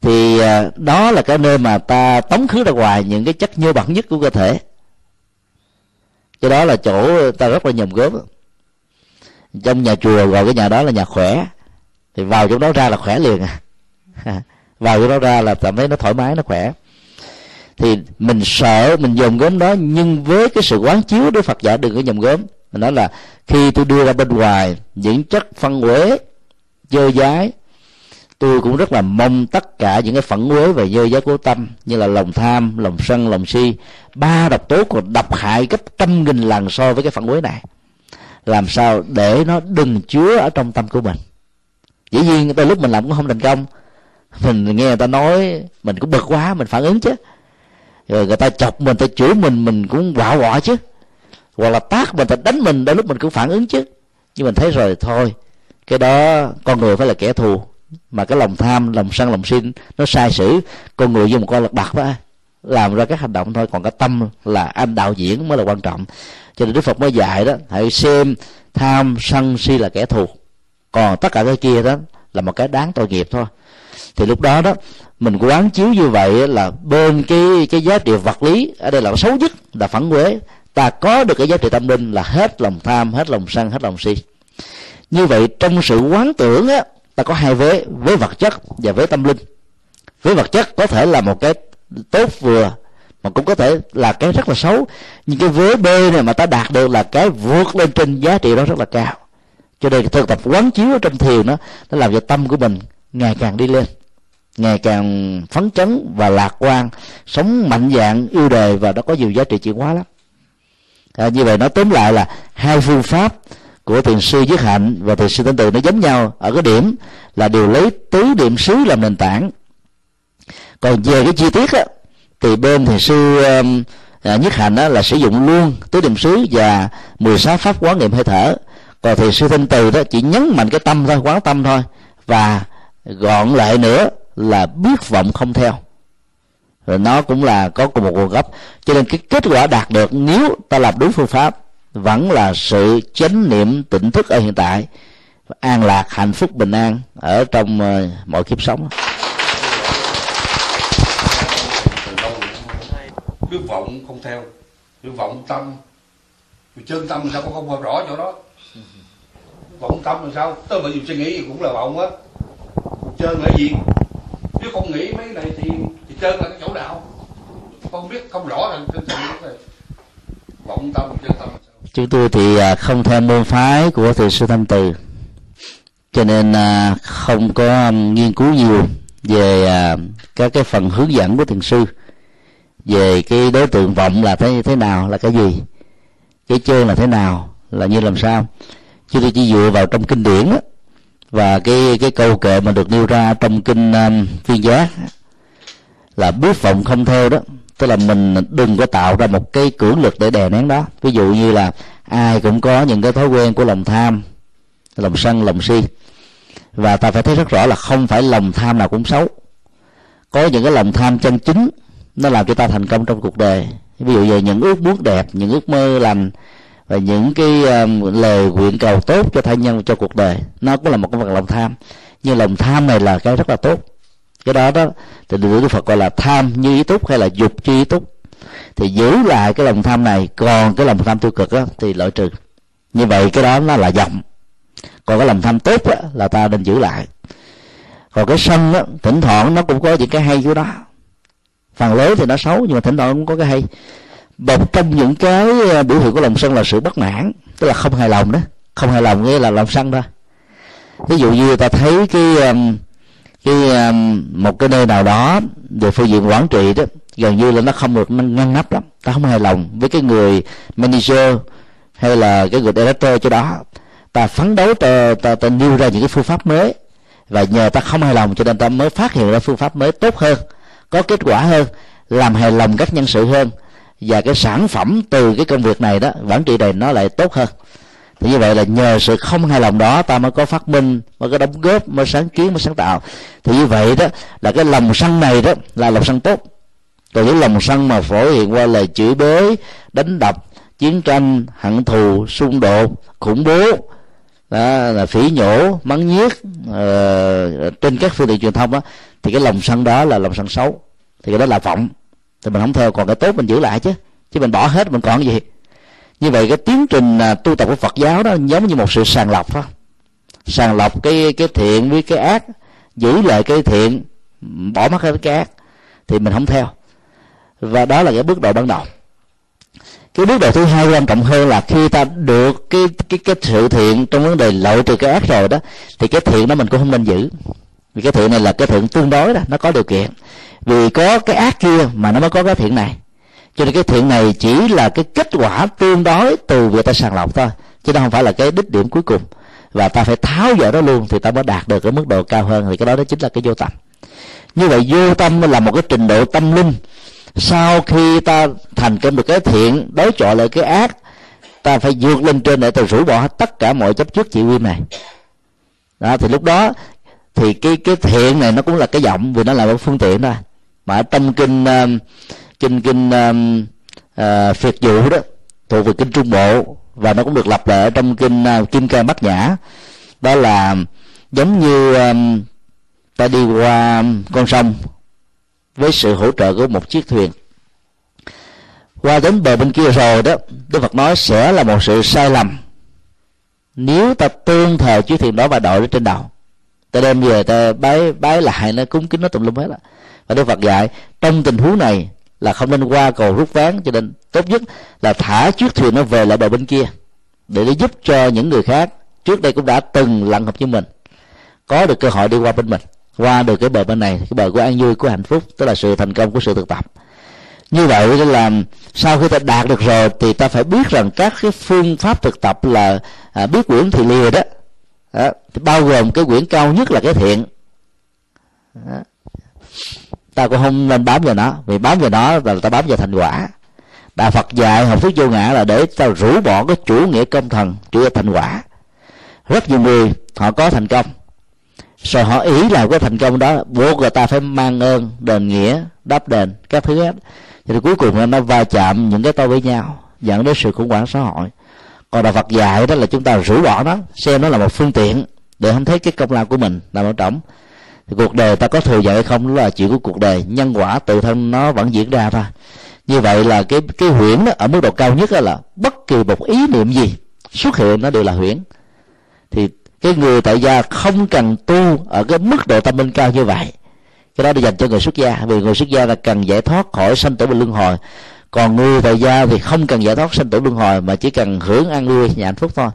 thì à, đó là cái nơi mà ta tống khứ ra ngoài những cái chất nhơ bẩn nhất của cơ thể. Cái đó là chỗ ta rất là nhầm gớm trong nhà chùa gọi cái nhà đó là nhà khỏe, thì vào chỗ đó ra là khỏe liền à. Vào chỗ đó ra là cảm thấy nó thoải mái, nó khỏe. Thì mình sợ, mình dòm gớm đó, nhưng với cái sự quán chiếu đức phật giả đừng có nhầm gớm mình nói là, khi tôi đưa ra bên ngoài những chất phân uế dơ dái, tôi cũng rất là mong tất cả những cái phẫn uế về dơ dái của tâm, như là lòng tham, lòng sân, lòng si. Ba độc tố còn độc hại gấp trăm nghìn lần so với cái phẫn uế này. Làm sao để nó đừng chứa ở trong tâm của mình? Dĩ nhiên, đôi lúc mình làm cũng không thành công. Mình nghe người ta nói, mình cũng bực quá, mình phản ứng chứ. Rồi người ta chọc mình ta chửi mình mình cũng quạo quọ chứ hoặc là tác mình ta đánh mình, đôi lúc mình cũng phản ứng chứ. Nhưng mình thấy rồi thôi. Cái đó, con người phải là kẻ thù. Mà cái lòng tham, lòng sân, lòng sin, nó sai sử. Con người dùng một con lật bạc đó làm ra các hành động thôi. Còn cái tâm là anh đạo diễn mới là quan trọng. Cho nên đức phật mới dạy đó, hãy xem tham, sân, si là kẻ thù. Còn tất cả cái kia đó là một cái đáng tội nghiệp thôi. Thì lúc đó đó, mình quán chiếu như vậy là bên cái cái giá trị vật lý ở đây là xấu nhất, là phản quế ta có được cái giá trị tâm linh là hết lòng tham, hết lòng sân, hết lòng si. Như vậy, trong sự quán tưởng á, ta có hai vế với vật chất và với tâm linh. Với vật chất có thể là một cái tốt vừa, mà cũng có thể là cái rất là xấu. Nhưng cái vế b này mà ta đạt được là cái vượt lên trên giá trị đó rất là cao. Cho nên thực tập quán chiếu ở trong thiền đó nó làm cho tâm của mình ngày càng đi lên, ngày càng phấn chấn và lạc quan, sống mạnh dạng, yêu đời và nó có nhiều giá trị chuyển hóa lắm à, như vậy nó tóm lại là hai phương pháp của thiền sư dứt hạnh và thiền sư tánh từ nó giống nhau ở cái điểm là đều lấy tứ điểm xứ làm nền tảng. Còn về cái chi tiết á, thì bên thiền sư um, à, nhất hạnh á, là sử dụng luôn tứ điểm xứ và 16 pháp quán niệm hơi thở. Còn thiền sư thanh từ đó chỉ nhấn mạnh cái tâm thôi quán tâm thôi và gọn lại nữa là biết vọng không theo rồi nó cũng là có cùng một nguồn gốc. Cho nên cái kết quả đạt được, nếu ta làm đúng phương pháp, vẫn là sự chánh niệm tỉnh thức ở hiện tại, an lạc, hạnh phúc, bình an ở trong ờ, mọi kiếp sống. Biết vọng không theo biết vọng tâm. Chân tâm sao có không rõ chỗ đó? Vọng tâm làm sao? Tôi bây giờ suy nghĩ cũng là vọng á. Chân là gì? Nếu không nghĩ mấy này thì trơn là cái chỗ nào? Không biết không rõ là chân này vọng tâm chân tâm chúng tôi thì à, không theo môn phái của thầy sư thanh từ. Cho nên à, không có um, nghiên cứu nhiều về à, các cái phần hướng dẫn của thiền sư về cái đối tượng vọng là thế thế nào là cái gì cái chân là thế nào là như làm sao. Chúng tôi chỉ dựa vào trong kinh điển đó, và cái cái câu kệ mà được nêu ra trong kinh um, viên giác là biết vọng không theo đó. Tức là mình đừng có tạo ra một cái cưỡng lực để đè nén đó. Ví dụ như là ai cũng có những cái thói quen của lòng tham lòng sân lòng si. Và ta phải thấy rất rõ là không phải lòng tham nào cũng xấu. Có những cái lòng tham chân chính nó làm cho ta thành công trong cuộc đời. Ví dụ về những ước muốn đẹp những ước mơ lành và những cái um, lời nguyện cầu tốt cho thân nhân cho cuộc đời. Nó cũng là một cái phần lòng tham. Nhưng lòng tham này là cái rất là tốt cái đó đó thì được đức phật gọi là tham như ý túc hay là dục như ý túc. Thì giữ lại cái lòng tham này còn cái lòng tham tiêu cực đó, thì loại trừ. Như vậy cái đó nó là dòng. Còn cái lòng tham tốt đó, là ta nên giữ lại. Còn cái sân đó, thỉnh thoảng nó cũng có những cái hay của đó phần lớn thì nó xấu nhưng mà thỉnh thoảng cũng có cái hay. Một trong những cái ờ, biểu hiện của lòng sân là sự bất mãn tức là không hài lòng đó. Không hài lòng nghĩa là lòng sân thôi. Ví dụ như ta thấy cái cái à, một cái nơi nào đó về phương diện quản trị đó gần như là nó không được ngăn nắp lắm. Ta không hài lòng với cái người manager hay là cái người director cho đó. Ta phấn đấu ta, ta, ta nêu ra những cái phương pháp mới và nhờ ta không hài lòng cho nên ta mới phát hiện ra phương pháp mới tốt hơn có kết quả hơn làm hài lòng các nhân sự hơn. Và cái sản phẩm từ cái công việc này đó quản trị này nó lại tốt hơn thì như vậy là nhờ sự không hài lòng đó ta mới có phát minh mới có đóng góp mới sáng kiến mới sáng tạo. Thì như vậy đó là cái lòng sân này đó là lòng sân tốt. Còn những lòng sân mà phổ hiện qua lời chửi bới đánh đập chiến tranh hận thù xung đột khủng bố đó là phỉ nhổ mắng nhiếc uh, trên các phương tiện truyền thông đó thì cái lòng sân đó là lòng sân xấu. Thì cái đó là vọng. Thì mình không theo còn cái tốt mình giữ lại chứ. Chứ mình bỏ hết mình còn gì? Như vậy cái tiến trình à, tu tập của Phật giáo đó giống như một sự sàng lọc đó sàng lọc cái cái thiện với cái ác, giữ lại cái thiện, bỏ mất cái ác, thì mình không theo. Và đó là cái bước đầu ban đầu. Cái bước đầu thứ hai quan trọng hơn là khi ta được cái cái cái sự thiện trong vấn đề loại trừ cái ác rồi đó, thì cái thiện đó mình cũng không nên giữ. Vì cái thiện này là cái thiện tương đối đó, nó có điều kiện. Vì có cái ác kia mà nó mới có cái thiện này cho nên cái thiện này chỉ là cái kết quả tương đối từ việc ta sàng lọc thôi chứ nó không phải là cái đích điểm cuối cùng. Và ta phải tháo dỡ nó luôn thì ta mới đạt được cái mức độ cao hơn thì cái đó đó chính là cái vô tâm. Như vậy vô tâm là một cái trình độ tâm linh. Sau khi ta thành công được cái thiện đối chọi lại cái ác ta phải vượt lên trên để ta rũ bỏ tất cả mọi chấp trước chị quyên này. Đó thì lúc đó thì cái cái thiện này nó cũng là cái giọng vì nó là một phương tiện thôi. Mà ở trong kinh uh, kinh kinh um, à, uh, uh, phiệt dụ đó thuộc về kinh trung bộ và nó cũng được lập lại trong kinh uh, kim cang bát nhã. Đó là giống như um, ta đi qua um, con sông với sự hỗ trợ của một chiếc thuyền. Qua đến bờ bên kia rồi đó đức phật nói sẽ là một sự sai lầm. Nếu ta tương thờ chiếc thuyền đó và đội nó trên đầu ta đem về ta bái bái lại nó cúng kính nó tùm lum hết á. Và đức phật dạy trong tình huống này là không nên qua cầu rút ván cho nên tốt nhất là thả chiếc thuyền nó về lại bờ bên kia để nó giúp cho những người khác. Trước đây cũng đã từng lặn hợp như mình có được cơ hội đi qua bên mình qua được cái bờ bên này cái bờ của an vui của hạnh phúc tức là sự thành công của sự thực tập. Như vậy nên là sau khi ta đạt được rồi thì ta phải biết rằng các cái phương pháp thực tập là à, biết quyển thì lìa đó, đó thì bao gồm cái quyển cao nhất là cái thiện. Đó ta cũng không nên bám vào nó, vì bám vào nó là ta bám vào thành quả. Đạo phật dạy học thuyết vô ngã là để ta rũ bỏ cái chủ nghĩa công thần, chủ nghĩa thành quả. Rất nhiều người, họ có thành công. Rồi họ ý là cái thành công đó, buộc người ta phải mang ơn, đền nghĩa, đáp đền, các thứ hết. Thì cuối cùng nó va chạm những cái to với nhau, dẫn đến sự khủng hoảng xã hội. Còn đạo phật dạy đó là chúng ta rũ bỏ nó, xem nó là một phương tiện để không thấy cái công lao của mình là ở trọng thì cuộc đời ta có thừa nhận hay không đó là chuyện của cuộc đời. Nhân quả tự thân nó vẫn diễn ra thôi. Như vậy là cái cái huyễn đó, ở mức độ cao nhất đó là bất kỳ một ý niệm gì xuất hiện nó đều là huyễn. Thì cái người tại gia không cần tu ở cái mức độ tâm linh cao như vậy. Cái đó để dành cho người xuất gia. Vì người xuất gia là cần giải thoát khỏi sanh tử và luân hồi. Còn người tại gia thì không cần giải thoát sanh tử luân hồi mà chỉ cần hưởng an vui và hạnh phúc thôi.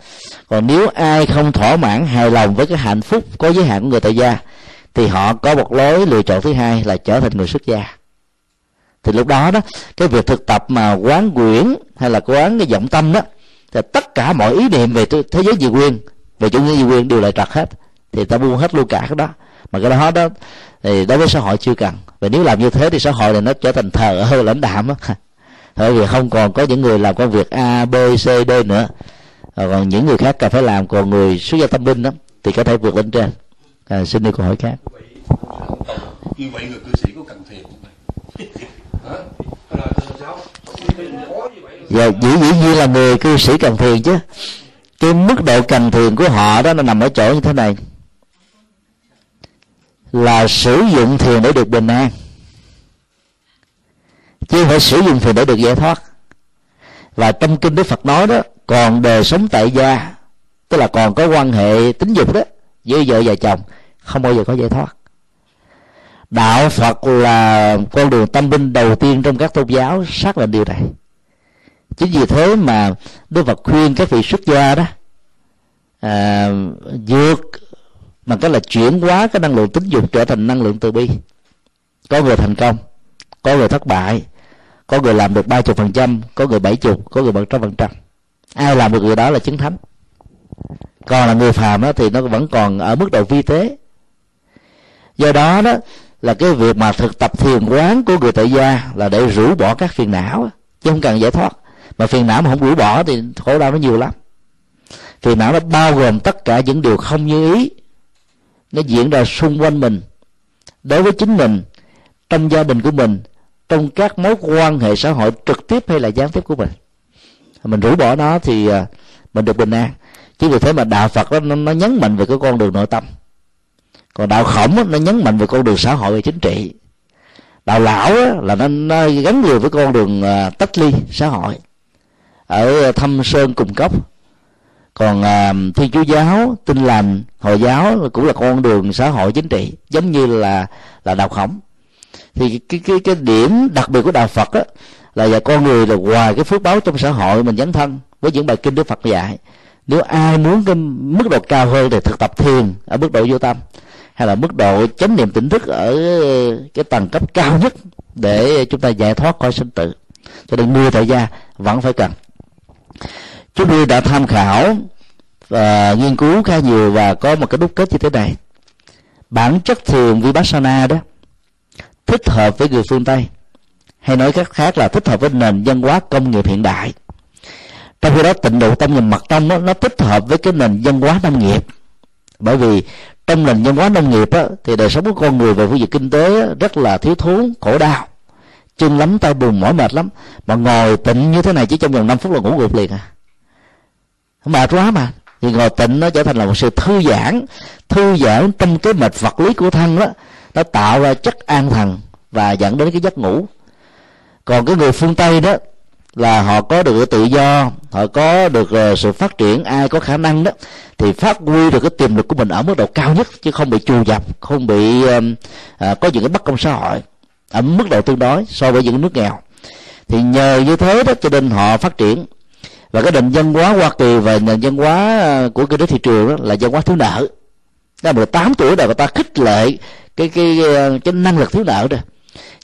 Còn nếu ai không thỏa mãn hài lòng với cái hạnh phúc có giới hạn của người tại gia thì họ có một lối lựa chọn thứ hai là trở thành người xuất gia. Thì lúc đó đó, cái việc thực tập mà quán quyển hay là quán cái vọng tâm đó, thì tất cả mọi ý niệm về thế giới dị quyền về chủ nghĩa dị quyền đều lại trật hết. Thì ta buông hết luôn cả cái đó. Mà cái đó đó, thì đối với xã hội chưa cần. Và nếu làm như thế thì xã hội này nó trở thành thờ hơi lãnh đạm á. Bởi vì không còn có những người làm công việc a, b, c, d nữa. Còn những người khác cần phải làm, còn người xuất gia tâm linh đó, thì có thể vượt lên trên à, xin đi câu hỏi khác. Như vậy người cư sĩ có cần thiền không? Dạ, dĩ dĩ là người cư sĩ cần thiền chứ. Cái mức độ cần thiền của họ đó nó nằm ở chỗ như thế này. Là sử dụng thiền để được bình an. Chứ không phải sử dụng thiền để được giải thoát. Và trong kinh đức phật nói đó còn đời sống tại gia tức là còn có quan hệ tính dục đó với vợ và chồng không bao giờ có giải thoát. Đạo phật là con đường tâm linh đầu tiên trong các tôn giáo xác định điều này. Chính vì thế mà đức phật khuyên các vị xuất gia đó à, vượt bằng cách là chuyển hóa cái năng lượng tính dục trở thành năng lượng từ bi. Có người thành công có người thất bại có người làm được ba chục phần trăm có người bảy chục có người bảy trăm phần trăm. Ai làm được người đó là chứng thánh. Còn là người phàm đó thì nó vẫn còn ở mức độ vi tế do đó đó là cái việc mà thực tập thiền quán của người tại gia là để rũ bỏ các phiền não chứ không cần giải thoát. Mà phiền não mà không rũ bỏ thì khổ đau nó nhiều lắm. Phiền não nó bao gồm tất cả những điều không như ý. Nó diễn ra xung quanh mình đối với chính mình trong gia đình của mình trong các mối quan hệ xã hội trực tiếp hay là gián tiếp của mình. Mình rũ bỏ nó thì à, mình được bình an. Chứ vì thế mà đạo phật đó, nó, nó nhấn mạnh về cái con đường nội tâm còn đạo khổng nó nhấn mạnh về con đường xã hội và chính trị. Đạo lão là nó, nó gắn liền với con đường à, tách ly xã hội. Ở à, thâm sơn cùng cốc. Còn à, thiên chúa giáo tinh lành hồi giáo cũng là con đường xã hội chính trị giống như là là đạo khổng. Thì cái cái cái điểm đặc biệt của đạo phật đó là và con người là ngoài cái phước báo trong xã hội mình dấn thân với những bài kinh đức phật dạy. Nếu ai muốn cái mức độ cao hơn thì thực tập thiền ở mức độ vô tâm hay là mức độ chánh niệm tỉnh thức ở cái tầng cấp cao nhất để chúng ta giải thoát khỏi sinh tử. Cho nên mưa tại gia vẫn phải cần. Chúng tôi đã tham khảo và nghiên cứu khá nhiều và có một cái đúc kết như thế này. Bản chất thường vipassana đó thích hợp với người phương tây. Hay nói cách khác là thích hợp với nền văn hóa công nghiệp hiện đại. Trong khi đó tịnh độ tâm nhìn mặt trong đó, nó thích hợp với cái nền văn hóa nông nghiệp. Bởi vì trong nền văn hóa nông nghiệp á, thì đời sống của con người về phương diện kinh tế á, rất là thiếu thốn khổ đau. Chân lắm tay buồn mỏi mệt lắm. Mà ngồi tịnh như thế này chỉ trong vòng 5 phút là ngủ gục liền à. Mệt quá mà. Thì ngồi tịnh nó trở thành là một sự thư giãn thư giãn trong cái mệt vật lý của thân đó. Nó tạo ra chất an thần và dẫn đến cái giấc ngủ. Còn cái người phương tây đó là họ có được tự do họ có được ờ, sự phát triển ai có khả năng đó thì phát huy được cái tiềm lực của mình ở mức độ cao nhất chứ không bị trù dập không bị à, có những cái bất công xã hội ở mức độ tương đối so với những nước nghèo. Thì nhờ như thế đó cho nên họ phát triển. Và cái nền văn hóa hoa kỳ và nền văn hóa ờ, của kinh tế thị trường đó là văn hóa thiếu nợ. Đó là 18 tuổi là người ta khích lệ cái cái cái ờ, năng lực thiếu nợ rồi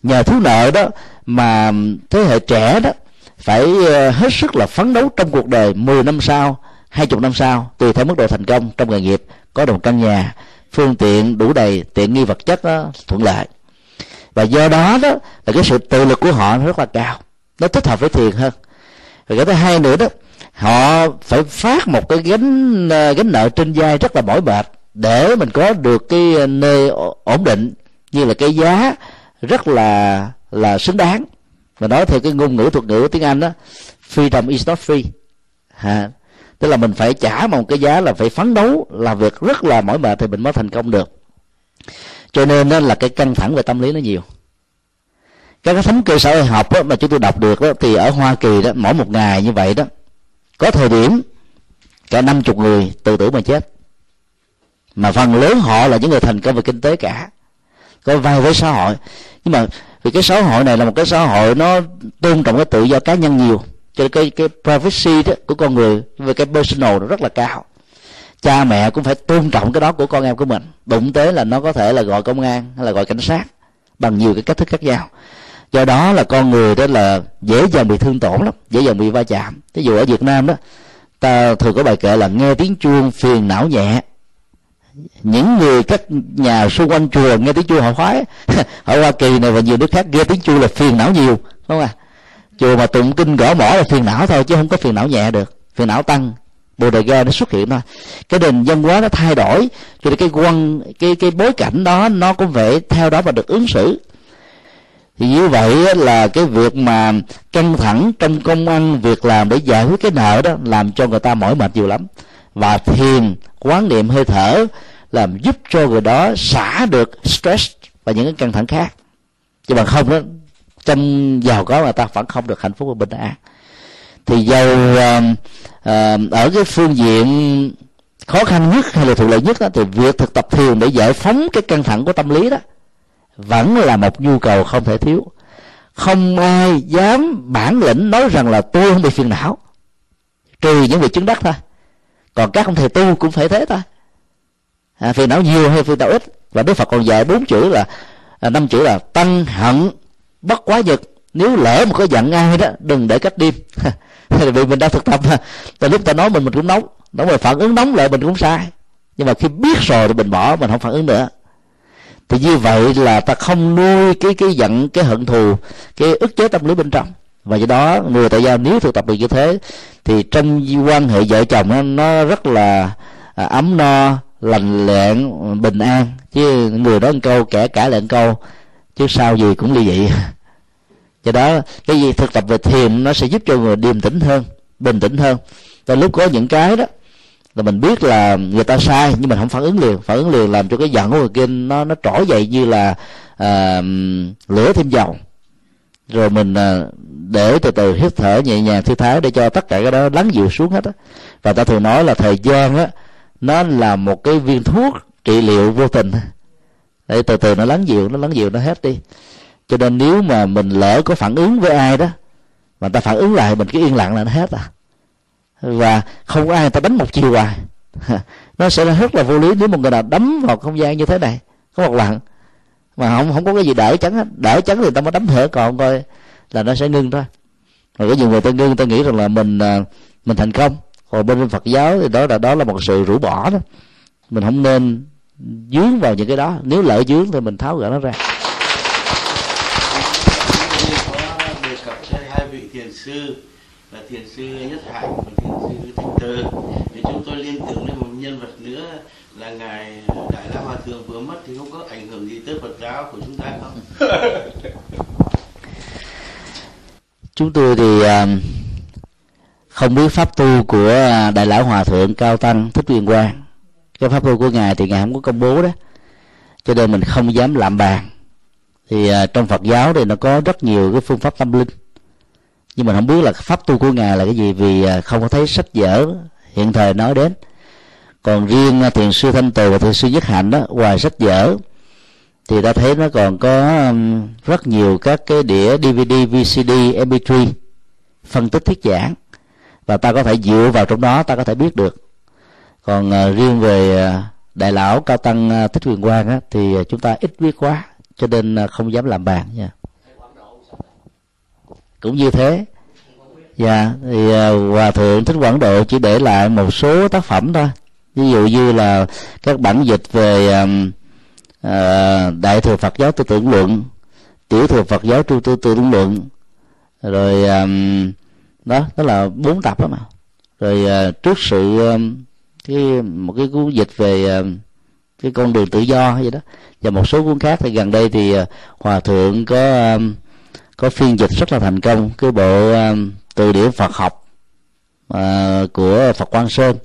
nhờ thiếu nợ đó mà thế hệ trẻ đó phải ờ, hết sức là phấn đấu trong cuộc đời 10 năm sau hai chục năm sau tùy theo mức độ thành công trong nghề nghiệp có được căn nhà phương tiện đủ đầy tiện nghi vật chất đó, thuận lợi. Và do đó đó là cái sự tự lực của họ rất là cao nó thích hợp với thiền hơn. Và cái thứ hai nữa đó họ phải phát một cái gánh ờ, gánh nợ trên vai rất là mỏi mệt để mình có được cái nơi ổn định như là cái giá rất là là xứng đáng mà nói theo cái ngôn ngữ thuật ngữ tiếng anh đó freedom is not free. Ha. Tức là mình phải trả một cái giá là phải phấn đấu làm việc rất là mỏi mệt thì mình mới thành công được. Cho nên là cái căng thẳng về tâm lý nó nhiều. Các cái thống kê xã hội học đó, mà chúng tôi đọc được đó, thì ở hoa kỳ đó mỗi một ngày như vậy đó có thời điểm cả năm chục người tự tử mà chết. Mà phần lớn họ là những người thành công về kinh tế cả có vai với xã hội. Nhưng mà vì cái xã hội này là một cái xã hội nó tôn trọng cái tự do cá nhân nhiều. Cho nên cái cái privacy đó của con người, về cái personal nó rất là cao. Cha mẹ cũng phải tôn trọng cái đó của con em của mình. Đụng tới là nó có thể là gọi công an hay là gọi cảnh sát bằng nhiều cái cách thức khác nhau. Do đó là con người đó là dễ dàng bị thương tổn lắm, dễ dàng bị va chạm. Ví dụ ở việt nam đó, ta thường có bài kệ là nghe tiếng chuông phiền não nhẹ những người các nhà xung quanh chùa nghe tiếng chuông họ khoái. Ở hoa kỳ này và nhiều nước khác nghe tiếng chuông là phiền não nhiều đúng không à chùa mà tụng kinh gõ mỏ là phiền não thôi, chứ không có phiền não nhẹ được. Phiền não tăng. Bồ đề ga nó xuất hiện thôi. Cái nền văn hóa nó thay đổi. Cho nên cái quan cái cái bối cảnh đó, nó cũng phải theo đó mà được ứng xử. Thì như vậy là cái việc mà căng thẳng trong công ăn, việc làm để giải quyết cái nợ đó, làm cho người ta mỏi mệt nhiều lắm và thiền quán niệm hơi thở làm giúp cho người đó xả được stress và những cái căng thẳng khác. Chứ bằng không đó trong giàu có mà ta vẫn không được hạnh phúc và bình an. Thì dầu uh, uh, ở cái phương diện khó khăn nhất hay là thuận lợi nhất đó, thì việc thực tập thiền để giải phóng cái căng thẳng của tâm lý đó vẫn là một nhu cầu không thể thiếu. Không ai dám bản lĩnh nói rằng là tôi không bị phiền não trừ những vị chứng đắc thôi còn các ông thầy tu cũng phải thế thôi. À, phiền não nhiều hay phiền não ít? Và đức phật còn dạy bốn chữ là à, năm chữ là tăng hận bất quá nhật. Nếu lỡ mà có giận ai đó đừng để cách đêm. Vì mình đang thực tập mà. Từ lúc ta nói mình mình cũng nóng. Nóng rồi phản ứng nóng lại mình cũng sai. Nhưng mà khi biết rồi thì mình bỏ mình không phản ứng nữa. Thì như vậy là ta không nuôi cái cái giận cái hận thù cái ức chế tâm lý bên trong. Và do đó người tại gia nếu thực tập được như thế thì trong quan hệ vợ chồng nó, nó rất là à, ấm no lành lẹn bình an. Chứ người đó một câu kẻ cả lại câu chứ sao gì cũng ly dị. Do đó cái gì thực tập về thiền nó sẽ giúp cho người điềm tĩnh hơn bình tĩnh hơn. Cho lúc có những cái đó là mình biết là người ta sai nhưng mình không phản ứng liền. Phản ứng liền làm cho cái giận của người kia nó nó trỗi dậy như là uh, lửa thêm dầu rồi mình à, để từ từ hít thở nhẹ nhàng thư thái để cho tất cả cái đó lắng dịu xuống hết á. Và ta thường nói là thời gian á, nó là một cái viên thuốc trị liệu vô tình. Để từ từ nó lắng dịu, nó lắng dịu nó hết đi. Cho nên nếu mà mình lỡ có phản ứng với ai đó, mà ta phản ứng lại mình cứ yên lặng là nó hết à. Và không có ai người ta đánh một chiều hoài. Nó sẽ là rất là vô lý nếu một người nào đấm vào không gian như thế này, có một lần mà không không có cái gì đỡ chắn hết. Đỡ chắn thì ta mới đấm thở còn coi là nó sẽ ngưng thôi. Rồi có nhiều người ta ngưng ta nghĩ rằng là mình à, mình thành công. Còn bên phật giáo thì đó là đó là một sự rũ bỏ đó. Mình không nên dướng vào những cái đó. Nếu lỡ dướng thì mình tháo gỡ nó ra. Thiền sư là thiền sư nhất hạnh và thiền sư thích từ. Thì chúng tôi liên tưởng đến một nhân vật nữa là ngài đại la hòa thượng vừa mất thì không có ảnh hưởng gì tới phật giáo của chúng ta không? Chúng tôi thì à, không biết pháp tu của đại lão hòa thượng cao tăng thích viên quang. Cái pháp tu của ngài thì ngài không có công bố đó. Cho nên mình không dám làm bàn. Thì à, trong Phật giáo thì nó có rất nhiều cái phương pháp tâm linh. Nhưng mình không biết là pháp tu của ngài là cái gì vì à, không có thấy sách vở hiện thời nói đến còn riêng à, thiền sư thanh tù và thiền sư nhất hạnh đó ngoài sách vở thì ta thấy nó còn có rất nhiều các cái đĩa DVD, VCD, MP3 phân tích thuyết giảng. Và ta có thể dựa vào trong đó ta có thể biết được. Còn uh, riêng về uh, đại lão cao tăng uh, thích quyền quang á, thì chúng ta ít biết quá cho nên không dám làm bàn nha. Cũng như thế. Dạ thì uh, hòa thượng thích quảng độ chỉ để lại một số tác phẩm thôi ví dụ như là các bản dịch về um, uh, đại thừa phật giáo tư tưởng luận tiểu thừa phật giáo trung tư tưởng luận rồi um, đó đó là bốn tập đó mà. Rồi uh, trước sự um, cái một cái cuốn dịch về um, cái con đường tự do vậy gì đó và một số cuốn khác thì gần đây thì uh, hòa thượng có um, có phiên dịch rất là thành công. Cái bộ um, từ điển Phật học uh, của Phật Quang Sơn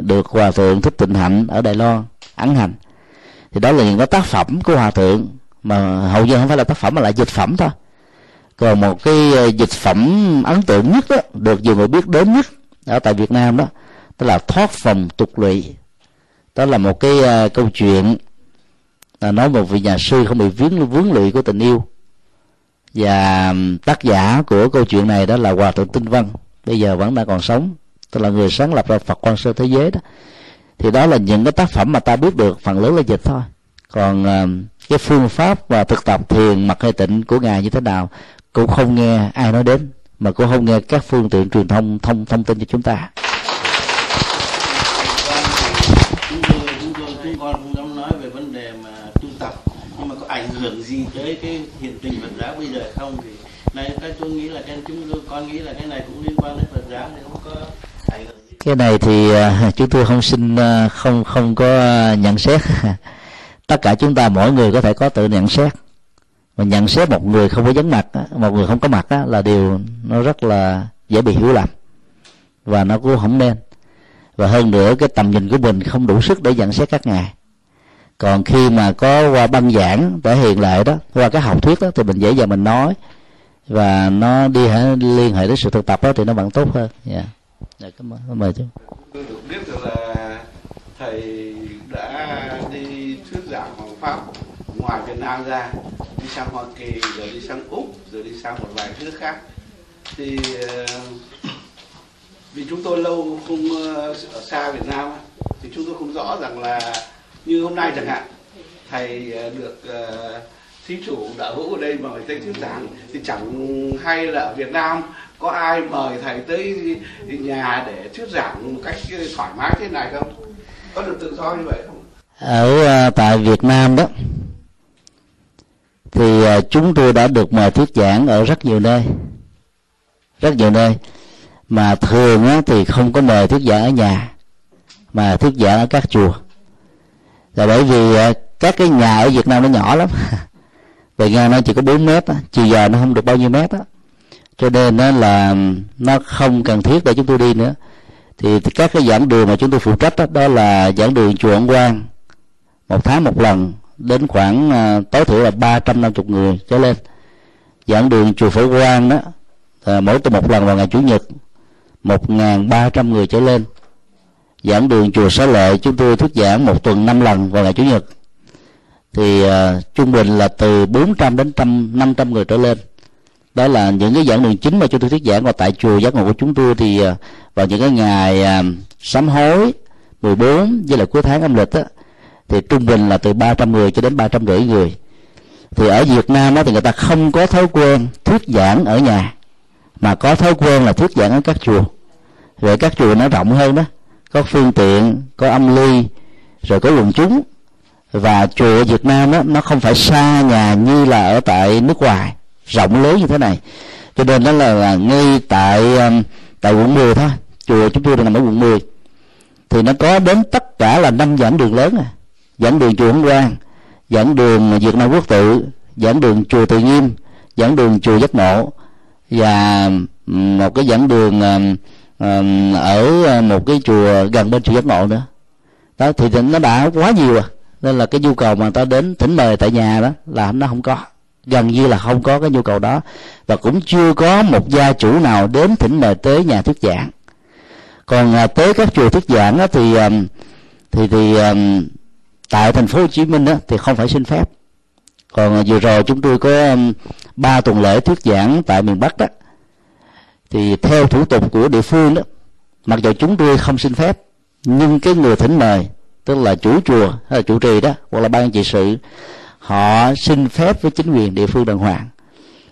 được hòa thượng thích tịnh hạnh ở Đài Loan ấn hành. Thì đó là những cái tác phẩm của hòa thượng mà hầu như không phải là tác phẩm mà là dịch phẩm thôi. Còn một cái ờ, dịch phẩm ấn tượng nhất đó được nhiều người biết đến nhất ở tại Việt Nam đó đó là thoát phòng tục lụy. Đó là một cái uh, câu chuyện là nói một vị nhà sư không bị vướng vướng lụy của tình yêu. Và tác giả của câu chuyện này đó là hòa thượng tinh văn. Bây giờ vẫn đang còn sống tức là người sáng lập ra phật quan sơ thế giới đó. Thì đó là những cái tác phẩm mà ta biết được, phần lớn là dịch thôi. Còn ờ, cái phương pháp và thực tập thiền mặt hay tịnh của ngài như thế nào, cũng không nghe ai nói đến, mà cũng không nghe các phương tiện truyền thông thông thông tin cho chúng ta. Chúng tôi chúng tôi chúng con không nói về vấn đề mà tu tập. Nhưng mà có ảnh hưởng gì tới cái hiện tình Phật giáo bây giờ không thì? Này, cái tôi nghĩ là cái chúng tôi con nghĩ là cái này cũng liên quan đến Phật giáo, thì không có cái này thì à, chúng tôi không xin à, không không có à, nhận xét. Tất cả chúng ta, mỗi người có thể có tự nhận xét. Mà nhận xét một người không có vấn mặt một người không có mặt là điều nó rất là dễ bị hiểu lầm. Và nó cũng không nên. Và hơn nữa, cái tầm nhìn của mình không đủ sức để nhận xét các ngài. Còn khi mà có qua băng giảng thể hiện lại đó, qua cái học thuyết đó, thì mình dễ dàng mình nói. Và nó đi liên hệ đến sự thực tập đó thì nó vẫn tốt hơn. Yeah dạ, cảm ơn. Mời chú. Tôi được biết được là thầy đã đi thuyết giảng hoàng pháp ngoài Việt Nam ra đi sang Hoa Kỳ rồi đi sang Úc rồi đi sang một vài nước khác. Thì ờ, vì chúng tôi lâu không ờ, ở xa Việt Nam thì chúng tôi không rõ rằng là như hôm nay chẳng hạn thầy ờ, được thí chủ đạo hữu ở đây mời tới thuyết giảng thì chẳng hay là ở Việt Nam có ai mời thầy tới nhà để thuyết giảng một cách thoải mái thế này không? Có được tự do như vậy không? Ở à, tại Việt Nam đó thì à, chúng tôi đã được mời thuyết giảng ở rất nhiều nơi rất nhiều nơi. Mà thường á, thì không có mời thuyết giảng ở nhà mà thuyết giảng ở các chùa. Là bởi vì à, các cái nhà ở Việt Nam nó nhỏ lắm. Bề ngang nó chỉ có 4 mét đó, chiều dài nó không được bao nhiêu mét đó cho nên nó là nó không cần thiết để chúng tôi đi nữa. Thì các cái giảng đường mà chúng tôi phụ trách đó, đó là giảng đường chùa Ấn Quang. Một tháng một lần đến khoảng à, tối thiểu là ba trăm năm chục người trở lên. Giảng đường chùa Phổ Quang đó à, mỗi tuần một lần vào ngày chủ nhật một ngàn ba trăm người trở lên. Giảng đường chùa Xá Lợi chúng tôi thuyết giảng một tuần năm lần vào ngày chủ nhật. Thì uh, trung bình là từ 400 đến trăm 500 người trở lên đó là những cái giảng đường chính mà chúng tôi thuyết giảng. Và tại chùa giác ngộ của chúng tôi thì à, vào những cái ngày à, sám hối 14 với là cuối tháng âm lịch á thì trung bình là từ 300 người cho đến ba trăm rưỡi người. Thì ở Việt Nam á, thì người ta không có thói quen thuyết giảng ở nhà mà có thói quen là thuyết giảng ở các chùa. Rồi các chùa nó rộng hơn đó có phương tiện có âm ly rồi có luồng chúng. Và chùa ở Việt Nam đó, nó không phải xa nhà như là ở tại nước ngoài rộng lớn như thế này. Cho nên đó là, là ngay tại um, tại quận 10 thôi. Chùa chúng tôi đang nằm ở quận 10 thì nó có đến tất cả là năm giảng đường lớn à. Giảng đường chùa Hồng Quang giảng đường Việt Nam Quốc tự giảng đường chùa Từ Nghiêm giảng đường chùa Giác Ngộ và um, một cái giảng đường um, um ở uh, một cái chùa gần bên chùa Giác Ngộ nữa. Đó thì nó đã quá nhiều à. Nên là cái nhu cầu mà ta đến thỉnh mời tại nhà đó là nó không có gần như là không có cái nhu cầu đó. Và cũng chưa có một gia chủ nào đến thỉnh mời tới nhà thuyết giảng. Còn à, tới các chùa thuyết giảng á, thì à, thì thì à, tại thành phố Hồ Chí Minh á, thì không phải xin phép. Còn à, vừa rồi chúng tôi có ba tuần lễ thuyết giảng tại miền Bắc đó. Thì theo thủ tục của địa phương đó mặc dù chúng tôi không xin phép nhưng cái người thỉnh mời tức là chủ chùa hay là chủ trì đó hoặc là ban trị sự họ xin phép với chính quyền địa phương đàng hoàng.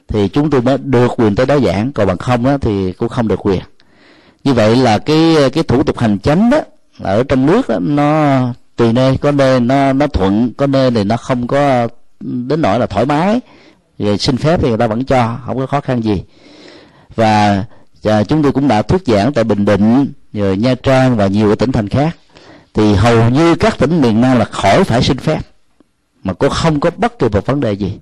Thì chúng tôi mới được quyền tới đó giảng. Còn bằng không đó, thì cũng không được quyền. Như vậy là cái cái thủ tục hành chánh đó ở trong nước đó, nó tùy nơi. Có nơi nó nó thuận có nơi thì nó không có đến nỗi là thoải mái. Rồi xin phép thì người ta vẫn cho không có khó khăn gì. Và, à, chúng tôi cũng đã thuyết giảng tại bình định rồi nha trang và nhiều tỉnh thành khác. Thì hầu như các tỉnh miền nam là khỏi phải xin phép mà cô không có bất kỳ một vấn đề gì.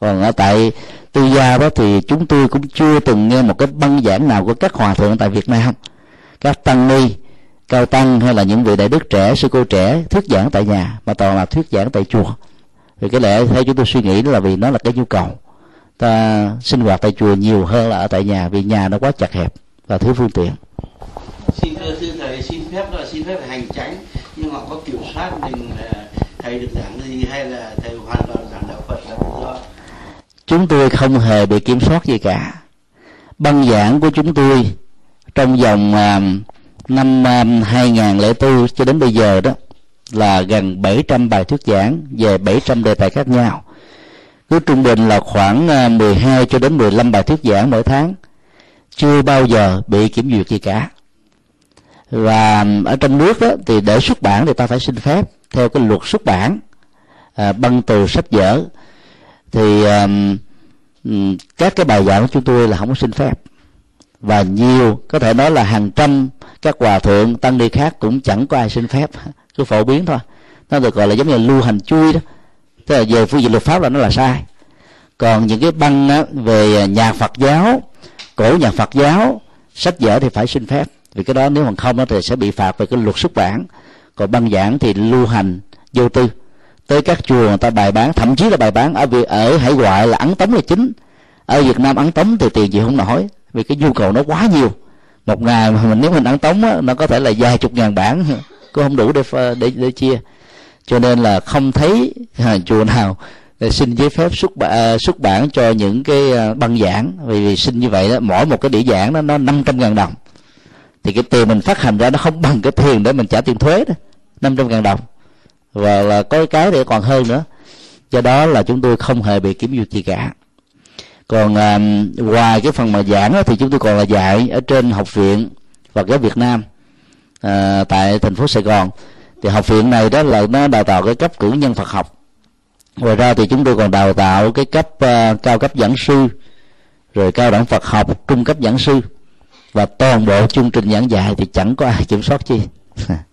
Còn ở tại tư gia đó thì chúng tôi cũng chưa từng nghe một cái băng giảng nào của các hòa thượng tại việt nam. Các tăng ni, cao tăng hay là những vị đại đức trẻ, sư cô trẻ thuyết giảng tại nhà, mà toàn là thuyết giảng tại chùa. Vì cái lẽ theo chúng tôi suy nghĩ đó là vì nó là cái nhu cầu. Ta sinh hoạt tại chùa nhiều hơn là ở tại nhà, vì nhà nó quá chặt hẹp và thiếu phương tiện. Xin thưa sư thầy, xin phép là xin phép hành tránh nhưng họ có kiểm soát mình à, thầy được giảng hay là thầy hoàn toàn giảng đạo Phật là tự do? Chúng tôi không hề bị kiểm soát gì cả. Băng giảng của chúng tôi trong vòng um, năm um, 2004 cho đến bây giờ đó là gần 700 bài thuyết giảng về 700 đề tài khác nhau. Cứ trung bình là khoảng uh, 12 cho đến 15 bài thuyết giảng mỗi tháng. Chưa bao giờ bị kiểm duyệt gì cả. Và um, ở trong nước đó, thì để xuất bản thì ta phải xin phép theo cái luật xuất bản à, băng từ sách vở thì à, các cái bài giảng của chúng tôi là không có xin phép. Và nhiều có thể nói là hàng trăm các hòa thượng tăng ni khác cũng chẳng có ai xin phép cứ phổ biến thôi. Nó được gọi là giống như lưu hành chui đó. Tức là về phương diện luật pháp là nó là sai. Còn những cái băng á, về nhà phật giáo cổ nhà phật giáo sách vở thì phải xin phép. Vì cái đó nếu mà không đó thì sẽ bị phạt về cái luật xuất bản. Còn băng giảng thì lưu hành vô tư tới các chùa người ta bài bán thậm chí là bài bán ở việc ở hải ngoại là ấn tống là chính. Ở việt nam ấn tống thì tiền gì không nổi vì cái nhu cầu nó quá nhiều. Một ngày mà mình nếu mình ấn tống á, nó có thể là vài chục ngàn bản cũng không đủ để để để chia. Cho nên là không thấy à, chùa nào để xin giấy phép xuất bản, à, xuất bản cho những cái à, băng giảng. Vì, vì xin như vậy đó mỗi một cái đĩa giảng đó nó 500 ngàn đồng. Thì cái tiền mình phát hành ra nó không bằng cái tiền để mình trả tiền thuế đó 500 ngàn đồng và là có cái để còn hơn nữa. Do đó là chúng tôi không hề bị kiểm duyệt gì cả. Còn à, ngoài cái phần mà giảng đó, thì chúng tôi còn là dạy ở trên học viện Phật giáo Việt Nam à, tại thành phố Sài Gòn. Thì học viện này đó là nó đào tạo cái cấp cử nhân Phật học. Ngoài ra thì chúng tôi còn đào tạo cái cấp uh, cao cấp giảng sư rồi cao đẳng Phật học trung cấp giảng sư. Và toàn bộ chương trình giảng dạy thì chẳng có ai kiểm soát chi.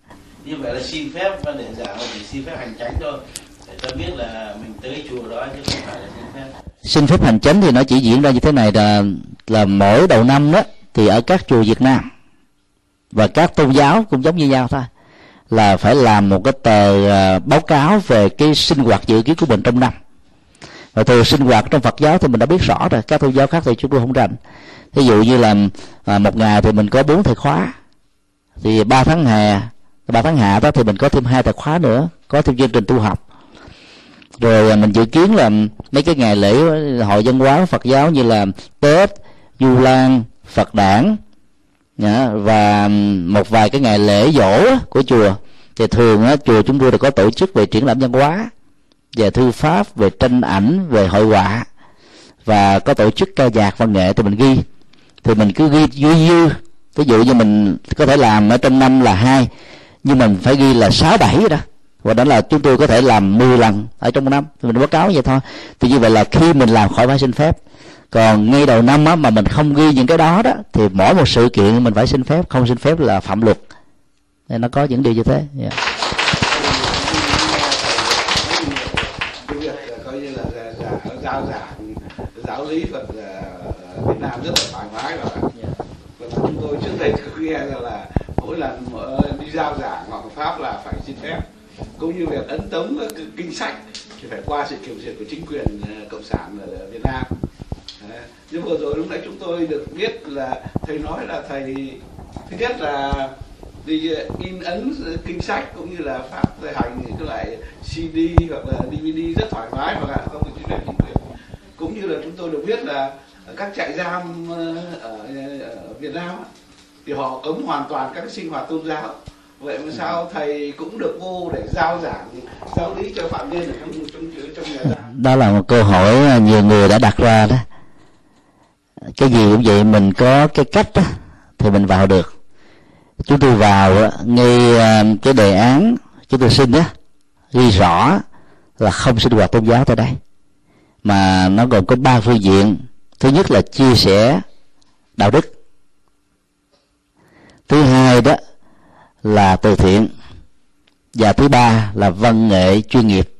như vậy là xin phép và để giảng là chỉ xin phép hành tránh thôi. Để cho biết là mình tới chùa đó chứ không phải là xin phép. Xin phép hành chánh thì nó chỉ diễn ra như thế này là là mỗi đầu năm đó thì ở các chùa Việt Nam và các tôn giáo cũng giống như nhau thôi là phải làm một cái tờ à, báo cáo về cái sinh hoạt dự kiến của mình trong năm. Và từ sinh hoạt trong Phật giáo thì mình đã biết rõ rồi các tôn giáo khác thì chúng tôi không rành. Ví dụ như là à, một ngày thì mình có bốn thầy khóa thì ba tháng hè ba tháng hạ đó thì mình có thêm hai tài khóa nữa có thêm chương trình tu học. Rồi à, mình dự kiến là mấy cái ngày lễ hội dân hóa Phật giáo như là Tết, Du Lan, Phật đản và một vài cái ngày lễ dỗ của chùa. Thì thường á, chùa chúng tôi đã có tổ chức về triển lãm văn hóa về thư pháp về tranh ảnh về hội họa và có tổ chức ca nhạc văn nghệ thì mình ghi. Thì mình cứ ghi dư dư. Ví dụ như mình có thể làm ở trong năm là hai nhưng mình phải ghi là sáu bảy đó. Và đó là chúng tôi có thể làm 10 lần ở trong một năm. Thì mình báo cáo vậy thôi. Thì như vậy là khi mình làm khỏi phải xin phép. Còn ngay đầu năm á, mà mình không ghi những cái đó đó thì mỗi một sự kiện mình phải xin phép. Không xin phép là phạm luật. Nên nó có những điều như thế. Yeah. coi như là giáo giảng giáo lý Phật Việt Nam rất là thoải mái và và chúng tôi trước đây nghe rằng là mỗi lần đi giao giảng hoặc pháp là phải xin phép cũng như việc ấn tống kinh sách thì phải qua sự kiểm duyệt của chính quyền ờ, cộng sản ở Việt Nam. Nhưng vừa rồi lúc nãy chúng tôi được biết là thầy nói là thầy thứ nhất là đi ờ, in ấn kinh sách cũng như là pháp hành những cái loại CD hoặc là DVD rất thoải mái và không có chính quyền cũng như là chúng tôi được biết là các trại giam ờ, ở, ở Việt Nam thì họ cấm hoàn toàn các sinh hoạt tôn giáo vậy mà sao thầy cũng được vô để giao giảng giáo lý cho phạm nhân ở trong trong trong nhà giam? Đó là một câu hỏi nhiều người đã đặt ra đó. Cái gì cũng vậy mình có cái cách đó, thì mình vào được. Chúng tôi vào ngay à, cái đề án chúng tôi xin đó ghi rõ là không sinh hoạt tôn giáo tại đây. Mà nó gồm có ba phương diện. Thứ nhất là chia sẻ đạo đức. Thứ hai đó là từ thiện. Và thứ ba là văn nghệ chuyên nghiệp.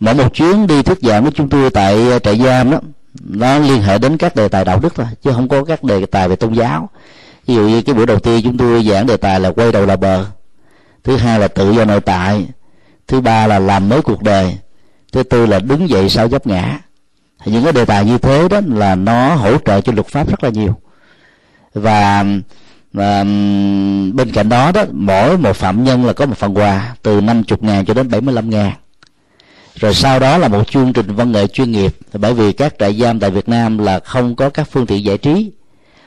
Mỗi một chuyến đi thuyết giảng của chúng tôi tại ờ, trại giam đó, nó liên hệ đến các đề tài đạo đức thôi, chứ không có các đề tài về tôn giáo. Ví dụ như cái buổi đầu tiên chúng tôi giảng đề tài là quay đầu là bờ. Thứ hai là tự do nội tại. Thứ ba là làm mới cuộc đời. Thứ tư là đứng dậy sau dấp ngã. Những cái đề tài như thế đó là nó hỗ trợ cho luật pháp rất là nhiều. Và và bên cạnh đó đó, mỗi một phạm nhân là có một phần quà, từ 50 ngàn cho đến 75 ngàn. Rồi sau đó là một chương trình văn nghệ chuyên nghiệp, bởi vì các trại giam tại Việt Nam là không có các phương tiện giải trí,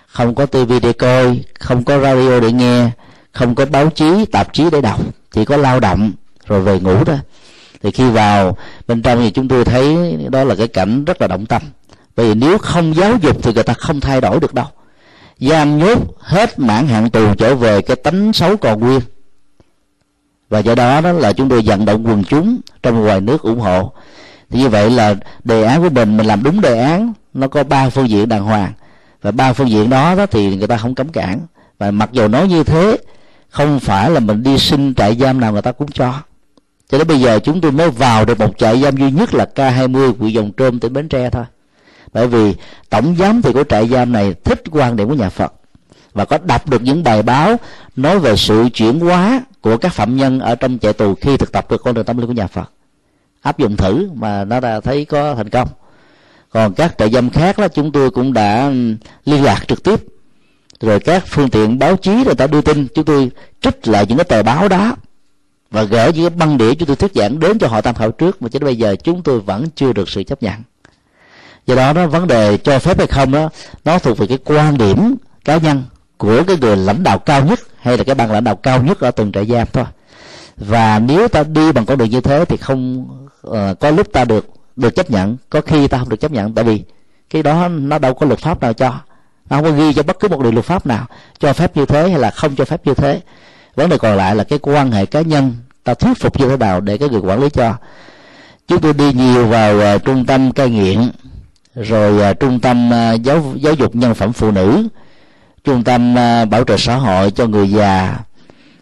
không có tivi để coi, không có radio để nghe, không có báo chí, tạp chí để đọc, chỉ có lao động, rồi về ngủ đó thì khi vào, bên trong thì chúng tôi thấy đó là cái cảnh rất là động tâm. Bởi vì nếu không giáo dục thì người ta không thay đổi được đâu giam nhốt hết mãn hạn tù trở về cái tánh xấu còn nguyên. Và do đó đó là chúng tôi vận động quần chúng trong ngoài nước ủng hộ. Thì như vậy là đề án của mình mình làm đúng đề án nó có ba phương diện đàng hoàng. Và ba phương diện đó, đó thì người ta không cấm cản. Và mặc dù nói như thế không phải là mình đi xin trại giam nào người ta cũng cho. Cho đến bây giờ chúng tôi mới vào được một trại giam duy nhất là K20 của Dòng Trôm tỉnh Bến Tre thôi bởi vì tổng giám thị của trại giam này thích quan điểm của nhà Phật và có đọc được những bài báo nói về sự chuyển hóa của các phạm nhân ở trong trại tù khi thực tập được con đường tâm linh của nhà Phật. Áp dụng thử mà nó đã thấy có thành công. Còn các trại giam khác đó, chúng tôi cũng đã liên lạc trực tiếp. Rồi các phương tiện báo chí người ta đưa tin, chúng tôi trích lại những cái tờ báo đó và gửi những cái băng đĩa chúng tôi thuyết giảng đến cho họ tham khảo trước. Mà cho đến bây giờ chúng tôi vẫn chưa được sự chấp nhận do đó nó vấn đề cho phép hay không đó nó thuộc về cái quan điểm cá nhân của cái người lãnh đạo cao nhất hay là cái ban lãnh đạo cao nhất ở từng trại giam thôi. Và nếu ta đi bằng con đường như thế thì không uh, có lúc ta được được chấp nhận có khi ta không được chấp nhận. Tại vì cái đó nó đâu có luật pháp nào cho nó không có ghi cho bất cứ một điều luật pháp nào cho phép như thế hay là không cho phép như thế. Vấn đề còn lại là cái quan hệ cá nhân ta thuyết phục như thế nào để cái người quản lý cho. Chúng tôi đi nhiều vào uh, trung tâm cai nghiện rồi uh, trung tâm uh, giáo giáo dục nhân phẩm phụ nữ trung tâm uh, bảo trợ xã hội cho người già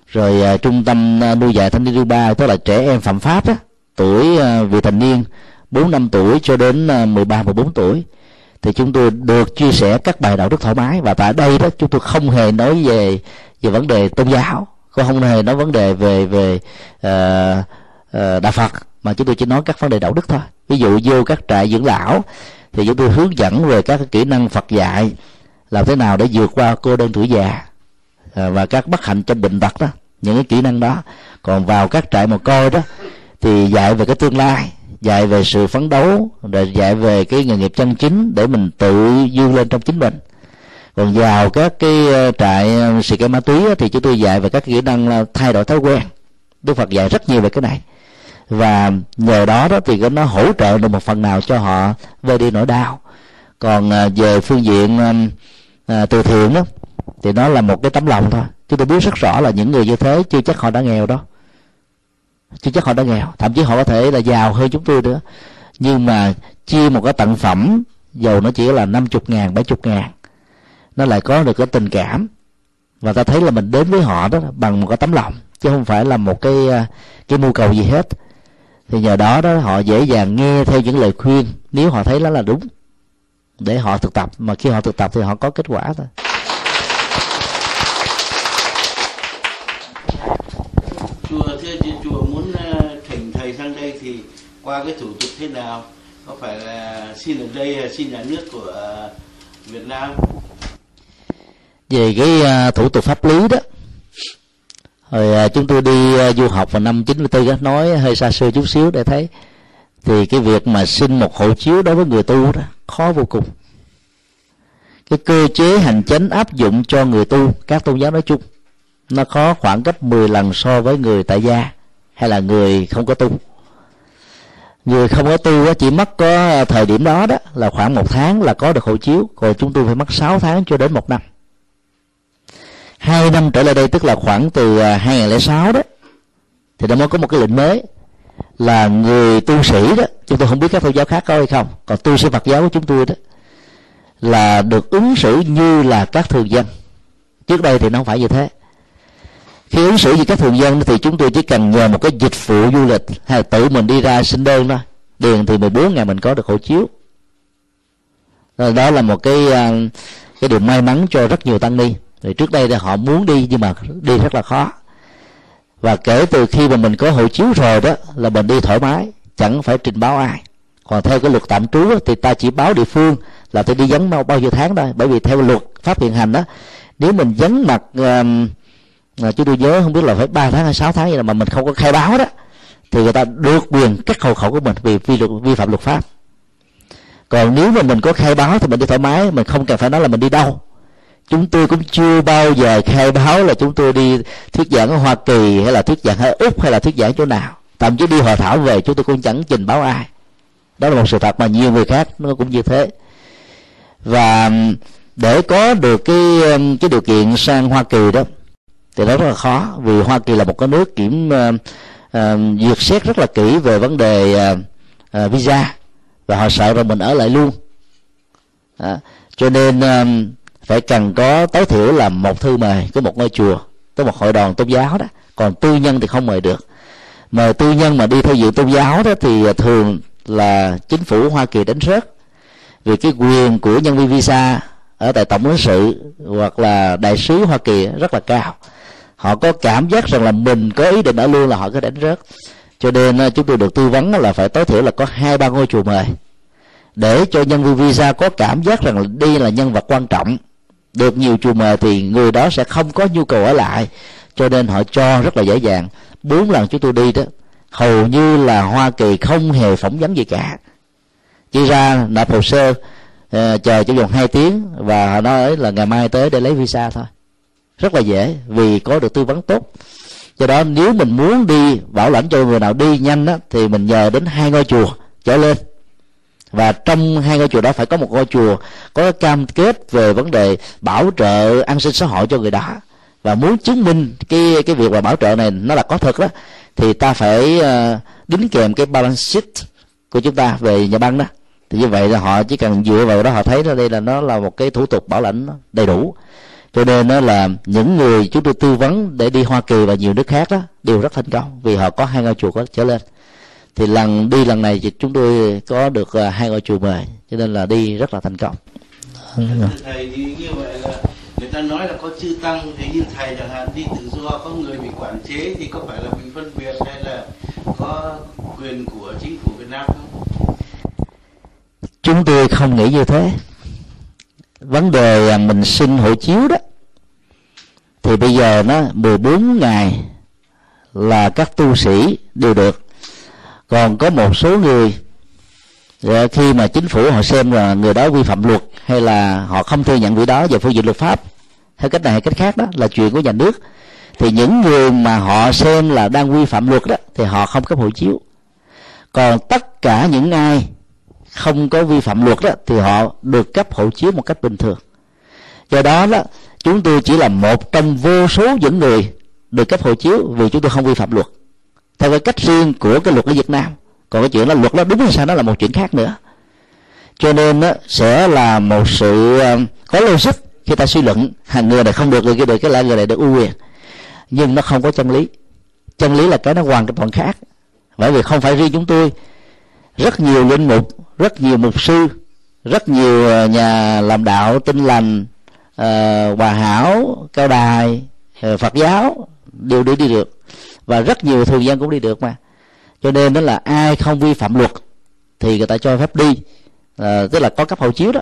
rồi uh, trung tâm uh, nuôi dạy thanh niên thứ ba tức là trẻ em phạm pháp á, tuổi uh, vị thành niên 4 năm tuổi cho đến uh, 13 14 tuổi. Thì chúng tôi được chia sẻ các bài đạo đức thoải mái và tại đây đó chúng tôi không hề nói về về vấn đề tôn giáo không hề nói vấn đề về về uh, uh, đạo Phật mà chúng tôi chỉ nói các vấn đề đạo đức thôi. Ví dụ vô các trại dưỡng lão thì chúng tôi hướng dẫn về các kỹ năng Phật dạy làm thế nào để vượt qua cô đơn tuổi già à, và các bất hạnh trong bệnh tật đó những cái kỹ năng đó. Còn vào các trại mồ côi đó thì dạy về cái tương lai dạy về sự phấn đấu rồi dạy về cái nghề nghiệp chân chính để mình tự dương lên trong chính mình. Còn vào các cái ờ, trại ờ, xì ma túy thì chúng tôi dạy về các kỹ năng ờ, thay đổi thói quen. Đức phật dạy rất nhiều về cái này và nhờ đó đó thì nó hỗ trợ được một phần nào cho họ vơi đi nỗi đau. Còn à, về phương diện à, à, từ thiện đó thì nó là một cái tấm lòng thôi. Chứ tôi biết rất rõ là những người như thế chưa chắc họ đã nghèo đó chưa chắc họ đã nghèo. Thậm chí họ có thể là giàu hơn chúng tôi nữa. Nhưng mà chia một cái tặng phẩm dầu nó chỉ là năm chục ngàn bảy chục ngàn nó lại có được cái tình cảm. Và ta thấy là mình đến với họ đó bằng một cái tấm lòng chứ không phải là một cái à, cái mưu cầu gì hết thì nhờ đó đó họ dễ dàng nghe theo những lời khuyên. Nếu họ thấy đó là đúng để họ thực tập. Mà khi họ thực tập thì họ có kết quả thôi. Chùa thưa chị chùa muốn ờ, thỉnh thầy sang đây thì qua cái thủ tục thế nào? Có phải là xin ở đây hay xin nhà nước của ờ, Việt Nam? Về cái uh, thủ tục pháp lý đó rồi à, chúng tôi đi à, du học vào năm 94 đó, nói hơi xa xưa chút xíu để thấy. Thì cái việc mà xin một hộ chiếu đối với người tu đó khó vô cùng. Cái cơ chế hành chính áp dụng cho người tu các tôn giáo nói chung nó khó khoảng gấp 10 lần so với người tại gia hay là người không có tu. Người không có tu chỉ mất có à, thời điểm đó đó là khoảng một tháng là có được hộ chiếu còn chúng tôi phải mất 6 tháng cho đến một năm hai năm trở lại đây, tức là khoảng từ à, 2006 đó, thì nó mới có một cái lệnh mới là người tu sĩ đó, chúng tôi không biết các tôn giáo khác có hay không, còn tu sĩ Phật giáo của chúng tôi đó, là được ứng xử như là các thường dân. Trước đây thì nó không phải như thế. Khi ứng xử như các thường dân thì chúng tôi chỉ cần nhờ một cái dịch vụ du lịch, hay là tự mình đi ra xin đơn thôi. Điền thì 14 ngày mình có được hộ chiếu. Rồi đó là một cái à, cái điều may mắn cho rất nhiều tăng ni thì trước đây thì họ muốn đi nhưng mà đi rất là khó. Và kể từ khi mà mình có hộ chiếu rồi đó là mình đi thoải mái chẳng phải trình báo ai. Còn theo cái luật tạm trú thì ta chỉ báo địa phương là tôi đi vắng bao, bao nhiêu tháng thôi. Bởi vì theo luật pháp hiện hành đó nếu mình vắng mặt uh, chúng tôi nhớ không biết là phải 3 tháng hay 6 tháng gì mà mình không có khai báo đó thì người ta được quyền cắt hộ khẩu của mình vì vi, luật, vi phạm luật pháp. Còn nếu mà mình có khai báo thì mình đi thoải mái mình không cần phải nói là mình đi đâu chúng tôi cũng chưa bao giờ khai báo là chúng tôi đi thuyết giảng ở hoa kỳ hay là thuyết giảng ở úc hay là thuyết giảng chỗ nào. Thậm chí đi hội thảo về chúng tôi cũng chẳng trình báo ai. Đó là một sự thật mà nhiều người khác nó cũng như thế. Và để có được cái cái điều kiện sang hoa kỳ đó thì nó rất là khó vì hoa kỳ là một cái nước kiểm uh, uh, duyệt xét rất là kỹ về vấn đề uh, uh, visa và họ sợ rằng mình ở lại luôn. À, cho nên uh, phải cần có tối thiểu là một thư mời của một ngôi chùa, có một hội đoàn tôn giáo đó. Còn tư nhân thì không mời được. Mời tư nhân mà đi theo dự tôn giáo đó thì thường là chính phủ hoa kỳ đánh rớt. Vì cái quyền của nhân viên visa ở tại tổng lãnh sự hoặc là đại sứ hoa kỳ rất là cao. Họ có cảm giác rằng là mình có ý định ở luôn là họ có đánh rớt. Cho nên ờ, chúng tôi được tư vấn là phải tối thiểu là có hai, ba ngôi chùa mời. Để cho nhân viên visa có cảm giác rằng là đi là nhân vật quan trọng được nhiều chùa mời thì người đó sẽ không có nhu cầu ở lại. Cho nên họ cho rất là dễ dàng. Bốn lần chúng tôi đi đó hầu như là hoa kỳ không hề phỏng vấn gì cả. Chỉ ra nộp hồ sơ uh, chờ trong vòng 2 tiếng và họ nói là ngày mai tới để lấy visa thôi. Rất là dễ vì có được tư vấn tốt. Do đó nếu mình muốn đi bảo lãnh cho người nào đi nhanh đó, thì mình nhờ đến hai ngôi chùa trở lên và trong hai ngôi chùa đó phải có một ngôi chùa có cam kết về vấn đề bảo trợ an sinh xã hội cho người đó. Và muốn chứng minh cái cái việc mà bảo trợ này nó là có thật đó, thì ta phải ờ, đính kèm cái balance sheet của chúng ta về nhà băng đó. Thì như vậy là họ chỉ cần dựa vào đó họ thấy là đây là nó là một cái thủ tục bảo lãnh đầy đủ. Cho nên đó là những người chúng tôi tư vấn để đi Hoa Kỳ và nhiều nước khác đó, đều rất thành công vì họ có hai ngôi chùa có trở lên thì lần đi lần này thì chúng tôi có được uh, hai ngôi chùa mời cho nên là đi rất là thành công thầy thì như vậy là người ta nói là có chư tăng thì như thầy chẳng hạn đi tự do có người bị quản chế thì có phải là bị phân biệt hay là có quyền của chính phủ Việt Nam không? Chúng tôi không nghĩ như thế. Vấn đề à, mình xin hộ chiếu đó thì bây giờ nó 14 ngày là các tu sĩ đều được còn có một số người dạ, khi mà chính phủ họ xem là người đó vi phạm luật hay là họ không thừa nhận vị đó về phương diện luật pháp, theo cách này hay cách khác đó, là chuyện của nhà nước, thì những người mà họ xem là đang vi phạm luật đó, thì họ không cấp hộ chiếu. Còn tất cả những ai không có vi phạm luật đó, thì họ được cấp hộ chiếu một cách bình thường. Do đó đó, chúng tôi chỉ là một trong vô số những người được cấp hộ chiếu vì chúng tôi không vi phạm luật theo cái cách riêng của cái luật ở Việt Nam. Còn cái chuyện là luật đó đúng hay sao đó là một chuyện khác nữa. Cho nên đó, sẽ là một sự ờ, có logic khi ta suy luận. Hàng người này không được người kia được cái lại người này được ưu quyền. Nhưng nó không có chân lý. Chân lý là cái nó hoàn toàn khác. Bởi vì không phải riêng chúng tôi. Rất nhiều linh mục rất nhiều mục sư rất nhiều ờ, nhà làm đạo tinh lành uh, hòa hảo cao đài uh, phật giáo đều đi đi được và rất nhiều thường dân cũng đi được mà. Cho nên đó là ai không vi phạm luật thì người ta cho phép đi. À, tức là có cấp hộ chiếu đó.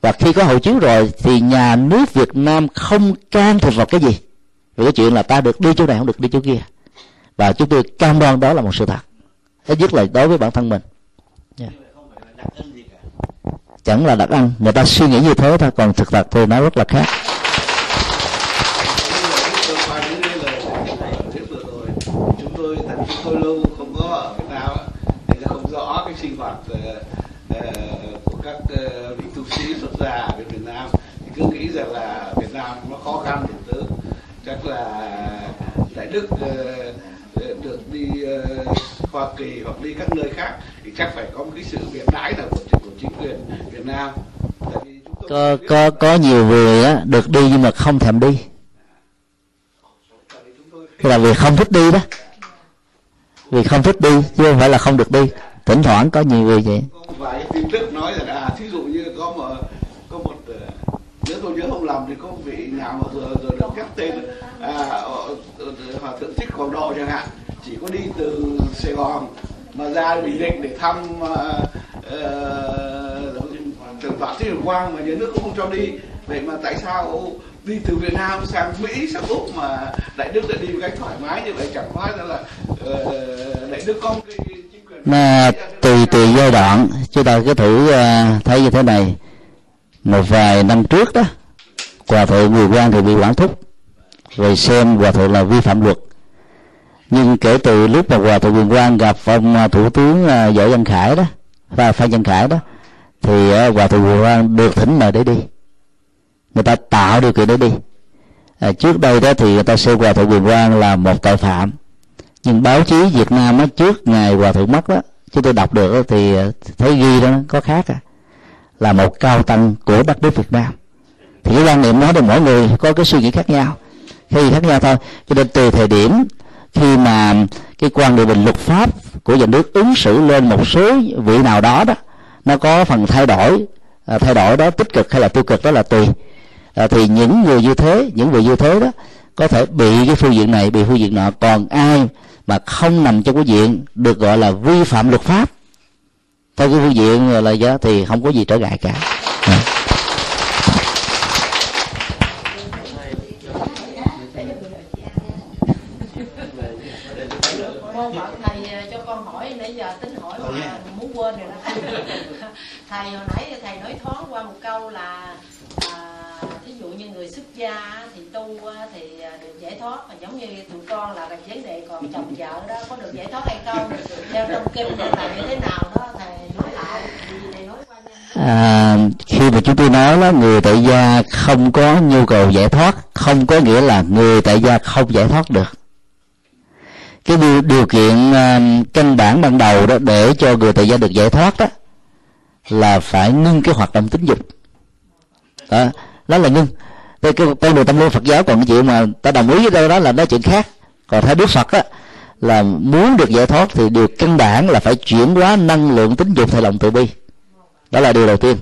Và khi có hộ chiếu rồi thì nhà nước Việt Nam không can thiệp vào cái gì. Vì cái chuyện là ta được đi chỗ này không được đi chỗ kia. Và chúng tôi cam đoan đó là một sự thật. Ít nhất là đối với bản thân mình. Yeah. chẳng là đặc ăn. Người ta suy nghĩ như thế thôi. Còn thực thật thì nó rất là khác. Tôi lâu không có ở Việt Nam nên không rõ cái sinh hoạt uh, của các uh, vị tu sĩ xuất gia ở Việt Nam. Thì cứ nghĩ rằng là Việt Nam nó khó khăn đủ thứ chắc là đại đức được đi Hoa Kỳ hoặc đi các nơi khác thì chắc phải có một cái sự viện đãi nào của, của chính quyền Việt Nam. Có có có nhiều người á được đi nhưng mà không thèm đi. Là vì không thích đi đó vì không thích đi chứ không phải là không được đi. Thỉnh thoảng có nhiều người vậy. Vài tin tức nói là à, thí dụ như có một có một ờ, nếu tôi nhớ không lầm thì có vị nhà mà vừa rồi được các tên à, hòa thượng thích quảng độ chẳng hạn. Chỉ có đi từ sài gòn mà ra bình định để thăm ờ, ờ, uh, thượng tọa thích quang mà nhà nước cũng không cho đi. Vậy mà tại sao đi từ Việt Nam sang Mỹ sang Úc mà đại đức lại đi một cách thoải mái như vậy chẳng hóa ra là uh, đại đức có cái chính quyền tùy tùy giai đoạn chúng ta cứ thử uh, thấy như thế này. Một vài năm trước đó hòa thượng người quan thì bị quản thúc rồi xem hòa thượng là vi phạm luật. Nhưng kể từ lúc mà hòa thượng quyền quan gặp ông à, thủ tướng võ văn khải đó và phan văn khải đó thì hòa thượng quyền quan được thỉnh mời để đi người ta tạo điều kiện để đi. À, trước đây đó thì người ta xem hòa thượng quyền quang là một tội phạm. Nhưng báo chí việt nam á, trước ngày hòa thượng mất đó chúng tôi đọc được thì à, thấy ghi đó có khác à là một cao tăng của đất nước Việt Nam. Thì cái quan niệm nói được mỗi người có cái suy nghĩ khác nhau. Khi khác nhau thôi cho nên từ thời điểm khi mà cái quan điểm bình luật pháp của nhà nước ứng xử lên một số vị nào đó đó nó có phần thay đổi à, thay đổi đó tích cực hay là tiêu cực đó là tùy à, thì những người như thế những người như thế đó có thể bị cái phương diện này bị phương diện nọ. Còn ai mà không nằm trong cái diện được gọi là vi phạm luật pháp theo cái phương diện là giá thì không có gì trở ngại cả. À. thầy hồi nãy thầy nói thoáng qua một câu là như người xuất gia thì tu thì à, được giải thoát. Mà giống như tụi con là cái vấn đề còn chồng vợ đó có được giải thoát hay không? Theo trong kinh là như thế nào đó thầy nói lại. Nói qua À, khi mà chúng tôi nói là người tại gia không có nhu cầu giải thoát không có nghĩa là người tại gia không giải thoát được. Cái điều, điều kiện uh, căn bản ban đầu đó để cho người tại gia được giải thoát đó là phải ngưng cái hoạt động tính dục. Đó, đó là ngưng cái, cái con đường tâm linh phật giáo còn cái chuyện mà ta đồng ý với đâu đó là nói chuyện khác. Còn theo đức phật á là muốn được giải thoát thì điều căn bản là phải chuyển hóa năng lượng tính dục theo lòng từ bi. Đó là điều đầu tiên.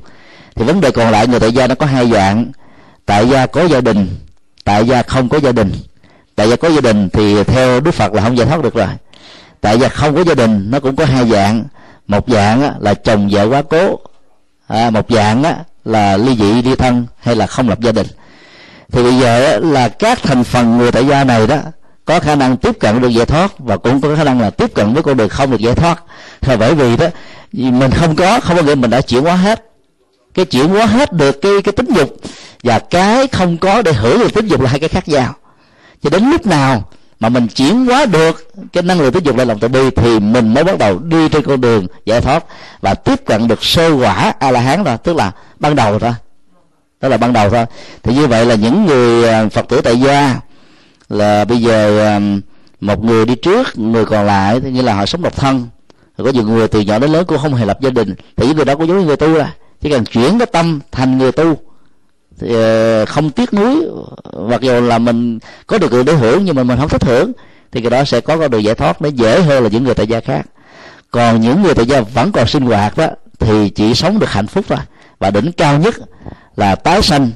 Thì vấn đề còn lại người tại gia nó có hai dạng. Tại gia có gia đình tại gia không có gia đình. Tại gia có gia đình thì theo đức phật là không giải thoát được rồi. Tại gia không có gia đình nó cũng có hai dạng. Một dạng là chồng vợ quá cố. À, một dạng là ly dị ly thân hay là không lập gia đình thì bây giờ là các thành phần người tại gia này đó, có khả năng tiếp cận được giải thoát và cũng có khả năng là tiếp cận với con đường không được giải thoát. Là bởi vì đó mình không có không có nghĩa mình đã chuyển hóa hết. Cái chuyển hóa hết được cái cái tính dục và cái không có để hưởng được tính dục là hai cái khác nhau. Cho đến lúc nào mà mình chuyển hóa được cái năng lượng tính dục lại lòng từ bi thì mình mới bắt đầu đi trên con đường giải thoát và tiếp cận được sơ quả a la hán rồi, tức là ban đầu thôi đó là ban đầu thôi. Thì như vậy là những người à, phật tử tại gia là bây giờ à, một người đi trước người còn lại, thì như là họ sống độc thân. Có nhiều người từ nhỏ đến lớn cũng không hề lập gia đình. Thì những người đó cũng giống như người tu là chỉ cần chuyển cái tâm thành người tu, thì à, không tiếc nuối. Mặc dù là mình có được để hưởng nhưng mà mình không thích hưởng, thì cái đó sẽ có con đường giải thoát nó dễ hơn là những người tại gia khác. Còn những người tại gia vẫn còn sinh hoạt đó, thì chỉ sống được hạnh phúc thôi. Và đỉnh cao nhất là tái sanh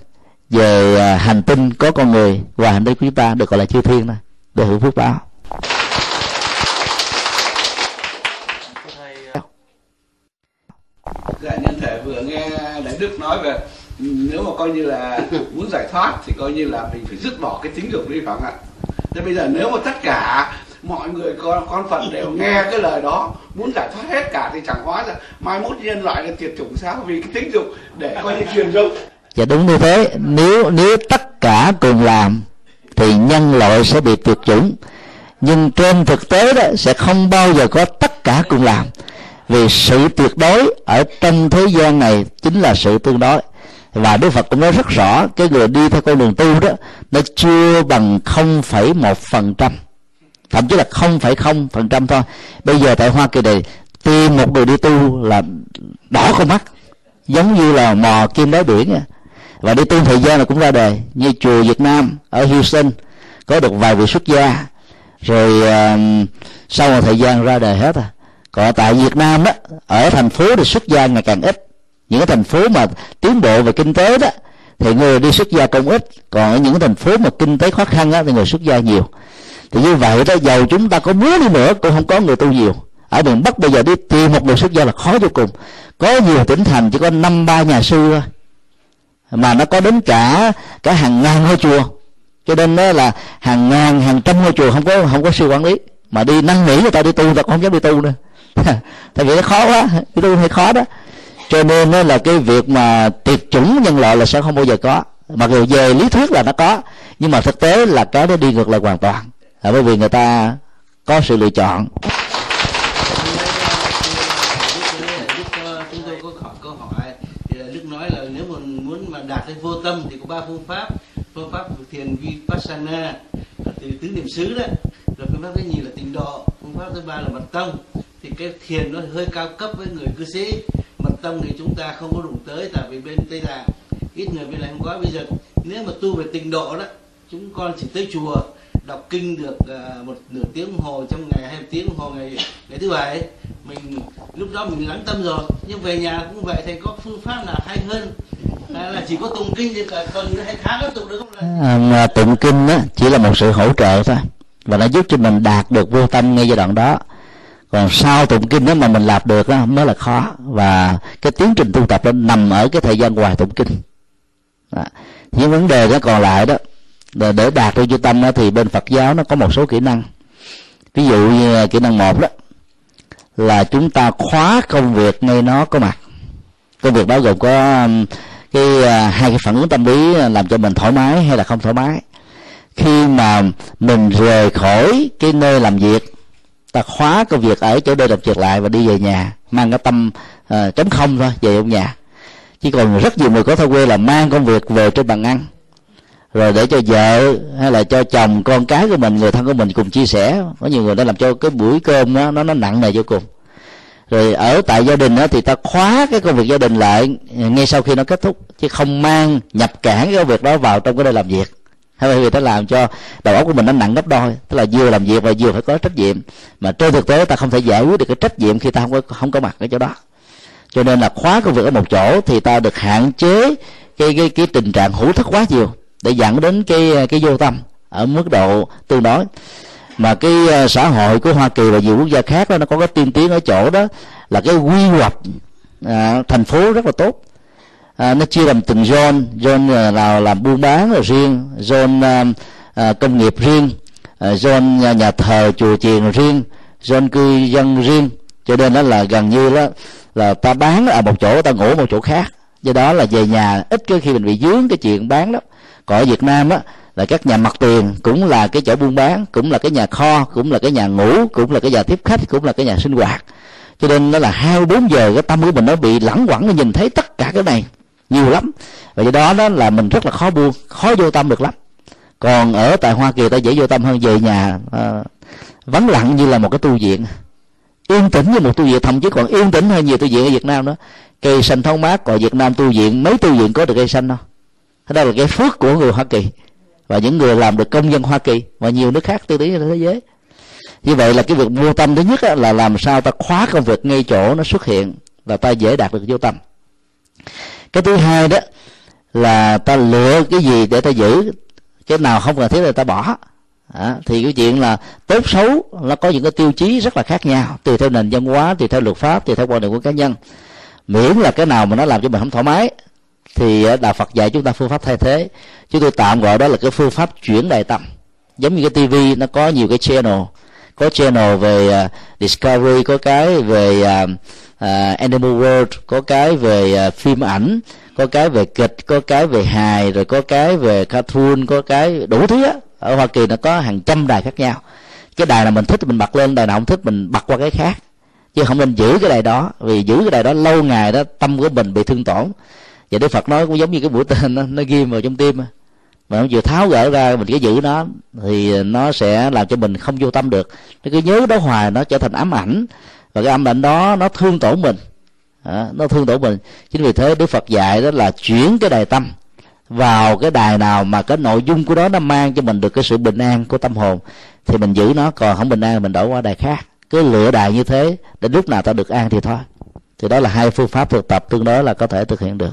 về à, hành tinh có con người và hành tinh của chúng ta được gọi là chư thiên này để hưởng phước báo. Dạ nhân thể vừa nghe đại đức nói về, nếu mà coi như là muốn giải thoát thì coi như là mình phải dứt bỏ cái tính dục đi phải không ạ. Thế bây giờ nếu mà tất cả mọi người con, con phật đều nghe cái lời đó. Muốn giải thoát hết cả thì chẳng hóa ra. Mai mốt nhân loại là tuyệt chủng sao? Vì cái tính dục để coi như truyền dục. Dạ đúng như thế. Nếu nếu tất cả cùng làm thì nhân loại sẽ bị tuyệt chủng. Nhưng trên thực tế đó sẽ không bao giờ có tất cả cùng làm. Vì sự tuyệt đối ở trong thế gian này chính là sự tương đối. Và Đức Phật cũng nói rất rõ cái người đi theo con đường tu đó nó chưa bằng 0,1 phần trăm thậm chí là không phẩy không phần trăm thôi. Bây giờ tại Hoa Kỳ này tìm một người đi tu là đỏ con mắt giống như là mò kim đáy biển và đi tu thời gian là cũng ra đời như chùa Việt Nam ở Houston có được vài vị xuất gia. Rồi uh, sau một thời gian ra đời hết à. Còn tại Việt Nam đó ở thành phố thì xuất gia ngày càng ít. Những cái thành phố mà tiến bộ về kinh tế đó thì người đi xuất gia cũng ít. Còn ở những thành phố mà kinh tế khó khăn đó, thì người xuất gia nhiều thì như vậy đó giàu chúng ta có muốn đi nữa, cũng không có người tu nhiều. Ở miền bắc bây giờ đi tìm một người xuất gia là khó vô cùng. Có nhiều tỉnh thành chỉ có năm, ba nhà sư thôi. Mà nó có đến cả cả hàng ngàn ngôi chùa. Cho nên đó là hàng ngàn, hàng trăm ngôi chùa không có không có sư quản lý. Mà đi năn nỉ người ta đi tu, người ta cũng không dám đi tu nữa. Tại vì nó khó quá, đi tu hay khó đó. Cho nên đó là cái việc mà tuyệt chủng nhân loại là sẽ không bao giờ có. Mặc dù về lý thuyết là nó có, nhưng mà thực tế là cái đó đi ngược lại hoàn toàn là bởi vì người ta có sự lựa chọn. Đức nói là nếu muốn mà đạt đến vô tâm thì có ba phương pháp. Phương pháp thiền vipassana từ tứ niệm xứ đó. Rồi phương pháp thứ nhì là tình độ, phương pháp thứ ba là mật tông. Thì cái thiền nó hơi cao cấp với người cư sĩ. Mật tâm thì chúng ta không có đụng tới, tại vì bên tây tạng ít người bên này không có bây giờ. Nếu mà tu về tình độ đó, chúng con chỉ tới chùa đọc kinh được ờ, một nửa tiếng đồng hồ trong ngày hai tiếng đồng hồ ngày ngày thứ bảy. Mình lúc đó mình lắng tâm rồi nhưng về nhà cũng vậy thầy có phương pháp nào hay hơn? À, là chỉ có tụng kinh thì cả tuần hay tháng có tụng được không à, tụng kinh á chỉ là một sự hỗ trợ thôi và nó giúp cho mình đạt được vô tâm ngay giai đoạn đó. Còn sau tụng kinh đó mà mình làm được đó mới là khó và cái tiến trình tu tập nó nằm ở cái thời gian ngoài tụng kinh. Đó. những vấn đề nó còn lại đó để, để đạt được vô tâm đó, thì bên Phật giáo nó có một số kỹ năng. Ví dụ như kỹ năng một đó là chúng ta khóa công việc ngay nó có mặt. Công việc đó gồm có um, cái à, hai cái phản ứng tâm lý làm cho mình thoải mái hay là không thoải mái. Khi mà mình rời khỏi cái nơi làm việc ta khóa công việc ở chỗ đây làm việc lại và đi về nhà mang cái tâm uh, trống không thôi về trong nhà. Chỉ còn rất nhiều người có thói quen là mang công việc về trên bàn ăn rồi để cho vợ hay là cho chồng con cái của mình người thân của mình cùng chia sẻ. Có nhiều người đã làm cho cái buổi cơm đó, nó nó nặng nề vô cùng. Rồi ở tại gia đình đó, thì ta khóa cái công việc gia đình lại ngay sau khi nó kết thúc chứ không mang nhập cản cái công việc đó vào trong cái nơi làm việc. Hay vì ta làm cho đầu óc của mình nó nặng gấp đôi tức là vừa làm việc và vừa phải có trách nhiệm. Mà trên thực tế ta không thể giải quyết được cái trách nhiệm khi ta không có không có mặt ở chỗ đó. Cho nên là khóa công việc ở một chỗ thì ta được hạn chế cái cái cái tình trạng hữu thức quá nhiều để dẫn đến cái cái vô tâm ở mức độ tương đối. Mà cái ờ, xã hội của Hoa Kỳ và nhiều quốc gia khác đó nó có cái tiên tiến ở chỗ đó là cái quy hoạch à, thành phố rất là tốt. À, nó chia làm từng zone zone ờ, nào làm buôn bán là riêng zone à, à, công nghiệp riêng à, zone nhà, nhà thờ chùa chiền riêng zone cư dân riêng. Cho nên đó là gần như đó là ta bán ở một chỗ ta ngủ một chỗ khác. Do đó là về nhà ít cái khi mình bị dướng cái chuyện bán đó còn ở việt nam á là các nhà mặt tiền cũng là cái chỗ buôn bán cũng là cái nhà kho cũng là cái nhà ngủ cũng là cái nhà tiếp khách cũng là cái nhà sinh hoạt. Cho nên nó là hai bốn giờ cái tâm của mình nó bị lẳng quẩn nó nhìn thấy tất cả cái này nhiều lắm. Và do đó đó là mình rất là khó buông khó vô tâm được lắm. Còn ở tại hoa kỳ ta dễ vô tâm hơn về nhà à, vắng lặng như là một cái tu viện. Yên tĩnh như một tu viện thậm chí còn yên tĩnh hơn nhiều tu viện ở việt nam đó. Cây xanh thông mát còn việt nam tu viện mấy tu viện có được cây xanh đâu đó là cái phước của người hoa kỳ. Và những người làm được công dân hoa kỳ và nhiều nước khác tư lý trên thế giới. Như vậy là cái việc vô tâm thứ nhất là làm sao ta khóa công việc ngay chỗ nó xuất hiện và ta dễ đạt được vô tâm. Cái thứ hai đó là ta lựa cái gì để ta giữ cái nào không cần thiết là ta bỏ. À, thì cái chuyện là tốt xấu nó có những cái tiêu chí rất là khác nhau tùy theo nền văn hóa tùy theo luật pháp tùy theo quan điểm của cá nhân. Miễn là cái nào mà nó làm cho mình không thoải mái thì ờ, đạo Phật dạy chúng ta phương pháp thay thế. Chúng tôi tạm gọi đó là cái phương pháp chuyển đại tâm. Giống như cái tivi nó có nhiều cái channel. Có channel về uh, discovery có cái về uh, uh, animal world có cái về uh, phim ảnh có cái về kịch có cái về hài rồi có cái về cartoon có cái đủ thứ á. Ở hoa kỳ nó có hàng trăm đài khác nhau. Cái đài nào mình thích mình bật lên đài nào không thích mình bật qua cái khác. Chứ không nên giữ cái đài đó vì giữ cái đài đó lâu ngày đó tâm của mình bị thương tổn và đức phật nói cũng giống như cái mũi tên nó, nó ghim vào trong tim mà nó vừa tháo gỡ ra mình cứ giữ nó thì nó sẽ làm cho mình không vô tâm được. Nó cứ nhớ đó hoài nó trở thành ám ảnh. Và cái âm ảnh đó nó thương tổn mình. À, nó thương tổn mình. Chính vì thế đức phật dạy đó là chuyển cái đài tâm vào cái đài nào mà cái nội dung của đó nó mang cho mình được cái sự bình an của tâm hồn thì mình giữ nó. Còn không bình an mình đổi qua đài khác. Cứ lựa đài như thế đến lúc nào ta được an thì thôi. Thì đó là hai phương pháp thực tập tương đối là có thể thực hiện được.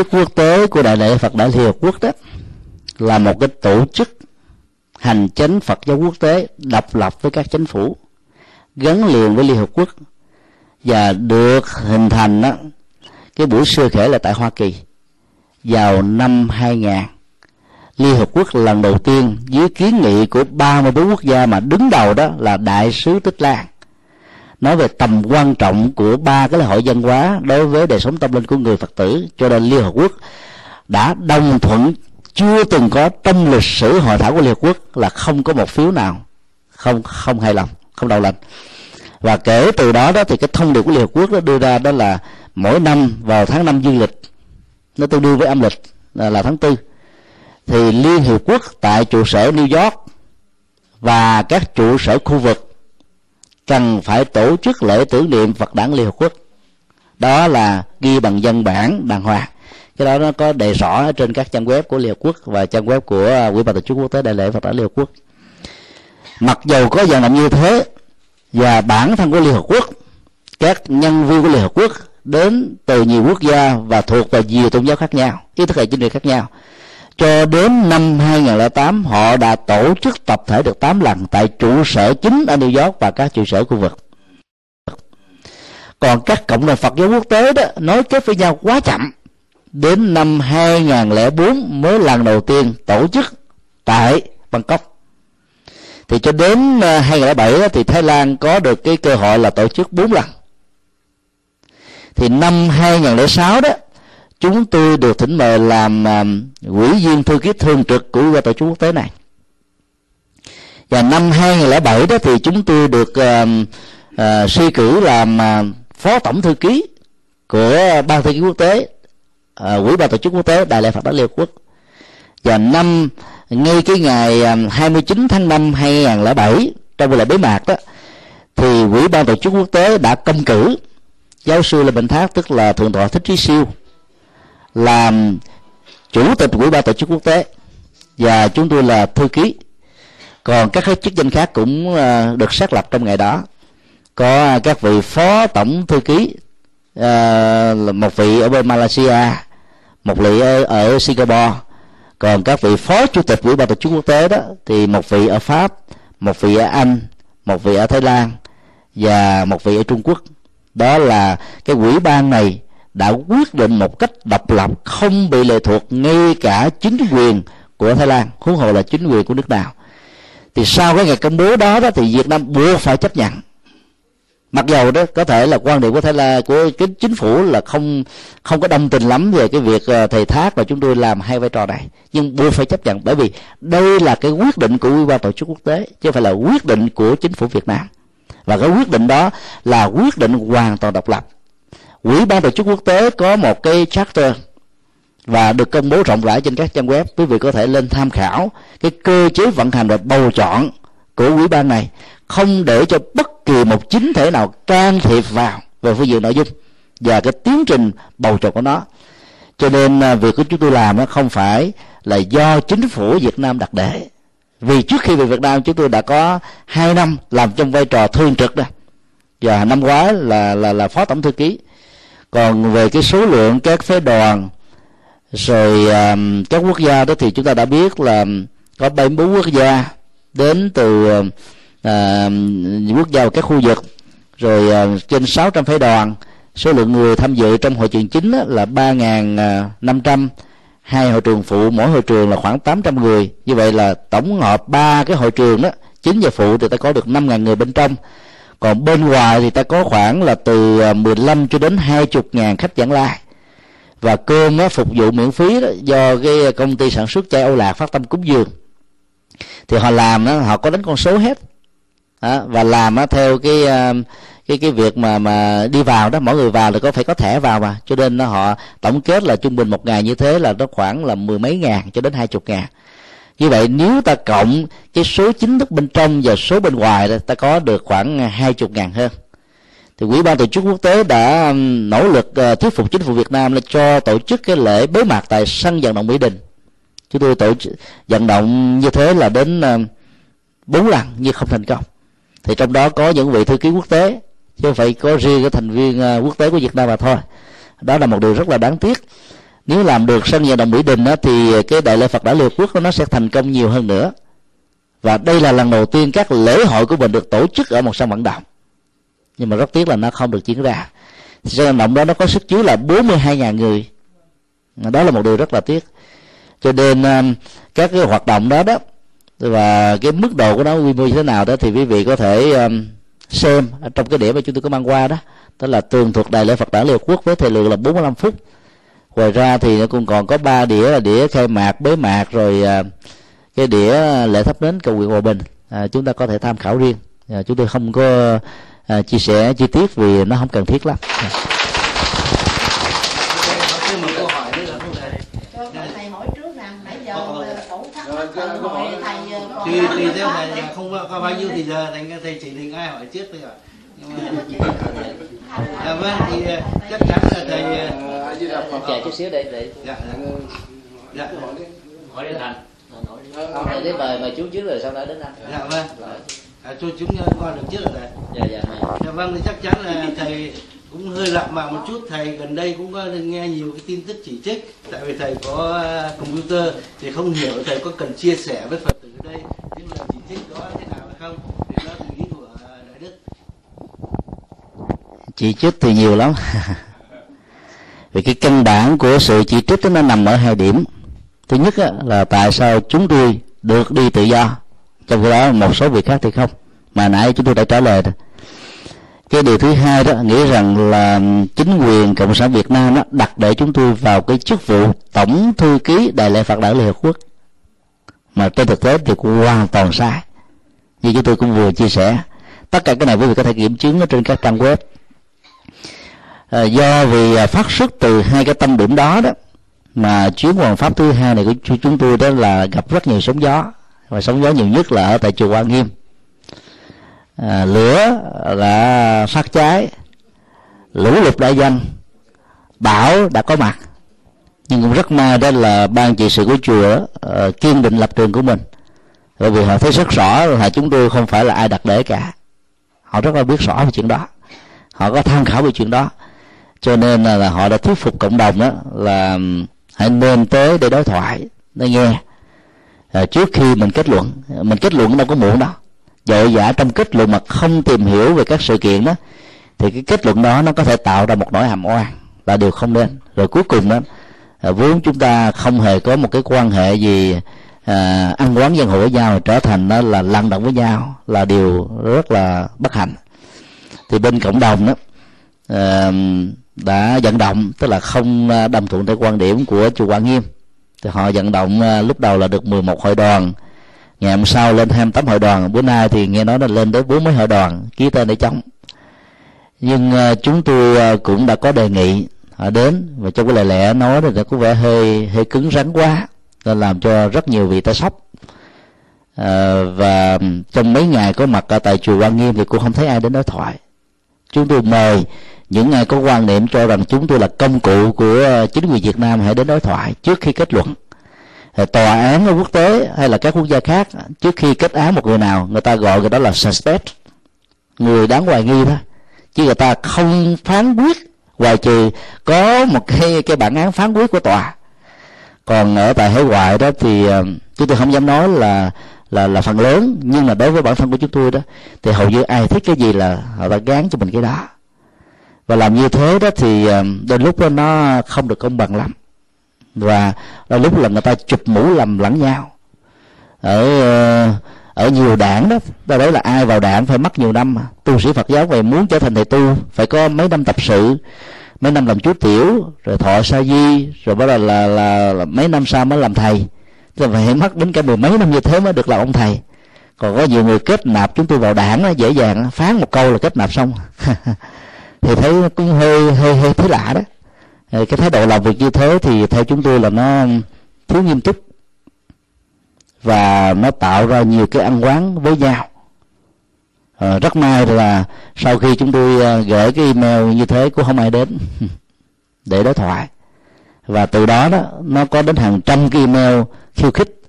Chức quốc tế của đại lễ Phật Đại Liên Hợp Quốc đó là một cái tổ chức hành chánh Phật giáo quốc tế độc lập với các chính phủ gắn liền với Liên Hợp Quốc và được hình thành đó, cái buổi sơ khể là tại Hoa Kỳ vào năm 2000 Liên Hợp Quốc lần đầu tiên dưới kiến nghị của 34 quốc gia mà đứng đầu đó là Đại sứ Tích Lan nói về tầm quan trọng của ba cái lễ hội văn hóa đối với đời sống tâm linh của người Phật tử cho nên Liên Hợp Quốc đã đồng thuận chưa từng có trong lịch sử hội thảo của Liên Hợp Quốc là không có một phiếu nào không không hài lòng không đầu lệnh và kể từ đó đó thì cái thông điệp của Liên Hợp Quốc đó đưa ra đó là mỗi năm vào tháng năm dương lịch nó tương đương với âm lịch là, là tháng tư. Thì Liên Hiệp Quốc tại trụ sở New York và các trụ sở khu vực cần phải tổ chức lễ tưởng niệm Phật đản Liên Hợp Quốc. Đó là ghi bằng dân bản, đàng hoàng. Cái đó nó có đề rõ ở trên các trang web của Liên Hợp Quốc và trang web của à, Quỹ ban tổ chức quốc tế đại lễ Phật đản Liên Hợp Quốc. Mặc dù có vận động như thế, và bản thân của Liên Hợp Quốc, các nhân viên của Liên Hợp Quốc đến từ nhiều quốc gia và thuộc vào nhiều tôn giáo khác nhau, ý thức hệ chính trị khác nhau cho đến năm 2008 họ đã tổ chức tập thể được 8 lần tại trụ sở chính ở New York và các trụ sở khu vực. Còn các cộng đồng Phật giáo quốc tế đó nói kết với nhau quá chậm. Đến năm 2004 mới lần đầu tiên tổ chức tại Bangkok. Thì cho đến ờ, 2007 thì Thái Lan có được cái cơ hội là tổ chức 4 lần. Thì năm 2006 đó chúng tôi được thỉnh mời làm à, quỹ viên thư ký thường trực của ủy tổ chức quốc tế này. Và năm 2007 đó thì chúng tôi được uh, uh, suy cử làm uh, phó tổng thư ký của ban thư ký quốc tế uh, quỹ ban tổ chức quốc tế đại lễ phật giáo liên quốc. Và năm ngay cái ngày 29 tháng 5 2007 trong buổi lễ bế mạc đó thì quỹ ban tổ chức quốc tế đã công cử giáo sư Lê Bình Thác tức là thượng tọa Thích Trí Siêu làm chủ tịch quỹ ban tổ chức quốc tế và chúng tôi là thư ký. Còn các chức danh khác cũng ờ, được xác lập trong ngày đó. Có các vị phó tổng thư ký ờ, một vị ở bên Malaysia một vị ở, ở Singapore. Còn các vị phó chủ tịch quỹ ban tổ chức quốc tế đó thì một vị ở Pháp một vị ở Anh một vị ở Thái Lan và một vị ở Trung Quốc. Đó là cái quỹ ban này đã quyết định một cách độc lập không bị lệ thuộc ngay cả chính quyền của Thái Lan. Huống hồ là chính quyền của nước nào. Thì sau cái ngày công bố đó, đó thì Việt Nam buộc phải chấp nhận. Mặc dầu đó có thể là quan điểm của Thái Lan của cái chính phủ là không không có đồng tình lắm về cái việc ờ, thầy thác và chúng tôi làm hai vai trò này. Nhưng buộc phải chấp nhận bởi vì đây là cái quyết định của ủy ban tổ chức quốc tế chứ không phải là quyết định của chính phủ Việt Nam. Và cái quyết định đó là quyết định hoàn toàn độc lập quỹ ban tổ chức quốc tế có một cái charter và được công bố rộng rãi trên các trang web. Quý vị có thể lên tham khảo cái cơ chế vận hành và bầu chọn của quỹ ban này. Không để cho bất kỳ một chính thể nào can thiệp vào về phương diện nội dung và cái tiến trình bầu chọn của nó. Cho nên à, việc của chúng tôi làm nó không phải là do chính phủ Việt Nam đặt để. Vì trước khi về Việt Nam, chúng tôi đã có hai năm làm trong vai trò thường trực đó. Và năm ngoái là là là phó tổng thư ký còn về cái số lượng các phái đoàn rồi um, các quốc gia đó thì chúng ta đã biết là có 74 quốc gia đến từ uh, quốc gia và các khu vực. Rồi uh, trên 600 phái đoàn số lượng người tham dự trong hội trường chính là 3.500 à, hai hội trường phụ mỗi hội trường là khoảng 800 người. Như vậy là tổng hợp ba cái hội trường đó chính và phụ thì ta có được 5.000 người bên trong còn bên ngoài thì ta có khoảng là từ à, 15 cho đến 20 ngàn khách giảng lai. Và cơm á phục vụ miễn phí đó, do cái công ty sản xuất chai Âu Lạc phát tâm cúng dường. Thì họ làm đó, họ có đánh con số hết. Đó, và làm đó, theo cái à, cái cái việc mà mà đi vào đó mỗi người vào là có phải có thẻ vào mà. Cho nên nó họ tổng kết là trung bình một ngày như thế là nó khoảng là mười mấy ngàn cho đến hai chục ngàn như vậy nếu ta cộng cái số chính thức bên trong và số bên ngoài đó, ta có được khoảng à, hai chục ngàn hơn. Thì quỹ ban tổ chức quốc tế đã nỗ lực ờ, thuyết phục chính phủ Việt Nam là cho tổ chức cái lễ bế mạc tại sân vận động Mỹ Đình. Chúng tôi tổ chức vận động như thế là đến ờ, bốn lần nhưng không thành công. Thì trong đó có những vị thư ký quốc tế chứ không phải có riêng cái thành viên ờ, quốc tế của Việt Nam mà thôi. Đó là một điều rất là đáng tiếc nếu làm được sân vận động mỹ đình đó, thì cái đại lễ phật đản liên quốc nó sẽ thành công nhiều hơn nữa. Và đây là lần đầu tiên các lễ hội của mình được tổ chức ở một sân vận động. Nhưng mà rất tiếc là nó không được diễn ra. Thì sân vận động đó nó có sức chứa là 42.000 người. Đó là một điều rất là tiếc. Cho nên à, các cái hoạt động đó đó và cái mức độ của nó quy mô như thế nào đó thì quý vị có thể à, xem trong cái điểm mà chúng tôi có mang qua đó. Tức là tường thuật đại lễ Phật đản Liên Quốc với thời lượng là 45 phút ngoài ra thì nó cũng còn có ba đĩa là đĩa khai mạc bế mạc rồi cái đĩa lễ thắp nến cầu nguyện hòa bình à, chúng ta có thể tham khảo riêng à, chúng tôi không có à, chia sẻ chi tiết vì nó không cần thiết lắm à. thì câu hỏi nữa là thầy thầy hỏi trước giờ thầy thầy theo thầy không có bao nhiêu thì giờ thành thầy chỉ định ai hỏi trước bây giờ dạ vâng thì ờ, chắc chắn là thầy ờ, phật chờ chút xíu để để dạ dạ. Dạ. Hỏi đến anh. Hỏi đến mời mời chú trước rồi sau đó đến anh. Dạ vâng. À, cho chúng con được trước rồi thầy. Dạ dạ dạ vâng thì chắc chắn là thầy cũng hơi lạ mặt một chút. Thầy gần đây cũng có nghe nhiều cái tin tức chỉ trích. Tại vì thầy có à, computer thì không hiểu thầy có cần chia sẻ với phật tử ở đây. Những lời chỉ trích đó thế nào hay không thì đó là ý của à, đại đức chỉ trích thì nhiều lắm. Vì cái căn bản của sự chỉ trích nó nằm ở hai điểm. Thứ nhất á, là tại sao chúng tôi được đi tự do trong khi đó một số việc khác thì không. Mà nãy chúng tôi đã trả lời rồi cái điều thứ hai đó nghĩ rằng là chính quyền cộng sản việt nam đó đặt để chúng tôi vào cái chức vụ tổng thư ký đại lễ phật đản liên hợp quốc. Mà trên thực tế thì cũng hoàn toàn sai. Như chúng tôi cũng vừa chia sẻ tất cả cái này quý vị có thể kiểm chứng ở trên các trang web à, do vì à, phát xuất từ hai cái tâm điểm đó đó mà chuyến hoàng pháp thứ hai này của chúng tôi đó là gặp rất nhiều sóng gió và sóng gió nhiều nhất là ở tại chùa Quan Nghiêm. À, lửa đã phát cháy lũ lụt đã danh bão đã có mặt. Nhưng cũng rất may đó là ban trị sự của chùa uh, kiên định lập trường của mình. Bởi vì họ thấy rất rõ là chúng tôi không phải là ai đặt để cả. Họ rất là biết rõ về chuyện đó. Họ có tham khảo về chuyện đó cho nên là, là họ đã thuyết phục cộng đồng đó là hãy nên tới để đối thoại để nghe. À, trước khi mình kết luận mình kết luận đâu có muộn đâu dội dã trong kết luận mà không tìm hiểu về các sự kiện đó thì cái kết luận đó nó có thể tạo ra một nỗi hàm oan là điều không nên. Rồi cuối cùng đó à, vốn chúng ta không hề có một cái quan hệ gì à, ăn quán dân hội với nhau trở thành đó là lăn động với nhau là điều rất là bất hạnh. Thì bên cộng đồng đó à, đã vận động tức là không à, đồng thuận theo quan điểm của chùa Quang Nghiêm. Thì họ vận động à, lúc đầu là được 11 hội đoàn. Ngày hôm sau lên 28 hội đoàn. Bữa nay thì nghe nói là lên tới bốn mấy hội đoàn ký tên để chống. Nhưng à, chúng tôi cũng đã có đề nghị họ đến. Và trong cái lời lẽ nói thì nó có vẻ hơi hơi cứng rắn quá nên làm cho rất nhiều vị ta sốc. À, và trong mấy ngày có mặt ở tại chùa Quan Nghiêm thì cũng không thấy ai đến đối thoại. Chúng tôi mời những ai có quan niệm cho rằng chúng tôi là công cụ của ờ, chính quyền Việt Nam hãy đến đối thoại trước khi kết luận. Ờ, tòa án ở quốc tế hay là các quốc gia khác, trước khi kết án một người nào, người ta gọi người đó là suspect. Người đáng hoài nghi thôi. Chứ người ta không phán quyết, ngoài trừ có một cái cái bản án phán quyết của tòa. Còn ở tại hải ngoại đó thì ờ, chúng tôi không dám nói là là là phần lớn, nhưng mà đối với bản thân của chúng tôi đó, thì hầu như ai thích cái gì là họ ta gán cho mình cái đó và làm như thế đó thì ờ, đôi lúc đó nó không được công bằng lắm. Và đôi lúc là người ta chụp mũ lầm lẫn nhau. Ở ờ, ở nhiều đảng đó ta nói là ai vào đảng phải mất nhiều năm mà. Tu sĩ Phật giáo về muốn trở thành thầy tu phải có mấy năm tập sự mấy năm làm chú tiểu rồi thọ sa di rồi bắt đầu là, là, là mấy năm sau mới làm thầy. Thì phải mất đến cả mười mấy năm như thế mới được làm ông thầy. Còn có nhiều người kết nạp chúng tôi vào đảng đó, dễ dàng phán một câu là kết nạp xong. thì thấy cũng hơi hơi hơi thấy lạ đó. Cái thái độ làm việc như thế thì theo chúng tôi là nó thiếu nghiêm túc và nó tạo ra nhiều cái ăn quán với nhau. À, rất may là sau khi chúng tôi ờ, gửi cái email như thế cũng không ai đến để đối thoại. Và từ đó đó nó có đến hàng trăm cái email khiêu khích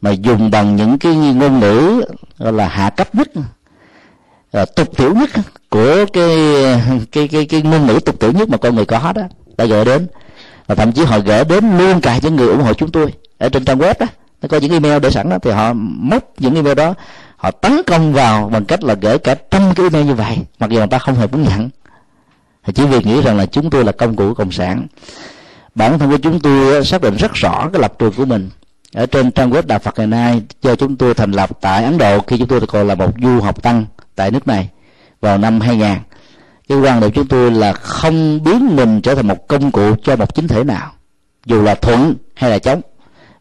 mà dùng bằng những cái ngôn ngữ gọi là hạ cấp nhất à, tục tiểu nhất của cái cái cái cái ngôn ngữ tục tiểu nhất mà con người có đó đã gửi đến. Và thậm chí họ gửi đến luôn cả những người ủng hộ chúng tôi ở trên trang web đó nó có những email để sẵn đó thì họ móc những email đó họ tấn công vào bằng cách là gửi cả trăm cái email như vậy mặc dù người ta không hề muốn nhận. Thì chỉ vì nghĩ rằng là chúng tôi là công cụ của cộng sản. Bản thân của chúng tôi xác định rất rõ cái lập trường của mình. Ở trên trang web đạo Phật ngày nay do chúng tôi thành lập tại Ấn Độ khi chúng tôi còn là một du học tăng tại nước này vào năm 2000 cái quan điểm chúng tôi là không biến mình trở thành một công cụ cho một chính thể nào, dù là thuận hay là chống.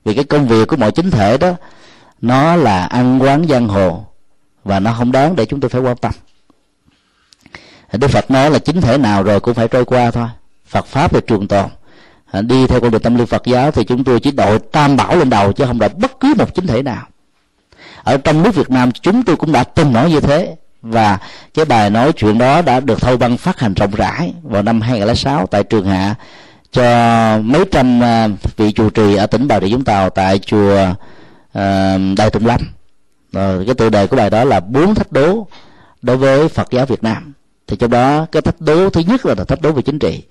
Vì cái công việc của mọi chính thể đó, nó là ăn quán giang hồ và nó không đáng để chúng tôi phải quan tâm. Đức phật nói là chính thể nào rồi cũng phải trôi qua thôi. Phật pháp là trường tồn đi theo con đường tâm linh phật giáo thì chúng tôi chỉ đội tam bảo lên đầu chứ không đội bất cứ một chính thể nào. Ở trong nước việt nam chúng tôi cũng đã từng nói như thế và cái bài nói chuyện đó đã được thâu băng phát hành rộng rãi vào năm 2006 tại trường hạ cho mấy trăm à, vị trụ trì ở tỉnh Bà Rịa Vũng Tàu tại chùa à, uh, Đại Tùng Lâm. Rồi cái tựa đề của bài đó là bốn thách đố đối với Phật giáo Việt Nam. Thì trong đó cái thách đố thứ nhất là thách đố về chính trị.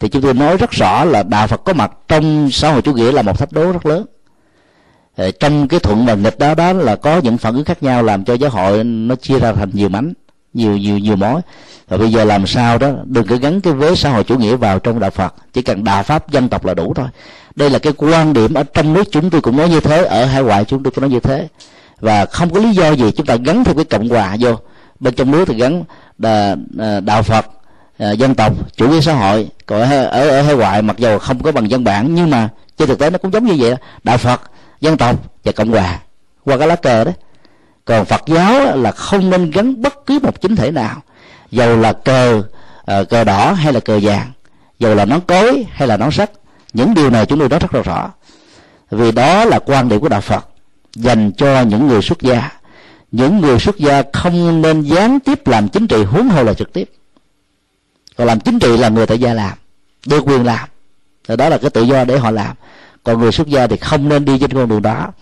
Thì chúng tôi nói rất rõ là đạo Phật có mặt trong xã hội chủ nghĩa là một thách đố rất lớn. Ờ, trong cái thuận và nghịch đó đó là có những phản ứng khác nhau làm cho giáo hội nó chia ra thành nhiều mảnh nhiều nhiều nhiều mối. Và bây giờ làm sao đó đừng có gắn cái vế xã hội chủ nghĩa vào trong đạo phật chỉ cần đạo pháp dân tộc là đủ thôi. Đây là cái quan điểm ở trong nước chúng tôi cũng nói như thế ở hải ngoại chúng tôi cũng nói như thế. Và không có lý do gì chúng ta gắn thêm cái cộng hòa vô. Bên trong nước thì gắn đà, à, đạo phật à, dân tộc chủ nghĩa xã hội. Còn ở, ở ở hải ngoại mặc dù không có bằng dân bản nhưng mà trên thực tế nó cũng giống như vậy đạo phật dân tộc và cộng hòa. Qua cái lá cờ đó còn phật giáo là không nên gắn bất cứ một chính thể nào. Dầu là cờ uh, cờ đỏ hay là cờ vàng dầu là nón cối hay là nón sắt những điều này chúng tôi nói rất là rõ vì đó là quan điểm của đạo phật dành cho những người xuất gia. Những người xuất gia không nên gián tiếp làm chính trị huống hồ là trực tiếp. Còn làm chính trị là người tại gia làm được quyền làm. Thì đó là cái tự do để họ làm còn người xuất gia thì không nên đi trên con đường đó.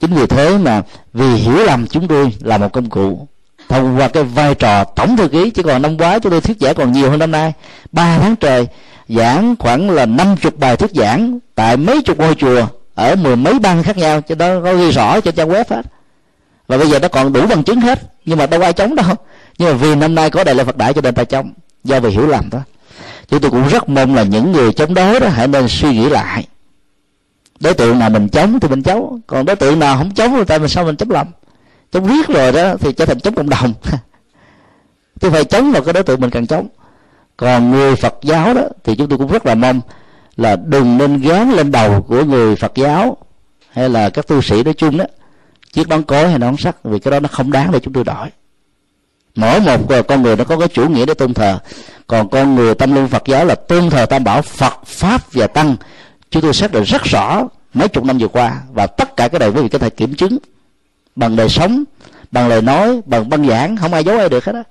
Chính vì thế mà vì hiểu lầm chúng tôi là một công cụ. Thông qua cái vai trò tổng thư ký, chứ còn năm ngoái chúng tôi thuyết giảng còn nhiều hơn năm nay. Ba tháng trời, giảng khoảng là năm chục bài thuyết giảng tại mấy chục ngôi chùa ở mười mấy bang khác nhau cho đó có ghi rõ trên trang web hết. Và bây giờ nó còn đủ bằng chứng hết, nhưng mà đâu ai chống đâu. Nhưng mà vì năm nay có đại lễ phật đại cho nên ta chống, do vì hiểu lầm đó. Chúng tôi cũng rất mong là những người chống đối đó hãy nên suy nghĩ lại đối tượng nào mình chống thì mình chống còn đối tượng nào không chống thì tại mình sao mình chống lầm chống riết rồi đó thì trở thành chống cộng đồng. Chứ phải chống vào cái đối tượng mình cần chống. Còn người phật giáo đó thì chúng tôi cũng rất là mong là đừng nên gán lên đầu của người phật giáo hay là các tu sĩ nói chung đó chiếc nón cối hay nón sắt, vì cái đó nó không đáng để chúng tôi đổi mỗi một con người nó có cái chủ nghĩa để tôn thờ. Còn con người tâm linh phật giáo là tôn thờ tam bảo phật pháp và tăng chúng tôi xác định rất rõ mấy chục năm vừa qua và tất cả cái này quý vị có thể kiểm chứng bằng đời sống, bằng lời nói, bằng băng giảng, không ai giấu ai được hết á.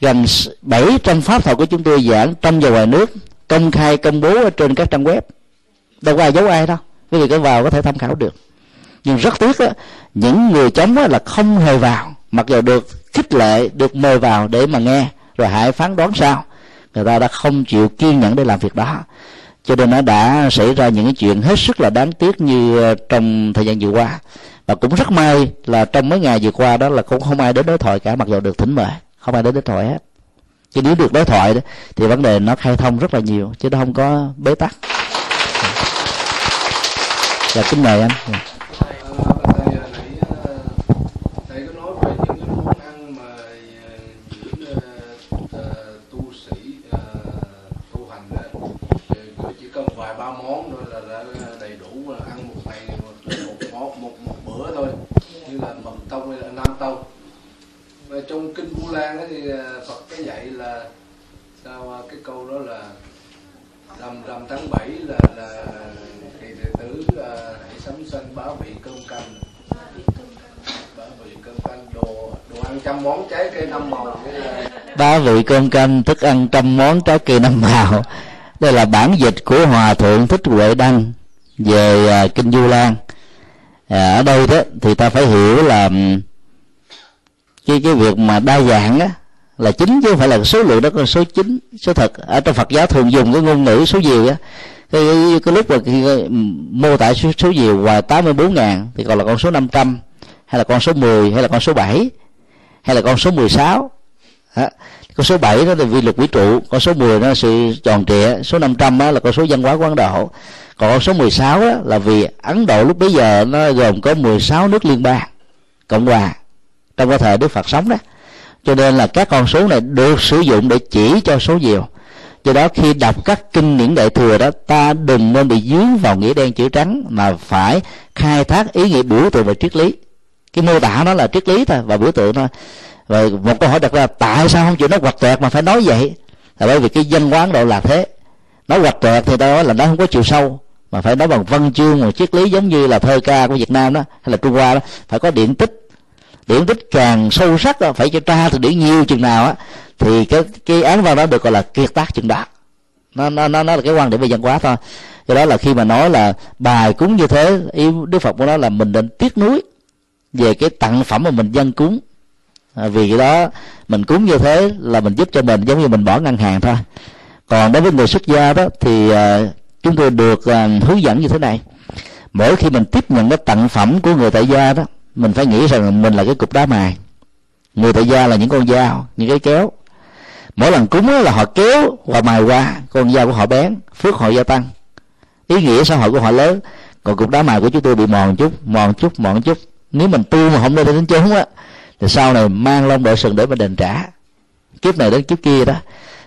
Gần 700 pháp thuật của chúng tôi giảng trong và ngoài nước, công khai, công bố ở trên các trang web. Đâu có ai giấu ai đâu, quý vị có vào có thể tham khảo được. Nhưng rất tiếc á, những người chống á là không hề vào, mặc dù được khích lệ, được mời vào để mà nghe, rồi hãy phán đoán sao. Người ta đã không chịu kiên nhẫn để làm việc đó cho nên nó đã xảy ra những cái chuyện hết sức là đáng tiếc như ờ, trong thời gian vừa qua. Và cũng rất may là trong mấy ngày vừa qua đó là cũng không ai đến đối thoại cả mặc dù được thỉnh mời. Không ai đến đối thoại hết. Chứ nếu được đối thoại đó, thì vấn đề nó khai thông rất là nhiều chứ nó không có bế tắc. Và kính mời anh. Vu Lan thì à, Phật có dạy là sao à, cái câu đó là rằm rằm tháng 7 là là kỳ đệ tử là hãy sắm sanh bá vị cơm canh. Bá vị cơm canh. Đồ đồ ăn trăm món trái cây năm màu. Bá vị cơm canh thức ăn trăm món trái cây năm màu. Đây là bản dịch của hòa thượng thích huệ đăng về uh, kinh du lan. À, ở đây đó thì ta phải hiểu là cái cái việc mà đa dạng á là chính chứ không phải là số lượng đó là số chính số thật. Ở trong Phật giáo thường dùng cái ngôn ngữ số nhiều á. Cái, cái, cái lúc mà khi mô tả số, số nhiều ngoài 84 ngàn thì còn là con số 500 hay là con số 10 hay là con số 7 hay là con số 16 đó. con số 7 đó là vi luật vũ trụ con số 10 nó là sự tròn trịa số 500 đó là con số văn hóa quán độ. Còn con số 16 đó là vì Ấn Độ lúc bấy giờ nó gồm có 16 nước liên bang cộng hòa trong cái thời Đức Phật sống đó. Cho nên là các con số này được sử dụng để chỉ cho số nhiều. Do đó khi đọc các kinh điển đại thừa đó, ta đừng nên bị dướng vào nghĩa đen chữ trắng, mà phải khai thác ý nghĩa biểu tượng về triết lý. Cái mô tả nó là triết lý thôi, và biểu tượng thôi. Và một câu hỏi đặt ra, tại sao không chịu nói quạch toẹt mà phải nói vậy? Là bởi vì cái dân quán độ là thế. Nói quạch toẹt thì đó là nó không có chiều sâu, mà phải nói bằng văn chương một triết lý giống như là thơ ca của việt nam đó, hay là trung hoa đó. Phải có điện tích điển tích càng sâu sắc phải cho tra từ điển nhiều chừng nào á thì cái cái án văn đó được gọi là kiệt tác chừng đó. Nó nó nó là cái quan điểm về văn hóa thôi. Do đó là khi mà nói là bài cúng như thế ý đức phật của nó là mình nên tiếc nuối về cái tặng phẩm mà mình dân cúng. À, vì cái đó mình cúng như thế là mình giúp cho mình giống như mình bỏ ngân hàng thôi. Còn đối với người xuất gia đó thì à, chúng tôi được à, hướng dẫn như thế này. Mỗi khi mình tiếp nhận cái tặng phẩm của người tại gia đó mình phải nghĩ rằng mình là cái cục đá mài. Người tại gia là những con dao, những cái kéo. Mỗi lần cúng là họ kéo và mài qua, con dao của họ bén, phước họ gia tăng. Ý nghĩa xã hội của họ lớn, còn cục đá mài của chúng tôi bị mòn chút mòn chút mòn chút. Nếu mình tu mà không lên đến chốn á, thì sau này mang lông đội sừng để mà đền trả. Kiếp này đến kiếp kia đó.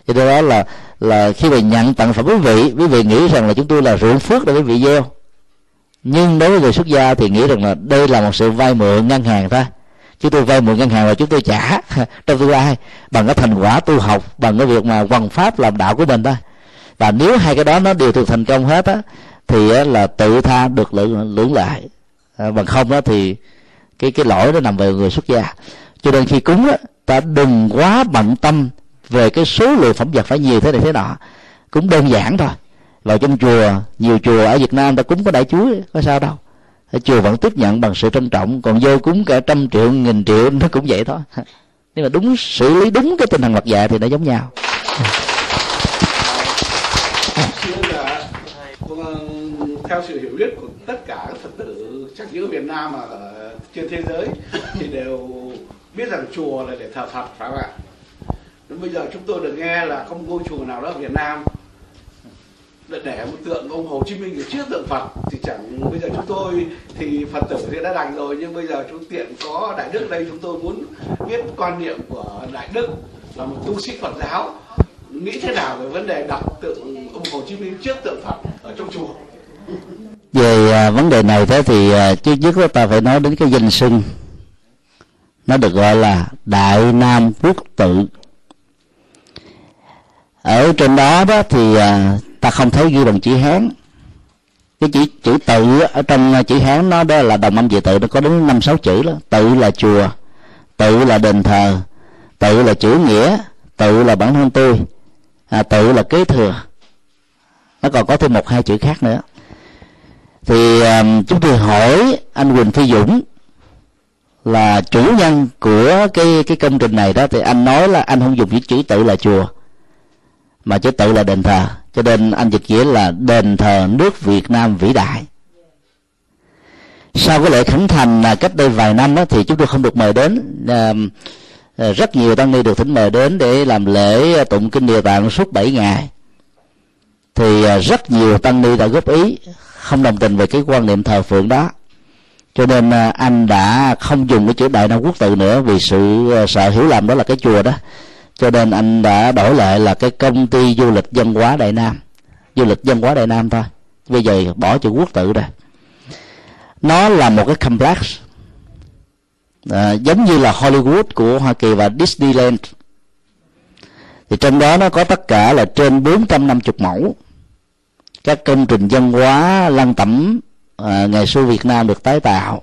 Cho nên đó là là khi mà nhận tặng phẩm quý vị quý vị nghĩ rằng là chúng tôi là ruộng phước để quý vị gieo nhưng đối với người xuất gia thì nghĩ rằng là đây là một sự vay mượn ngân hàng thôi chúng tôi vay mượn ngân hàng và chúng tôi trả trong tương lai bằng cái thành quả tu học bằng cái việc mà quần pháp làm đạo của mình thôi và nếu hai cái đó nó đều được thành công hết á thì là tự tha được lượng lưỡng lại. À, bằng không đó thì cái cái lỗi nó nằm về người xuất gia. Cho nên khi cúng á ta đừng quá bận tâm về cái số lượng phẩm vật phải nhiều thế này thế nọ. Cũng đơn giản thôi vào trong chùa, nhiều chùa ở việt nam ta cúng có đại chuối có sao đâu. Chùa vẫn tiếp nhận bằng sự trân trọng, còn vô cúng cả trăm triệu, nghìn triệu, nó cũng vậy thôi. Nhưng mà đúng xử lý đúng cái tinh thần mặt dạ thì nó giống nhau. Theo sự hiểu biết của tất cả các phật tử, chắc những Việt Nam mà ở trên thế giới, thì đều biết rằng chùa là để thờ Phật, phải không ạ? Đến bây giờ chúng tôi được nghe là không ngôi chùa nào đó ở Việt Nam để một tượng ông Hồ Chí Minh ở trước tượng Phật thì chẳng bây giờ chúng tôi thì Phật tử thì đã đành rồi, nhưng bây giờ chúng tiện có Đại Đức đây, chúng tôi muốn biết quan niệm của Đại Đức là một tu sĩ Phật giáo, nghĩ thế nào về vấn đề đặt tượng ông Hồ Chí Minh trước tượng Phật ở trong chùa? Về à, vấn đề này thế thì à, trước nhất chúng ta phải nói đến cái danh xưng. Nó được gọi là đại nam quốc tự. Ở trên đó đó thì à, ta không thấy ghi bằng chữ hán. Cái chữ chữ tự ở trong à, chữ hán nó đó là đồng âm về tự nó có đến năm sáu chữ đó. Tự là chùa tự là đền thờ tự là chữ nghĩa tự là bản thân tôi à, tự là kế thừa. Nó còn có thêm một hai chữ khác nữa. Thì um, chúng tôi hỏi anh Quỳnh Phi Dũng là chủ nhân của cái cái công trình này đó thì anh nói là anh không dùng chữ chữ tự là chùa mà chữ tự là đền thờ cho nên anh dịch nghĩa là đền thờ nước Việt Nam vĩ đại. Sau cái lễ khánh thành là cách đây vài năm đó thì chúng tôi không được mời đến. À, rất nhiều tăng ni được thỉnh mời đến để làm lễ ờ, tụng kinh địa tạng suốt 7 ngày. Thì ờ, rất nhiều tăng ni đã góp ý không đồng tình về cái quan niệm thờ phượng đó. Cho nên anh đã không dùng cái chữ đại nam quốc tự nữa vì sự sợ hiểu lầm đó là cái chùa đó cho nên anh đã đổi lại là cái công ty du lịch văn hóa đại nam. Du lịch văn hóa đại nam thôi. Bây giờ bỏ chữ quốc tự ra. Nó là một cái complex. À, giống như là Hollywood của Hoa Kỳ và Disneyland. Thì trong đó nó có tất cả là trên 450 mẫu. Các công trình văn hóa lăng tẩm à, ngày xưa Việt Nam được tái tạo.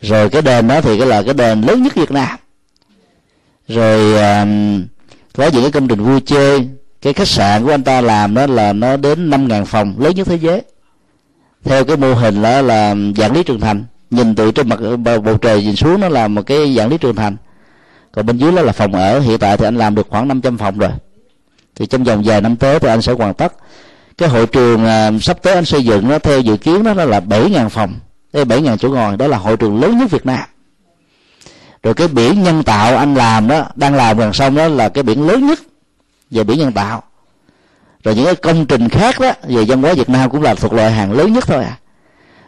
Rồi cái đền đó thì cái là cái đền lớn nhất Việt Nam rồi à, có những cái công trình vui chơi cái khách sạn của anh ta làm đó là nó đến năm ngàn phòng lớn nhất thế giới. Theo cái mô hình đó là dạng lý trường thành nhìn từ trên mặt bầu trời nhìn xuống nó là một cái dạng lý trường thành. Còn bên dưới đó là phòng ở hiện tại thì anh làm được khoảng 500 phòng rồi. Thì trong vòng vài năm tới thì anh sẽ hoàn tất. Cái hội trường à, sắp tới anh xây dựng nó theo dự kiến đó, đó là 7.000 phòng bảy 7.000 chỗ ngồi đó là hội trường lớn nhất Việt Nam rồi cái biển nhân tạo anh làm đó đang làm gần sông đó là cái biển lớn nhất về biển nhân tạo. Rồi những cái công trình khác đó về văn hóa Việt Nam cũng là thuộc loại hàng lớn nhất thôi à.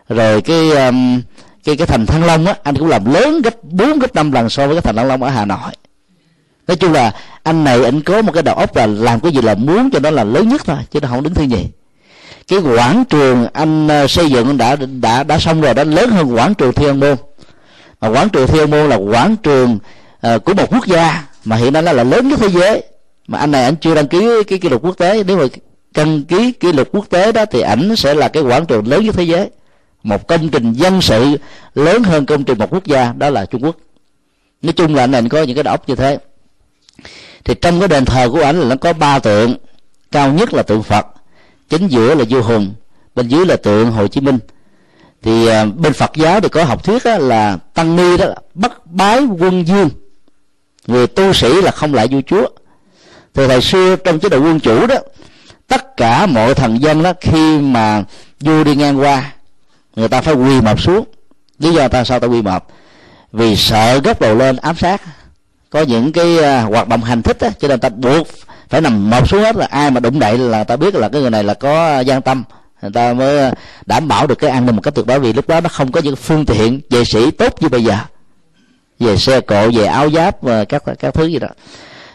Rồi cái um, cái cái thành Thăng Long á anh cũng làm lớn gấp bốn gấp năm lần so với cái thành Thăng Long ở Hà Nội. Nói chung là anh này anh có một cái đầu óc là làm cái gì là muốn cho nó là lớn nhất thôi chứ nó không đứng thứ nhì. Cái quảng trường anh ờ, xây dựng đã đã đã xong rồi đã lớn hơn quảng trường thiên môn mà quảng trường thiên môn là quảng trường uh, của một quốc gia mà hiện nay nó là lớn nhất thế giới. Mà anh này anh chưa đăng ký cái kỷ lục quốc tế. Nếu mà đăng ký kỷ lục quốc tế đó thì ảnh sẽ là cái quảng trường lớn nhất thế giới. Một công trình dân sự lớn hơn công trình một quốc gia đó là trung quốc. Nói chung là anh này có những cái đầu óc như thế. Thì trong cái đền thờ của ảnh là nó có ba tượng cao nhất là tượng phật chính giữa là vua hùng bên dưới là tượng hồ chí minh thì à, bên phật giáo thì có học thuyết đó là tăng ni đó bắt bái quân dương người tu sĩ là không lại vua chúa. Từ thời xưa trong chế độ quân chủ đó, tất cả mọi thần dân đó, khi mà vua đi ngang qua, người ta phải quỳ mập xuống. Lý do ta sao ta quỳ mập? Vì sợ gấp đầu lên ám sát. Có những cái à, hoạt động hành thích á, cho nên ta buộc phải nằm mập xuống hết là ai mà đụng đậy là ta biết là cái người này là có à, gian tâm người ta mới ờ, đảm bảo được cái an ninh một cách tuyệt đối. Vì lúc đó nó không có những phương tiện vệ sĩ tốt như bây giờ. Về xe cộ, về áo giáp và các các thứ gì đó.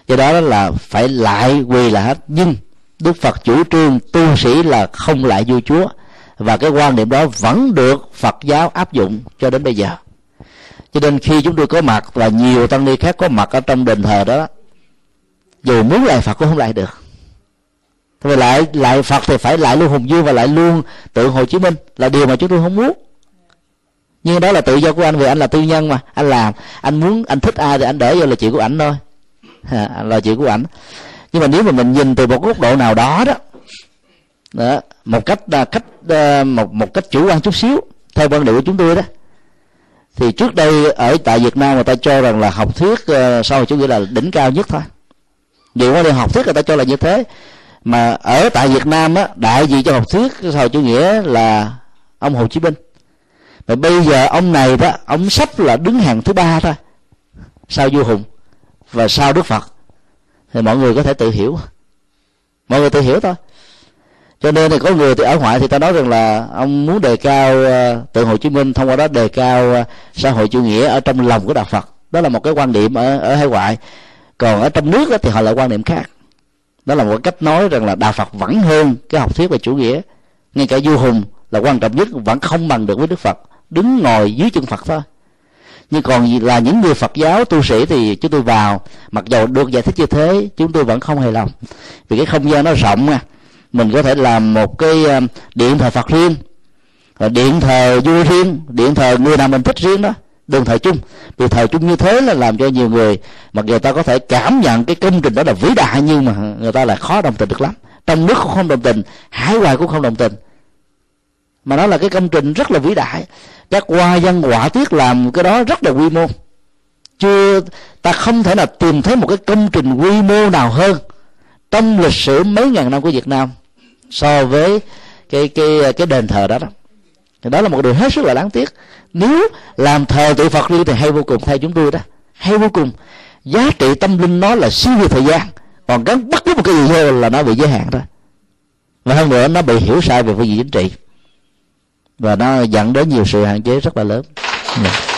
Do đó là phải lại quỳ là hết. Nhưng đức phật chủ trương tu sĩ là không lại vua chúa. Và cái quan niệm đó vẫn được phật giáo áp dụng cho đến bây giờ. Cho nên khi chúng tôi có mặt, và nhiều tăng ni khác có mặt ở trong đền thờ đó, dù muốn lại phật cũng không lại được vì lại lại phật thì phải lại luôn hùng vương và lại luôn tượng hồ chí minh là điều mà chúng tôi không muốn. Nhưng đó là tự do của anh vì anh là tư nhân mà. Anh làm anh muốn anh thích ai thì anh để vô là chuyện của ảnh thôi. À, là chuyện của ảnh. Nhưng mà nếu mà mình nhìn từ một góc độ nào đó đó, đó một cách à, cách à, một một cách chủ quan chút xíu theo quan điểm của chúng tôi đó thì trước đây ở tại Việt Nam người ta cho rằng là học thuyết uh, sau chủ nghĩa là đỉnh cao nhất thôi. Nhiều quan điểm học thuyết người ta cho là như thế mà ở tại Việt Nam á đại diện cho học thuyết sau chủ nghĩa là ông Hồ Chí Minh. Và bây giờ ông này đó ông sắp là đứng hàng thứ ba thôi sau vua hùng và sau đức phật. Thì mọi người có thể tự hiểu. Mọi người tự hiểu thôi. Cho nên thì có người thì ở ngoại thì ta nói rằng là ông muốn đề cao ờ, uh, tượng hồ chí minh thông qua đó đề cao ờ, xã hội chủ nghĩa ở trong lòng của đạo phật. Đó là một cái quan điểm ở ở hải ngoại. Còn ở trong nước đó, thì họ lại quan điểm khác đó là một cách nói rằng là đạo phật vẫn hơn cái học thuyết về chủ nghĩa. Ngay cả vua hùng là quan trọng nhất vẫn không bằng được với đức phật. Đứng ngồi dưới chân phật thôi. Nhưng còn là những người phật giáo, tu sĩ thì chúng tôi vào. Mặc dù được giải thích như thế, chúng tôi vẫn không hài lòng. Vì cái không gian nó rộng mà. Mình có thể làm một cái ờ, điện thờ phật riêng, điện thờ vua riêng, điện thờ người nào mình thích riêng đó đừng thời chung. Vì thời chung như thế là làm cho nhiều người mặc dù ta có thể cảm nhận cái công trình đó là vĩ đại, nhưng mà người ta lại khó đồng tình được lắm. Trong nước cũng không đồng tình, hải ngoại cũng không đồng tình. Mà nó là cái công trình rất là vĩ đại. Các hoa văn họa tiết làm cái đó rất là quy mô. Chưa, ta không thể nào tìm thấy một cái công trình quy mô nào hơn trong lịch sử mấy ngàn năm của Việt Nam so với cái cái cái đền thờ đó đó thì đó là một điều hết sức là đáng tiếc. Nếu làm thờ tự Phật đi thì hay vô cùng thay chúng tôi đó. Hay vô cùng. Giá trị tâm linh nó là siêu việt thời gian. Còn gắn bất cứ một cái gì vô là nó bị giới hạn thôi. Và hơn nữa, nó bị hiểu sai về phương diện chính trị. Và nó dẫn đến nhiều sự hạn chế rất là lớn. Yeah. Dạ.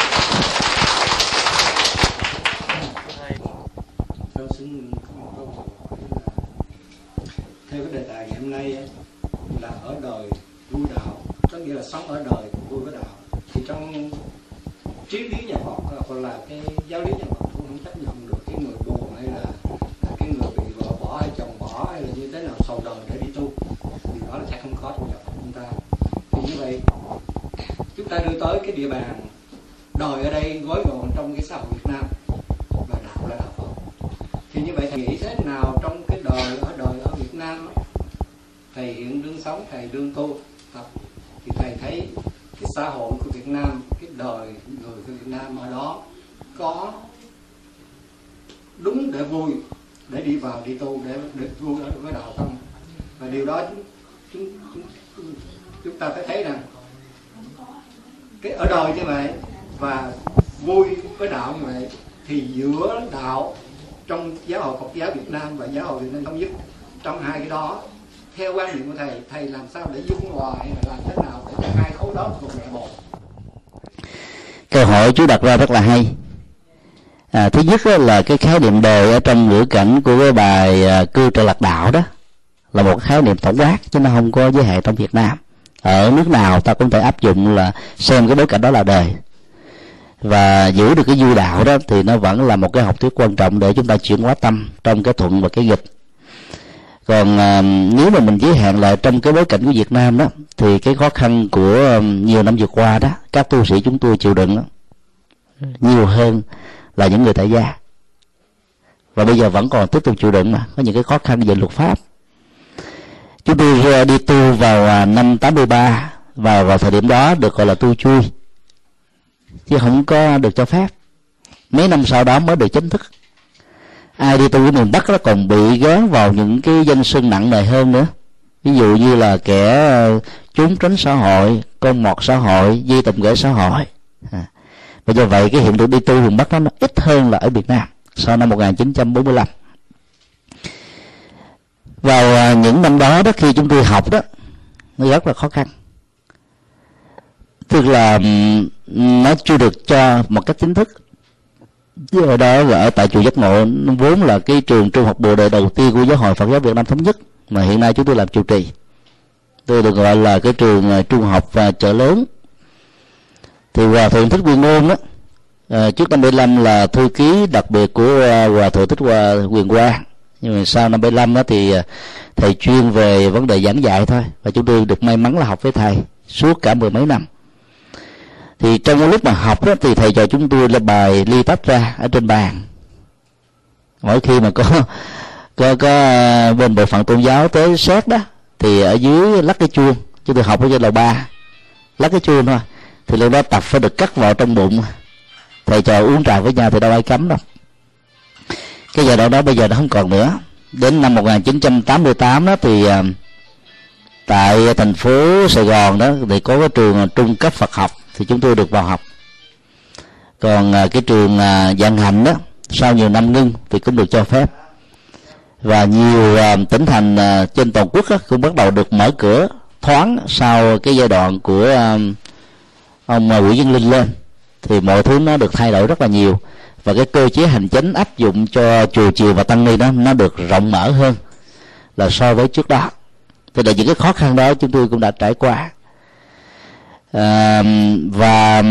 theo cái đề tài ngày hôm nay là ở đời vui đạo là sống ở đời của vui với đạo. Thì trong triết lý nhà Phật à, hoặc là cái giáo lý nhà Phật cũng không chấp nhận được cái người buồn hay là cái người bị vợ bỏ hay chồng bỏ hay là như thế nào sầu đời để đi tu. Thì đó là sẽ không có trong nhà Phật chúng ta. Thì như vậy, chúng ta đưa tới cái địa bàn đời ở đây gói gọn trong cái xã hội Việt Nam và đạo là đạo Phật. Thì như vậy thầy nghĩ thế nào trong cái đời, ở đời ở Việt Nam thầy hiện đương sống, thầy đương tu, tập thì thầy thấy cái xã hội của Việt Nam cái đời người của Việt Nam ở đó có đúng để vui để đi vào đi tu để để vui ở với đạo tâm. Và điều đó chúng chúng, chúng, chúng ta phải thấy rằng cái ở đời như vậy và vui với đạo như vậy thì giữa đạo trong giáo hội Phật giáo Việt Nam và giáo hội Việt Nam thống nhất trong hai cái đó theo quan niệm của thầy thầy làm sao để dung hòa hay là làm thế nào để cho hai khối đó cùng mẹ một? Câu hỏi chú đặt ra rất là hay. À, thứ nhất là cái khái niệm đời ở trong ngữ cảnh của cái bài à, cư trợ lạc đạo đó là một khái niệm tổng quát chứ nó không có giới hạn trong việt nam. Ở nước nào ta cũng thể áp dụng là xem cái bối cảnh đó là đời. Và giữ được cái du đạo đó thì nó vẫn là một cái học thuyết quan trọng để chúng ta chuyển hóa tâm trong cái thuận và cái nghịch còn à, nếu mà mình giới hạn lại trong cái bối cảnh của Việt Nam đó thì cái khó khăn của à, nhiều năm vừa qua đó các tu sĩ chúng tôi chịu đựng đó, nhiều hơn là những người tại gia. Và bây giờ vẫn còn tiếp tục chịu đựng mà có những cái khó khăn về luật pháp. Chúng tôi à, đi tu vào à, năm 83 và vào thời điểm đó được gọi là tu chui chứ không có được cho phép. Mấy năm sau đó mới được chính thức ai đi tu ở miền bắc nó còn bị gán vào những cái danh xưng nặng nề hơn nữa. Ví dụ như là kẻ ờ, trốn tránh xã hội, con mọt xã hội, di tầm gửi xã hội. À. và do vậy cái hiện tượng đi tu miền bắc đó nó ít hơn là ở việt nam sau năm 1945 vào ờ, những năm đó đó khi chúng tôi học đó, nó rất là khó khăn. Tức là nó chưa được cho một cách chính thức ở đó là ở tại chùa giác ngộ vốn là cái trường trung học bồ đề đầu tiên của giáo hội phật giáo việt nam thống nhất mà hiện nay chúng tôi làm chủ trì. Tôi được gọi là cái trường à, trung học và chợ lớn. Thì hòa thượng thích quyền ngôn đó à, trước năm 75 là thư ký đặc biệt của à, hòa thượng thích hòa quyền quang. Nhưng mà sau năm 75 đó thì à, thầy chuyên về vấn đề giảng dạy thôi. Và chúng tôi được may mắn là học với thầy suốt cả mười mấy năm thì trong cái lúc mà học đó, thì thầy trò chúng tôi là bài ly tách ra ở trên bàn. Mỗi khi mà có có có à, bên bộ phận tôn giáo tới xét đó thì ở dưới lắc cái chuông chúng tôi học ở trên lầu ba. Lắc cái chuông thôi thì lúc đó tập phải được cắt vào trong bụng. Thầy trò uống trà với nhau thì đâu ai cấm đâu. Cái giai đoạn đó bây giờ nó không còn nữa. Đến năm 1988 đó thì à, tại thành phố Sài Gòn đó thì có cái trường trung cấp Phật học thì chúng tôi được vào học. Còn à, cái trường à, Giang dạng hành đó, sau nhiều năm ngưng thì cũng được cho phép. Và nhiều à, tỉnh thành trên toàn quốc cũng bắt đầu được mở cửa, thoáng sau cái giai đoạn của ông Nguyễn Văn Linh lên, thì mọi thứ nó được thay đổi rất là nhiều. Và cái cơ chế hành chính áp dụng cho chùa chiều và tăng ni đó, nó được rộng mở hơn là so với trước đó. Thì là những cái khó khăn đó chúng tôi cũng đã trải qua à, và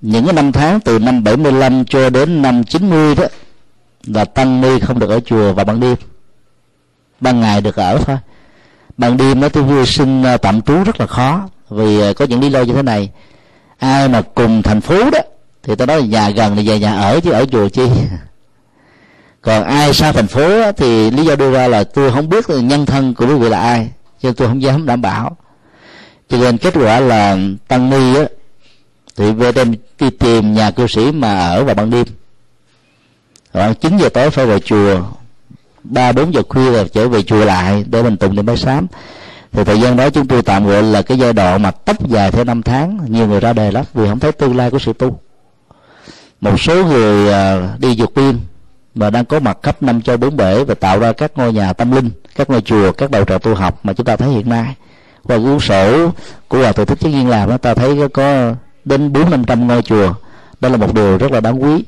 những cái năm tháng từ năm 75 cho đến năm 90 đó là tăng ni không được ở chùa vào ban đêm. Ban ngày được ở thôi. Ban đêm nó tôi vui sinh tạm trú rất là khó vì à, có những lý do như thế này. Ai mà cùng thành phố đó thì tôi nói là nhà gần thì về nhà ở chứ ở chùa chi. Còn ai xa thành phố thì lý do đưa ra là tôi không biết nhân thân của quý vị là ai cho tôi không dám đảm bảo cho nên kết quả là tăng ni á, thì về đêm đi tìm nhà cư sĩ mà ở vào ban đêm. Khoảng chín giờ tối phải về chùa. Ba, bốn giờ khuya là trở về chùa lại, để mình tụng niệm bái sám. Thì thời gian đó chúng tôi tạm gọi là cái giai đoạn mà tóc dài theo năm tháng. Nhiều người ra đề lắm, vì không thấy tương lai của sự tu. Một số người à, đi vượt biên, mà đang có mặt khắp năm châu bốn bể và tạo ra các ngôi nhà tâm linh, các ngôi chùa, các đầu trò tu học mà chúng ta thấy hiện nay qua cuốn sổ của hòa thượng thích chí nhiên làm đó ta thấy có đến bốn năm trăm ngôi chùa. Đó là một điều rất là đáng quý.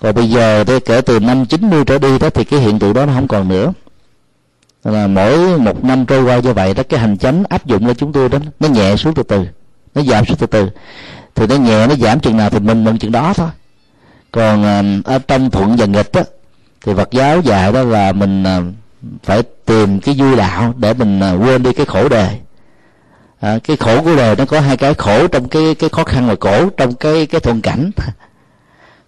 Và bây giờ thì kể từ năm 90 trở đi đó, thì cái hiện tượng đó nó không còn nữa. Là mỗi một năm trôi qua như vậy đó, cái hành chánh áp dụng lên chúng tôi đó, nó nhẹ xuống từ từ, nó giảm xuống từ từ. Thì nó nhẹ, nó giảm chừng nào thì mình mừng chừng đó thôi. Còn à, ở trong thuận và nghịch á, thì Phật giáo dạy đó là mình à, phải tìm cái vui đạo để mình à, quên đi cái khổ đời à, cái khổ của đời nó có hai cái khổ trong cái cái khó khăn và khổ trong cái cái thuận cảnh.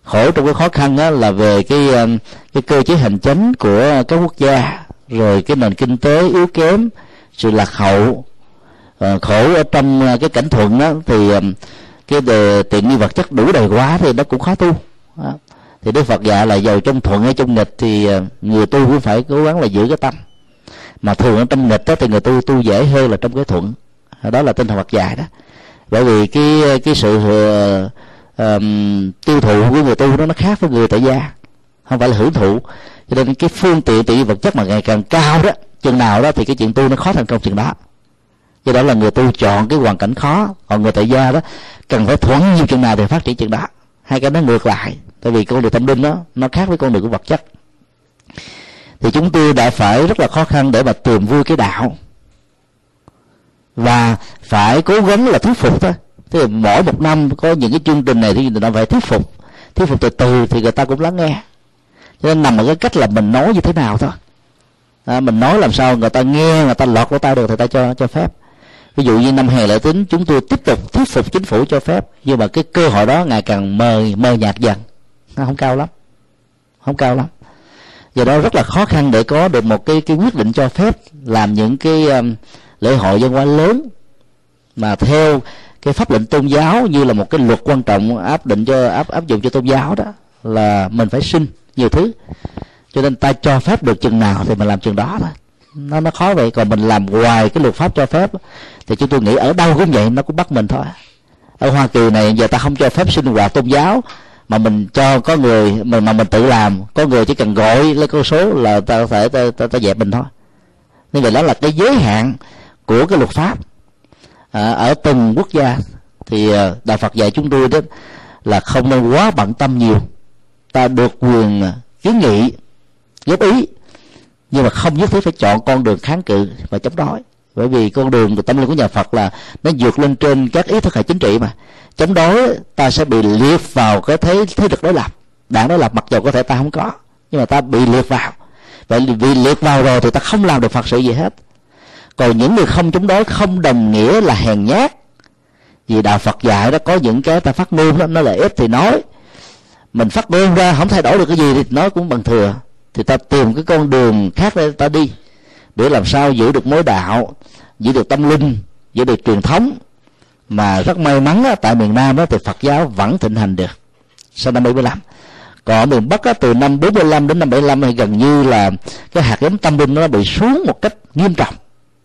Khổ trong cái khó khăn đó là về cái à, cái cơ chế hành chính của các quốc gia rồi cái nền kinh tế yếu kém sự lạc hậu. À, khổ ở trong à, cái cảnh thuận đó thì cái đề tiện nghi vật chất đủ đầy quá thì nó cũng khó tu thì đức phật dạy là giàu trong thuận hay trong nghịch thì ờ, người tu cũng phải cố gắng là giữ cái tâm. Mà thường ở trong nghịch đó thì người tu tu dễ hơn là trong cái thuận. Đó là tinh thần phật dạy đó. Bởi vì cái cái sự uh, um, tiêu thụ của người tu đó nó khác với người tại gia. Không phải là hưởng thụ. Cho nên cái phương tiện tự vật chất mà ngày càng cao đó chừng nào đó thì cái chuyện tu nó khó thành công chừng đó. Do đó là người tu chọn cái hoàn cảnh khó còn người tại gia đó cần phải thuận nhiều chừng nào thì phát triển chừng đó. Hai cái nó ngược lại tại vì con đường tâm linh đó nó khác với con đường của vật chất. Thì chúng tôi đã phải rất là khó khăn để mà tìm vui cái đạo. Và phải cố gắng là thuyết phục thôi. Thì là mỗi một năm có những cái chương trình này thì người ta phải thuyết phục. Thuyết phục từ từ thì người ta cũng lắng nghe. Cho nên nằm ở cái cách là mình nói như thế nào thôi. À, mình nói làm sao người ta nghe người ta lọt vào tay được thì ta cho cho phép. Ví dụ như năm hè lễ tính chúng tôi tiếp tục thuyết phục chính phủ cho phép. Nhưng mà cái cơ hội đó ngày càng mờ mờ nhạt dần nó không cao lắm. Không cao lắm. Do đó rất là khó khăn để có được một cái cái quyết định cho phép làm những cái um, lễ hội dân hóa lớn. Mà theo cái pháp lệnh tôn giáo như là một cái luật quan trọng áp định cho áp áp dụng cho tôn giáo đó là mình phải xin nhiều thứ. Cho nên ta cho phép được chừng nào thì mình làm chừng đó thôi. Nó nó khó vậy. Còn mình làm ngoài cái luật pháp cho phép thì chúng tôi nghĩ ở đâu cũng vậy nó cũng bắt mình thôi. Ở hoa kỳ này giờ ta không cho phép sinh hoạt tôn giáo mà mình cho có người mình mà mình tự làm có người chỉ cần gọi lấy con số là ta có thể ta, ta, ta dẹp mình thôi. Nên vậy đó là cái giới hạn của cái luật pháp. À, ở từng quốc gia thì à, đạo Phật dạy chúng tôi đó là không nên quá bận tâm nhiều. Ta được quyền à, kiến nghị góp ý nhưng mà không nhất thiết phải chọn con đường kháng cự và chống đối. Bởi vì con đường của tâm linh của nhà Phật là nó vượt lên trên các ý thức hệ chính trị mà chống đối, ta sẽ bị liệt vào cái thế thế lực đối lập. Đảng đối lập mặc dù có thể ta không có, nhưng mà ta bị liệt vào. Vậy vì liệt vào rồi thì ta không làm được phật sự gì hết. Còn những người không chống đối, không đồng nghĩa là hèn nhát, vì đạo phật dạy đó có những cái ta phát ngôn đó nó là ít thì nói. Mình phát ngôn ra, không thay đổi được cái gì thì nói cũng bằng thừa. Thì ta tìm cái con đường khác để ta đi, để làm sao giữ được mối đạo, giữ được tâm linh, giữ được truyền thống mà rất may mắn á, tại miền Nam đó thì Phật giáo vẫn thịnh hành được. Sau năm 75 còn ở miền Bắc á, từ năm 45 đến năm 75 thì gần như là cái hạt giống tâm linh nó bị xuống một cách nghiêm trọng.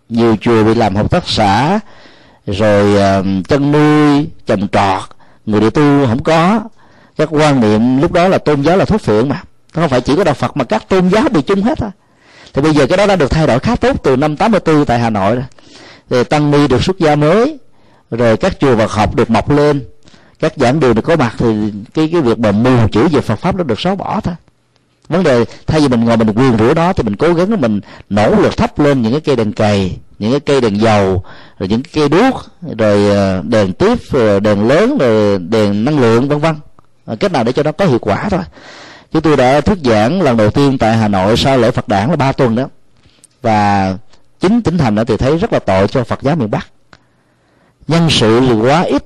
Nhiều chùa bị làm hợp tác xã rồi uh, nuôi trồng trọt người địa tu không có. Các quan niệm lúc đó là tôn giáo là thuốc phiện mà. Không phải chỉ có đạo Phật mà các tôn giáo bị chung hết thôi. Thì bây giờ cái đó đã được thay đổi khá tốt từ năm 84 tại Hà Nội rồi. Thì tăng ni được xuất gia mới rồi các chùa Phật học được mọc lên. Các giảng đường được có mặt thì cái cái việc mà mù chữ về Phật pháp nó được xóa bỏ thôi. Vấn đề, thay vì mình ngồi mình quyền rủa đó thì mình cố gắng mình nỗ lực thắp lên những cái cây đèn cày, những cái cây đèn dầu, rồi những cái cây đuốc, rồi ờ, đèn tiếp, rồi đèn lớn, rồi đèn năng lượng, vân vân. Ờ, cách nào để cho nó có hiệu quả thôi. Chúng tôi đã thuyết giảng lần đầu tiên tại hà nội sau lễ phật đản là ba tuần đó. Và chính tỉnh thành đã thì thấy rất là tội cho phật giáo miền bắc nhân sự thì quá ít.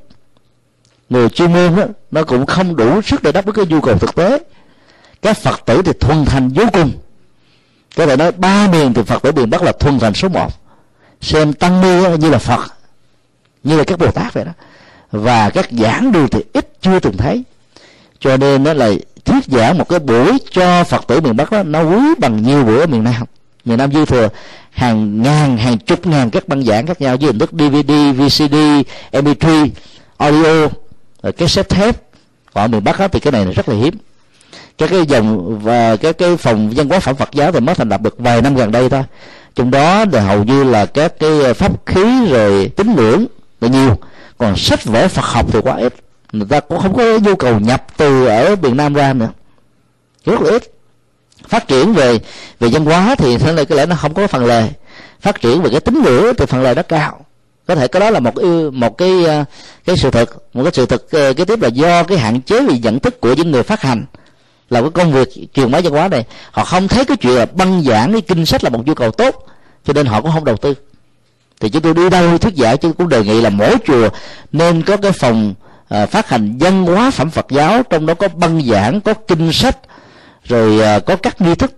Người chuyên môn đó, nó cũng không đủ sức để đáp ứng cái nhu cầu thực tế. Các phật tử thì thuần thành vô cùng. Có thể nói ba miền thì phật tử miền bắc là thuần thành số một. Xem tăng ni như là phật như là các bồ tát vậy đó. Và các giảng đường thì ít chưa từng thấy. Cho nên đó là thuyết giảng một cái buổi cho phật tử miền bắc đó nó quý bằng nhiều buổi ở miền nam. Miền nam dư thừa hàng ngàn hàng chục ngàn các băng giảng khác nhau với hình thức dvd vcd mp3 audio rồi cái set thép. Còn ở miền bắc đó, thì cái này là rất là hiếm. Các cái dòng và cái cái phòng văn hóa phẩm Phật giáo thì mới thành lập được vài năm gần đây thôi. Trong đó thì hầu như là các cái pháp khí rồi tín ngưỡng là nhiều. Còn sách vở Phật học thì quá ít. Người ta cũng không có nhu cầu nhập từ ở miền Nam ra nữa. Rất là ít phát triển về về văn hóa thì thế này có lẽ nó không có phần lời phát triển về cái tính ngưỡng thì phần lời nó cao. Có thể cái đó là một một cái ờ, cái sự thật một cái sự thật cái ờ, tiếp là do cái hạn chế về nhận thức của những người phát hành. Là cái công việc truyền bá văn hóa này họ không thấy cái chuyện là băng giảng cái kinh sách là một nhu cầu tốt cho nên họ cũng không đầu tư. Thì chúng tôi đi đâu thuyết giảng chúng cũng đề nghị là mỗi chùa nên có cái phòng à, phát hành văn hóa phẩm Phật giáo trong đó có băng giảng có kinh sách rồi à, có các nghi thức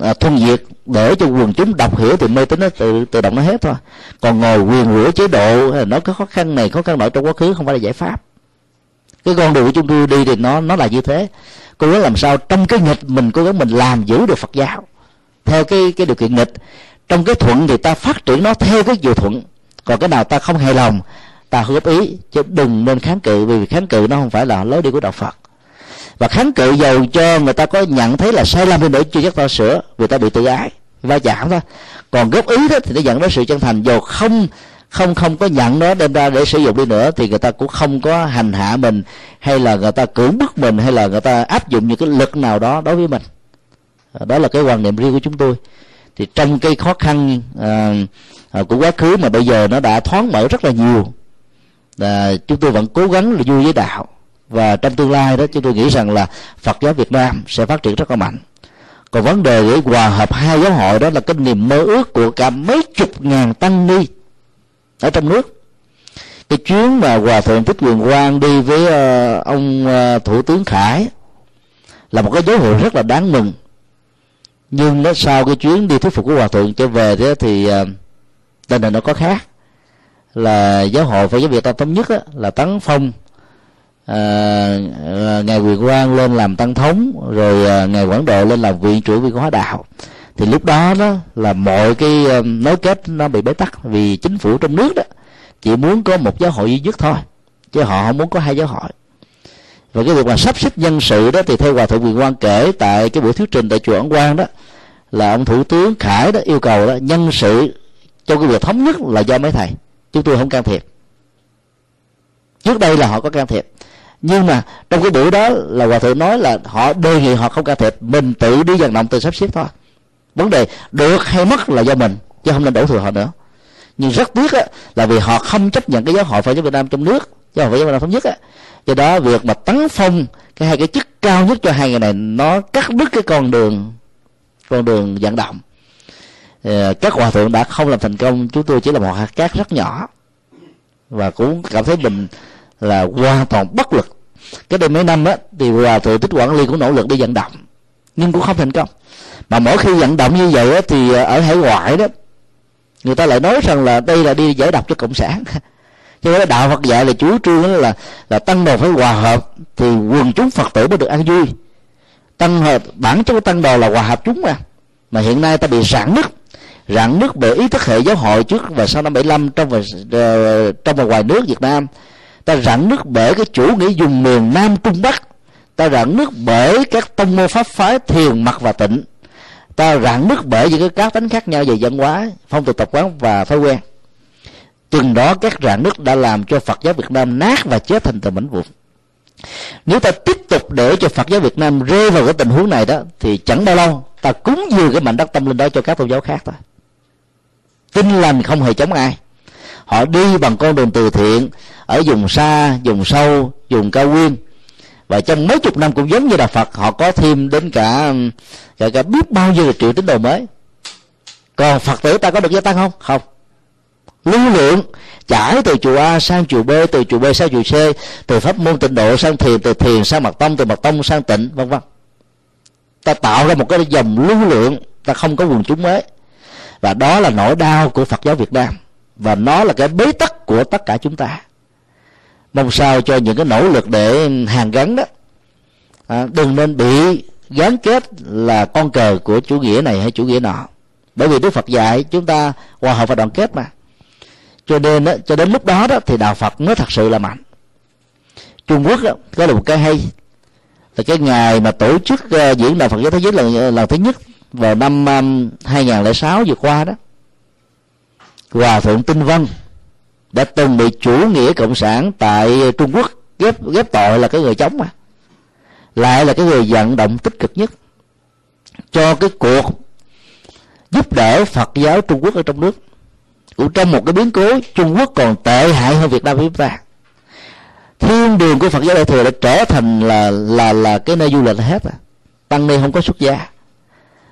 à, thuần diệt để cho quần chúng đọc hiểu thì mê tín nó tự tự động nó hết thôi. Còn ngồi quyền rủa chế độ nó có khó khăn này khó khăn nọ trong quá khứ không phải là giải pháp. Cái con đường của chúng tôi đi thì nó nó là như thế. Cố gắng làm sao trong cái nghịch mình cố gắng mình làm giữ được phật giáo. Theo cái cái điều kiện nghịch. Trong cái thuận thì ta phát triển nó theo cái điều thuận. Còn cái nào ta không hài lòng ta góp ý chứ đừng nên kháng cự vì kháng cự nó không phải là lối đi của đạo phật và kháng cự dầu cho người ta có nhận thấy là sai lầm đi nữa chưa chắc ta sửa vì ta bị tự ái va chạm thôi. Còn góp ý đó thì nó dẫn đến sự chân thành. Dù không không không có nhận nó đem ra để sử dụng đi nữa thì người ta cũng không có hành hạ mình hay là người ta cưỡng bức mình hay là người ta áp dụng những cái lực nào đó đối với mình. À, đó là cái quan niệm riêng của chúng tôi. Thì trong cái khó khăn à, à, của quá khứ mà bây giờ nó đã thoáng mở rất là nhiều. À, chúng tôi vẫn cố gắng là vui với đạo và trong tương lai đó chúng tôi nghĩ rằng là Phật giáo Việt Nam sẽ phát triển rất là mạnh. Còn vấn đề để hòa hợp hai giáo hội đó là cái niềm mơ ước của cả mấy chục ngàn tăng ni ở trong nước. Cái chuyến mà hòa thượng thích quyền quang đi với uh, ông uh, thủ tướng khải là một cái dấu hiệu rất là đáng mừng. Nhưng nó sau cái chuyến đi thuyết phục của hòa thượng trở về đó thì uh, tình hình nó có khác. Là giáo hội phật giáo việt nam thống nhất là tấn phong à, ngài quyền quang lên làm tăng thống rồi à, ngài quảng độ lên làm viện trưởng viện hóa đạo. Thì lúc đó đó là mọi cái à, nối kết nó bị bế tắc vì chính phủ trong nước đó chỉ muốn có một giáo hội duy nhất thôi chứ họ không muốn có hai giáo hội. Và cái việc mà sắp xếp nhân sự đó thì theo hòa thượng quyền quang kể tại cái buổi thuyết trình tại chùa ấn quang đó là ông thủ tướng khải đó yêu cầu đó nhân sự cho cái việc thống nhất là do mấy thầy. Chúng tôi không can thiệp. Trước đây là họ có can thiệp nhưng mà trong cái buổi đó là hòa thượng nói là họ đề nghị họ không can thiệp mình tự đi vận động tự sắp xếp thôi. Vấn đề được hay mất là do mình chứ không nên đổ thừa họ nữa. Nhưng rất tiếc á, là vì họ không chấp nhận cái giáo hội phật giáo việt nam trong nước giáo hội phật giáo việt nam thống nhất á. Do đó việc mà tấn phong cái hai cái chức cao nhất cho hai người này nó cắt đứt cái con đường con đường vận động ờ, các hòa thượng đã không làm thành công chúng tôi chỉ là một hạt cát rất nhỏ. Và cũng cảm thấy mình là hoàn toàn bất lực. Cái đây mấy năm á thì hòa thượng tích quản ly cũng nỗ lực đi vận động nhưng cũng không thành công. Mà mỗi khi vận động như vậy á, thì ờ, ở hải ngoại đó người ta lại nói rằng là đây là đi giải độc cho cộng sản. Cho nên đạo Phật dạy là chủ trương là là tăng đồ phải hòa hợp thì quần chúng Phật tử mới được an vui. Tăng hợp bản chất của tăng đồ là hòa hợp chúng mà. Mà hiện nay ta bị rạn nứt. Rạn nứt bởi ý thức hệ giáo hội trước và sau năm 75 trong và ờ, trong và ngoài nước Việt Nam ta rạn nứt bởi cái chủ nghĩa dùng miền Nam Trung Bắc. Ta rạn nứt bởi các tông môn pháp phái thiền mặt và tịnh. Ta rạn nứt bởi những cái cá tính khác nhau về văn hóa, phong tục tập quán và thói quen. Chừng đó các rạn nứt đã làm cho phật giáo việt nam nát và chết thành từng mảnh vụn. Nếu ta tiếp tục để cho phật giáo việt nam rơi vào cái tình huống này đó, thì chẳng bao lâu ta cúng dường cái mảnh đất tâm linh đó cho các tôn giáo khác thôi. Tin lành không hề chống ai họ đi bằng con đường từ thiện ở vùng xa vùng sâu vùng cao nguyên. Và trong mấy chục năm cũng giống như là phật họ có thêm đến cả cả, cả biết bao nhiêu triệu tín đồ mới. Còn phật tử ta có được gia tăng không? Không. Lưu lượng chảy từ chùa A sang chùa B từ chùa B sang chùa C từ pháp môn tịnh độ sang thiền từ thiền sang mật tông từ mật tông sang tịnh vân vân. Ta tạo ra một cái dòng lưu lượng ta không có quần chúng mới. Và đó là nỗi đau của Phật giáo Việt Nam và nó là cái bế tắc của tất cả chúng ta. Mong sao cho những cái nỗ lực để hàn gắn đó. À, đừng nên bị gắn kết là con cờ của chủ nghĩa này hay chủ nghĩa nọ. Bởi vì đức phật dạy chúng ta hòa hợp và đoàn kết mà. Cho nên đó, cho đến lúc đó đó thì đạo phật mới thật sự là mạnh. Trung quốc đó, có là một cái hay. Là cái ngày mà tổ chức uh, diễn đàn phật giáo thế giới lần lần thứ nhất vào năm um, 2006 vừa qua đó hòa thượng tinh vân đã từng bị chủ nghĩa cộng sản tại trung quốc ghép ghép tội là cái người chống mà. Lại là cái người vận động tích cực nhất. Cho cái cuộc giúp đỡ Phật giáo Trung Quốc ở trong nước. Cũng trong một cái biến cố Trung Quốc còn tệ hại hơn Việt Nam của chúng ta. Thiên đường của Phật giáo đại thừa đã trở thành là là là cái nơi du lịch hết à tăng ni không có xuất gia.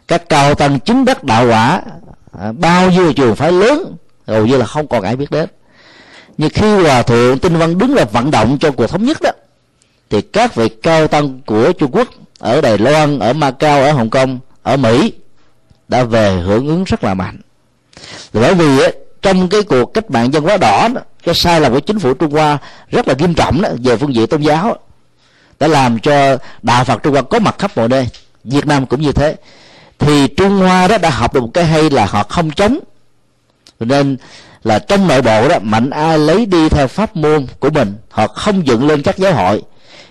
Các cao tăng chứng đắc đạo quả à, bao nhiêu trường phái lớn hầu như là không còn ai biết đến. Nhưng khi hòa thượng tinh văn đứng là vận động cho cuộc thống nhất đó thì các vị cao tăng của trung quốc ở đài loan ở macau ở hồng kông ở mỹ đã về hưởng ứng rất là mạnh. Bởi vì ấy, trong cái cuộc cách mạng dân hóa đỏ đó, cái sai lầm của chính phủ trung hoa rất là nghiêm trọng đó, về phương diện tôn giáo đã làm cho đạo phật trung hoa có mặt khắp mọi nơi việt nam cũng như thế. Thì trung hoa đó đã học được một cái hay là họ không chống nên là trong nội bộ đó, mạnh ai lấy đi theo pháp môn của mình, họ không dựng lên các giáo hội.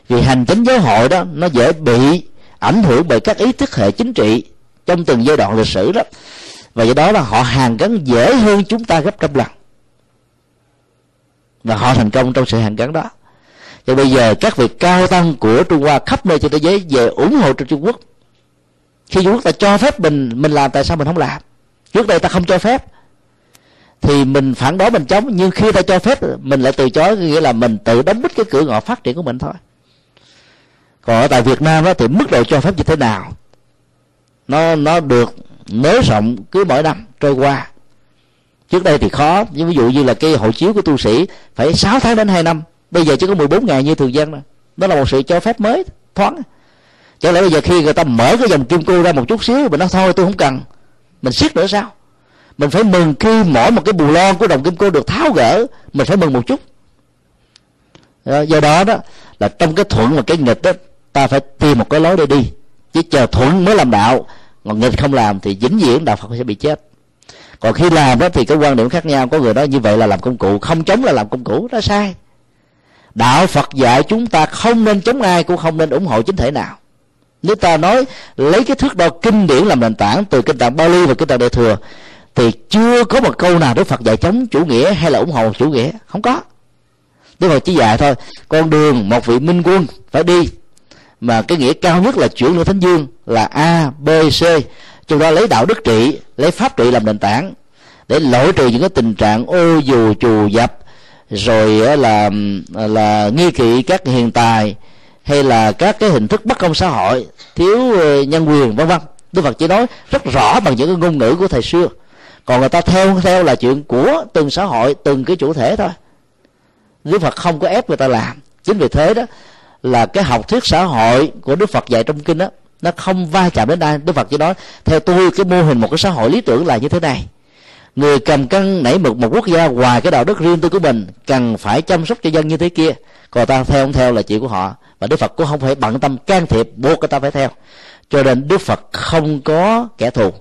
Vì hành chính giáo hội đó, nó dễ bị ảnh hưởng bởi các ý thức hệ chính trị trong từng giai đoạn lịch sử đó. Và do đó là họ hàn gắn dễ hơn chúng ta gấp trăm lần. Và họ thành công trong sự hàn gắn đó. Và bây giờ các vị cao tăng của trung hoa khắp nơi trên thế giới về ủng hộ cho trung quốc. Khi trung quốc ta cho phép mình mình làm, tại sao mình không làm? Trước đây ta không cho phép thì mình phản đối mình chống nhưng khi ta cho phép mình lại từ chối nghĩa là mình tự đóng bít cái cửa ngõ phát triển của mình thôi. Còn ở tại Việt Nam đó, thì mức độ cho phép như thế nào? Nó nó được nới rộng cứ mỗi năm trôi qua. Trước đây thì khó ví dụ như là cái hộ chiếu của tu sĩ phải 6 tháng đến 2 năm. Bây giờ chỉ có 14 ngày như thường dân đó đó là một sự cho phép mới thoáng. Chẳng lẽ bây giờ khi người ta mở cái dòng kim cô ra một chút xíu mình nói thôi tôi không cần. Mình siết nữa sao? Mình phải mừng khi mỗi một cái bù lon của đồng kim cô được tháo gỡ, mình phải mừng một chút. Ờ, do đó đó, là trong cái thuận và cái nghịch đó, ta phải tìm một cái lối để đi. Chứ chờ thuận mới làm đạo, còn nghịch không làm thì vĩnh viễn đạo phật sẽ bị chết. Còn khi làm đó thì cái quan điểm khác nhau. Có người nói như vậy là làm công cụ, không chống là làm công cụ, đó sai. Đạo phật dạy chúng ta không nên chống ai cũng không nên ủng hộ chính thể nào. Nếu ta nói lấy cái thước đo kinh điển làm nền tảng từ kinh tạng Bali và kinh tạng Đại thừa thì chưa có một câu nào Đức Phật dạy chống chủ nghĩa hay là ủng hộ chủ nghĩa. Không có. Đức Phật chỉ dạy thôi, con đường một vị minh quân phải đi. Mà cái nghĩa cao nhất là chuyển lên thánh dương là A, B, C. Chúng ta lấy đạo đức trị, lấy pháp trị làm nền tảng để loại trừ những cái tình trạng ô dù trù dập, rồi là là nghi kỵ các hiền tài hay là các cái hình thức bất công xã hội, thiếu ờ, nhân quyền, vân vân. Đức phật chỉ nói rất rõ bằng những cái ngôn ngữ của thầy xưa còn người ta theo theo là chuyện của từng xã hội, từng cái chủ thể thôi. Đức phật không có ép người ta làm. Chính vì thế đó là cái học thuyết xã hội của đức phật dạy trong kinh đó, nó không va chạm đến ai. Đức phật chỉ nói, theo tôi, cái mô hình một cái xã hội lý tưởng là như thế này. Người cầm cân nảy mực một quốc gia ngoài cái đạo đức riêng tư của mình, cần phải chăm sóc cho dân như thế kia. Còn ta theo không theo là chuyện của họ. Và đức phật cũng không phải bận tâm can thiệp buộc người ta phải theo. Cho nên đức phật không có kẻ thù.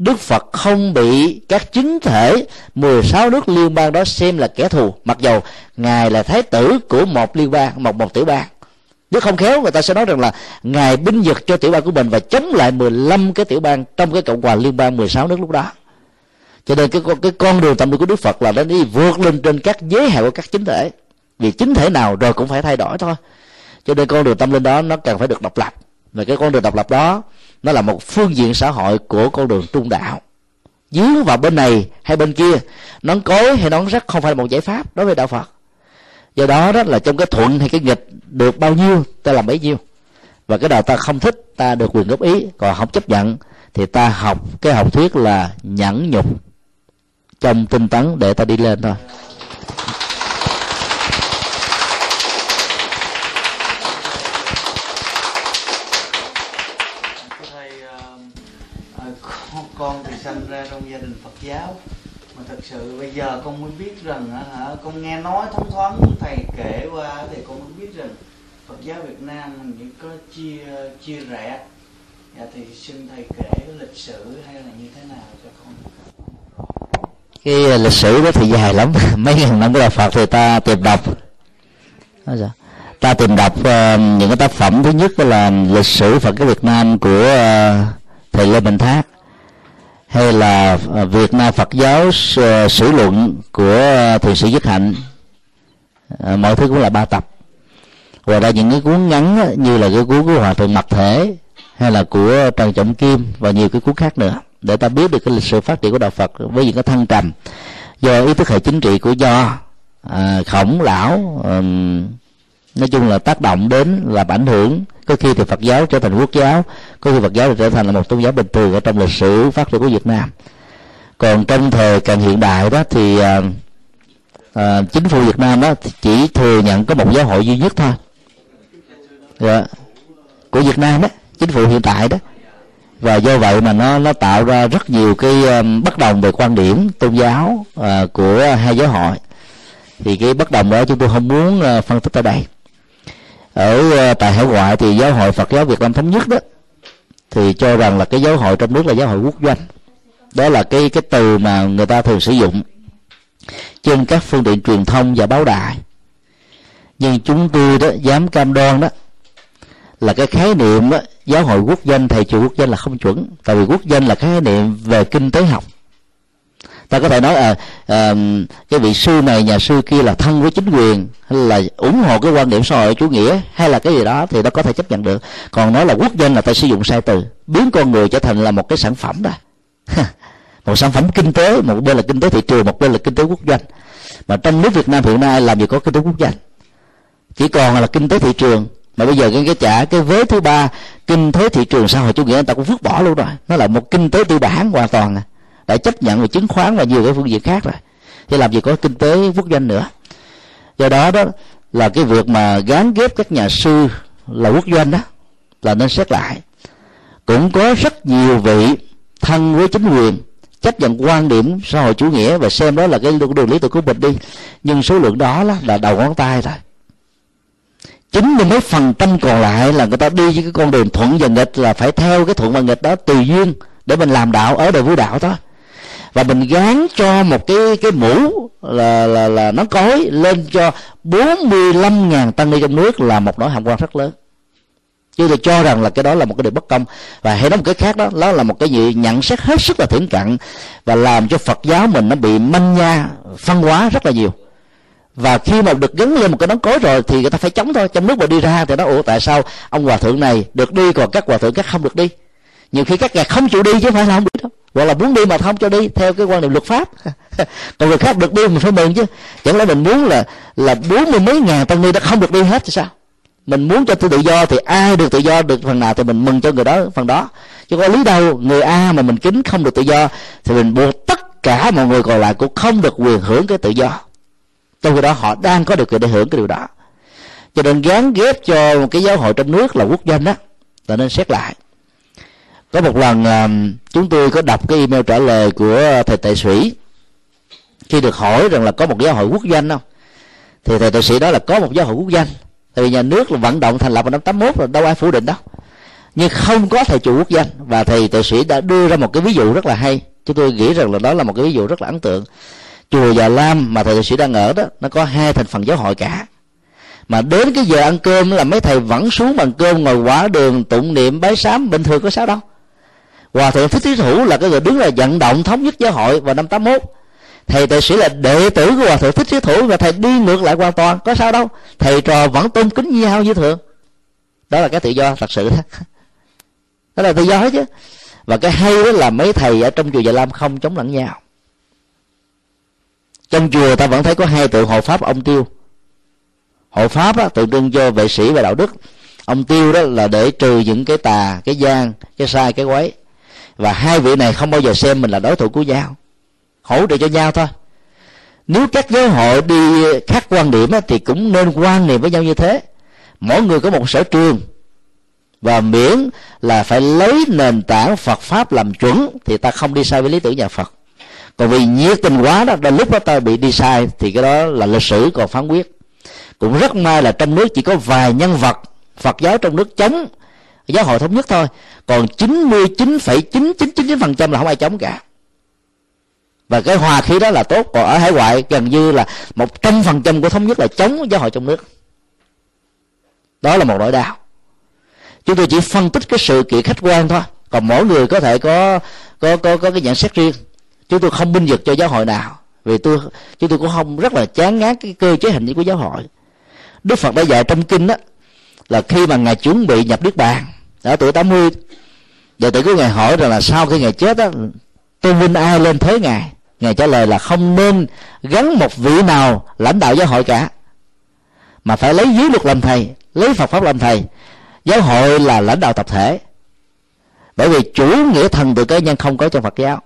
Đức Phật không bị các chính thể 16 nước liên bang đó xem là kẻ thù. Mặc dầu Ngài là thái tử của một liên bang, một một tiểu bang. Nếu không khéo người ta sẽ nói rằng là Ngài binh vực cho tiểu bang của mình Và chống lại 15 cái tiểu bang Trong cái cộng hòa liên bang 16 nước lúc đó. Cho nên cái, cái con đường tâm linh của Đức Phật là nó đi vượt lên trên các giới hạn của các chính thể. Vì chính thể nào rồi cũng phải thay đổi thôi. Cho nên con đường tâm linh đó nó cần phải được độc lập. Và cái con đường độc lập đó nó là một phương diện xã hội của con đường trung đạo. Dướng vào bên này hay bên kia, nón cối hay nón rắc không phải là một giải pháp đối với đạo phật. Do đó đó là trong cái thuận hay cái nghịch được bao nhiêu, ta làm bấy nhiêu. Và cái nào ta không thích, ta được quyền góp ý, còn không chấp nhận, thì ta học cái học thuyết là nhẫn nhục, trong tinh tấn để ta đi lên thôi. Giáo. Mà thật sự bây giờ con mới biết rằng hả, con nghe nói thoáng thoáng thầy kể qua thì con mới biết rằng Phật giáo Việt Nam mình có chia chia rẽ. Dạ thì xin thầy kể lịch sử hay là như thế nào cho con cái ờ, lịch sử đó thì dài lắm. Mấy ngàn năm của đạo Phật thì ta tìm đọc. Ta tìm đọc ờ, những cái tác phẩm. Thứ nhất là lịch sử Phật giáo Việt Nam của ờ, thầy Lê Bình Thác hay là à, Việt Nam Phật giáo à, sử luận của thiền sĩ Dứt Hạnh à, mọi thứ cũng là ba tập. Ngoài ra những cái cuốn ngắn như là cái cuốn của hòa thượng mặt thể hay là của trần trọng kim và nhiều cái cuốn khác nữa để ta biết được cái lịch sử phát triển của đạo phật với những cái thăng trầm do ý thức hệ chính trị của do à, khổng lão um, nói chung là tác động đến là ảnh hưởng. Có khi thì Phật giáo trở thành quốc giáo có khi Phật giáo thì trở thành là một tôn giáo bình thường ở trong lịch sử phát triển của Việt Nam. Còn trong thời càng hiện đại đó thì à, à, chính phủ Việt Nam đó chỉ thừa nhận có một giáo hội duy nhất thôi. Dạ. của Việt Nam đó chính phủ hiện tại đó. Và do vậy mà nó nó tạo ra rất nhiều cái um, bất đồng về quan điểm tôn giáo uh, của hai giáo hội. Thì cái bất đồng đó chúng tôi không muốn uh, phân tích ở đây ở ờ, tại hải ngoại thì giáo hội Phật giáo Việt Nam thống nhất đó thì cho rằng là cái giáo hội trong nước là giáo hội quốc doanh. Đó là cái cái từ mà người ta thường sử dụng trên các phương tiện truyền thông và báo đài. Nhưng chúng tôi đó dám cam đoan đó là cái khái niệm đó, giáo hội quốc danh thầy chùa quốc danh là không chuẩn. Tại vì quốc danh là khái niệm về kinh tế học ta có thể nói à, à cái vị sư này nhà sư kia là thân với chính quyền hay là ủng hộ cái quan điểm xã hội chủ nghĩa hay là cái gì đó thì nó có thể chấp nhận được. Còn nói là quốc dân là ta sử dụng sai từ biến con người trở thành là một cái sản phẩm đó. Một sản phẩm kinh tế một bên là kinh tế thị trường một bên là kinh tế quốc doanh. Mà trong nước Việt Nam hiện nay làm gì có kinh tế quốc doanh? Chỉ còn là kinh tế thị trường. Mà bây giờ cái cái trả cái vế thứ ba kinh tế thị trường xã hội chủ nghĩa người ta cũng vứt bỏ luôn rồi. Nó là một kinh tế tư bản hoàn toàn à đã chấp nhận về chứng khoán và nhiều cái phương diện khác rồi. Thì làm gì có kinh tế quốc doanh nữa. Do đó đó là cái việc mà gán ghép các nhà sư là quốc doanh đó, là nên xét lại. Cũng có rất nhiều vị thân với chính quyền chấp nhận quan điểm xã hội chủ nghĩa và xem đó là cái đường lý tưởng của mình đi. Nhưng số lượng đó là đầu ngón tay thôi. Chính mươi mấy phần trăm còn lại là người ta đi với cái con đường thuận và nghịch, là phải theo cái thuận và nghịch đó tùy duyên để mình làm đạo ở đời vũ đạo đó và mình gán cho một cái cái mũ là là là nó cối lên cho 45 ngàn tăng ni trong nước là một nỗi hàm quan rất lớn. Chứ tôi cho rằng là cái đó là một cái điều bất công. Và hay nói một cái khác đó đó là một cái gì? Nhận xét hết sức là thiển cận và làm cho phật giáo mình nó bị manh nha, phân hóa rất là nhiều. Và khi mà được gắn lên một cái nón cối rồi thì người ta phải chống thôi. Trong nước mà đi ra thì nó, ủa, tại sao ông hòa thượng này được đi còn các hòa thượng khác không được đi? Nhiều khi các ngài không chịu đi chứ không phải là không biết đâu. Hoặc là muốn đi mà không cho đi, theo cái quan niệm luật pháp. Còn người khác được đi mình phải mừng chứ. Chẳng lẽ mình muốn là là bốn mươi mấy ngàn tăng ni đã không được đi hết thì sao? Mình muốn cho tự do thì ai được tự do được phần nào thì mình mừng cho người đó, phần đó. Chứ có lý đâu, người a mà mình kính không được tự do thì mình buộc tất cả mọi người còn lại cũng không được quyền hưởng cái tự do. Trong khi đó họ đang có điều kiện để hưởng cái điều đó. Cho nên gán ghép cho một cái giáo hội trong nước là quốc doanh đó là nên xét lại có một lần à, chúng tôi có đọc cái email trả lời của à, thầy tệ sĩ. Khi được hỏi rằng là có một giáo hội quốc danh không? Thì thầy tệ sĩ đó là có một giáo hội quốc danh. Tại vì nhà nước là vận động thành lập vào năm 81 rồi, đâu ai phủ định đâu. Nhưng không có thầy chủ quốc danh. Và thầy tệ sĩ đã đưa ra một cái ví dụ rất là hay. Chúng tôi nghĩ rằng là đó là một cái ví dụ rất là ấn tượng. Chùa già lam mà thầy tệ sĩ đang ở đó, nó có hai thành phần giáo hội cả. Mà đến cái giờ ăn cơm là mấy thầy vẫn xuống bằng cơm ngồi quả đường, tụng niệm, bái sám, bình thường có sao đâu hòa thượng thích thí thủ là cái người đứng là vận động thống nhất giáo hội vào năm 81 thầy tệ sĩ là đệ tử của hòa thượng thích thí thủ và thầy đi ngược lại hoàn toàn có sao đâu. Thầy trò vẫn tôn kính nhau như thường. Đó là cái tự do thật sự đó. Đó là tự do hết chứ. Và cái hay đó là mấy thầy ở trong chùa Già Lam không chống lẫn nhau. Trong chùa ta vẫn thấy có hai tượng hộ pháp ông tiêu. Hộ pháp á, tượng trưng cho vệ sĩ và đạo đức. Ông tiêu đó là để trừ những cái tà cái gian cái sai cái quấy và hai vị này không bao giờ xem mình là đối thủ của nhau. Hỗ trợ cho nhau thôi. Nếu các giáo hội đi khác quan điểm thì cũng nên quan niệm với nhau như thế. Mỗi người có một sở trường. Và miễn là phải lấy nền tảng Phật pháp làm chuẩn, thì ta không đi sai với lý tưởng nhà Phật. Còn vì nhiệt tình quá đó, đến lúc đó ta bị đi sai, thì cái đó là lịch sử còn phán quyết. Cũng rất may là trong nước chỉ có vài nhân vật Phật giáo trong nước chống giáo hội thống nhất thôi. Còn 99,9999% là không ai chống cả. Và cái hòa khí đó là tốt. Còn ở hải ngoại gần như là một trăm phần trăm của thống nhất là chống giáo hội trong nước. Đó là một nỗi đau. Chúng tôi chỉ phân tích cái sự kiện khách quan thôi. Còn mỗi người có thể có có có có cái nhận xét riêng. Chúng tôi không binh vực cho giáo hội nào. Vì tôi chúng tôi cũng không rất là chán ngán cái cơ chế hành vi của giáo hội. Đức phật đã dạy trong kinh đó là khi mà ngài chuẩn bị nhập niết bàn ở tuổi 80 đệ tử của ngài hỏi rằng là sau khi ngài chết đó tôn vinh ai lên thế ngài? Ngài trả lời là không nên gắn một vị nào lãnh đạo giáo hội cả, mà phải lấy dưới luật làm thầy, lấy phật pháp làm thầy. Giáo hội là lãnh đạo tập thể. Bởi vì chủ nghĩa thần tự cá nhân không có trong phật giáo.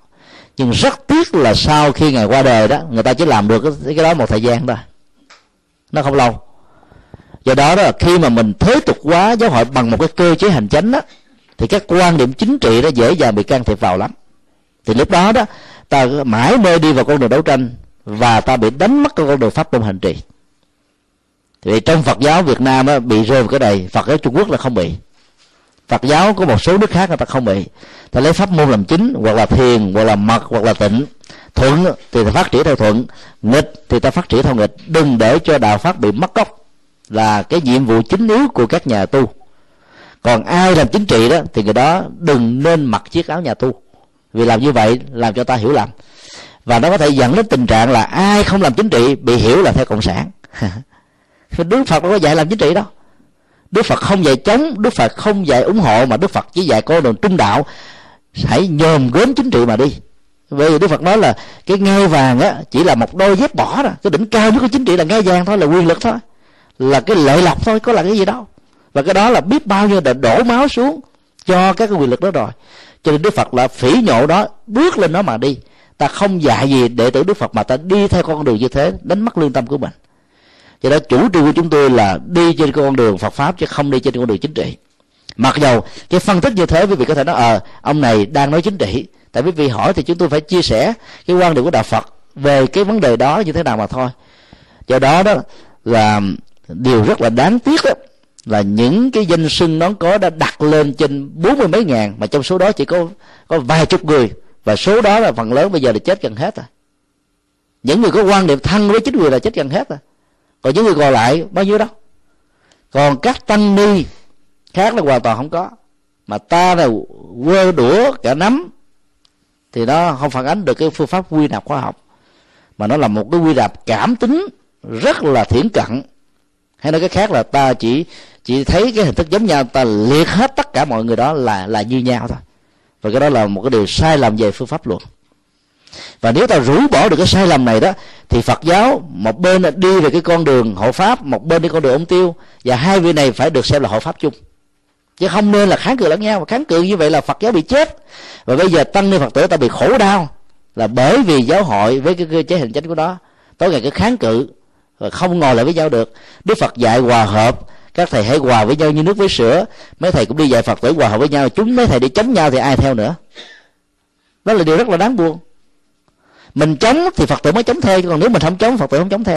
Nhưng rất tiếc là sau khi ngài qua đời đó, người ta chỉ làm được cái đó một thời gian thôi. Nó không lâu do đó đó khi mà mình thế tục quá giáo hội bằng một cái cơ chế hành chánh đó thì các quan điểm chính trị nó dễ dàng bị can thiệp vào lắm. Thì lúc đó đó ta mãi mê đi vào con đường đấu tranh và ta bị đánh mất cái con đường pháp môn hành trì. Thì trong Phật giáo Việt Nam á, bị rơi vào cái này Phật giáo Trung Quốc là không bị. Phật giáo có một số nước khác người ta không bị. Ta lấy pháp môn làm chính hoặc là thiền hoặc là mật hoặc là tịnh. Thuận thì ta phát triển theo thuận nghịch thì ta phát triển theo nghịch. Đừng để cho đạo pháp bị mất gốc là cái nhiệm vụ chính yếu của các nhà tu. Còn ai làm chính trị đó, thì người đó đừng nên mặc chiếc áo nhà tu. Vì làm như vậy làm cho ta hiểu lầm. Và nó có thể dẫn đến tình trạng là ai không làm chính trị bị hiểu là theo cộng sản. Đức phật đâu có dạy làm chính trị đâu. Đức phật không dạy chống, đức phật không dạy ủng hộ, mà đức phật chỉ dạy con đường trung đạo. Hãy nhòm gớm chính trị mà đi. Bởi vì đức phật nói là cái ngai vàng á, chỉ là một đôi dép bỏ đó. Cái đỉnh cao nhất của chính trị là ngai vàng thôi, là quyền lực thôi là cái lợi lộc thôi có là cái gì đâu. Và cái đó là biết bao nhiêu đã đổ máu xuống cho các cái quyền lực đó rồi. Cho nên đức phật là phỉ nhộ đó bước lên nó mà đi. Ta không dạy gì đệ tử đức phật mà ta đi theo con đường như thế đánh mất lương tâm của mình. Cho đó chủ trương của chúng tôi là đi trên con đường phật pháp chứ không đi trên con đường chính trị. Mặc dầu cái phân tích như thế quý vị có thể nói ờ à, ông này đang nói chính trị. Tại quý vị hỏi thì chúng tôi phải chia sẻ cái quan điểm của đạo phật về cái vấn đề đó như thế nào mà thôi. Do đó đó là điều rất là đáng tiếc đó là những cái danh sưng nó có đã đặt lên trên bốn mươi mấy ngàn, mà trong số đó chỉ có có vài chục người. Và số đó là phần lớn bây giờ là chết gần hết rồi. Những người có quan điểm thân với chính người là chết gần hết rồi. Còn những người còn lại, bao nhiêu đó? Còn các tăng ni khác là hoàn toàn không có. Mà ta là quơ đũa cả nắm, thì nó không phản ánh được cái phương pháp quy nạp khoa học. Mà nó là một cái quy nạp cảm tính rất là thiển cận hay nói cái khác là ta chỉ chỉ thấy cái hình thức giống nhau, ta liệt hết tất cả mọi người đó là là như nhau thôi. Và cái đó là một cái điều sai lầm về phương pháp luận. Và nếu ta rũ bỏ được cái sai lầm này đó, thì phật giáo, một bên là đi về cái con đường hộ pháp, một bên đi con đường ông tiêu, và hai vị này phải được xem là hộ pháp chung. Chứ không nên là kháng cự lẫn nhau. Mà kháng cự như vậy là phật giáo bị chết. Và bây giờ tăng ni phật tử ta bị khổ đau là bởi vì giáo hội với cái cơ chế hình chính của nó tối ngày cứ kháng cự và không ngồi lại với nhau được. Đức phật dạy hòa hợp. Các thầy hãy hòa với nhau như nước với sữa. Mấy thầy cũng đi dạy phật tử hòa hợp với nhau. Chúng mấy thầy đi chống nhau thì ai theo nữa? Đó là điều rất là đáng buồn. Mình chống thì phật tử mới chống theo còn nếu mình không chống, phật tử không chống theo.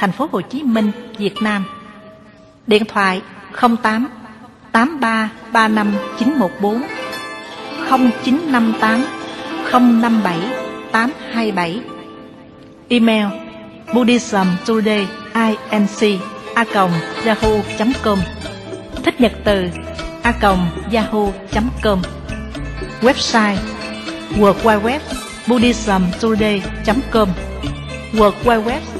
thành phố Hồ Chí Minh, Việt Nam. Điện thoại 08 83 35 914 0958 057 827 Email buddhismtodayinc a yahoo.com Thích nhật từ a yahoo.com Website www.buddhismtoday.com. World Wide Web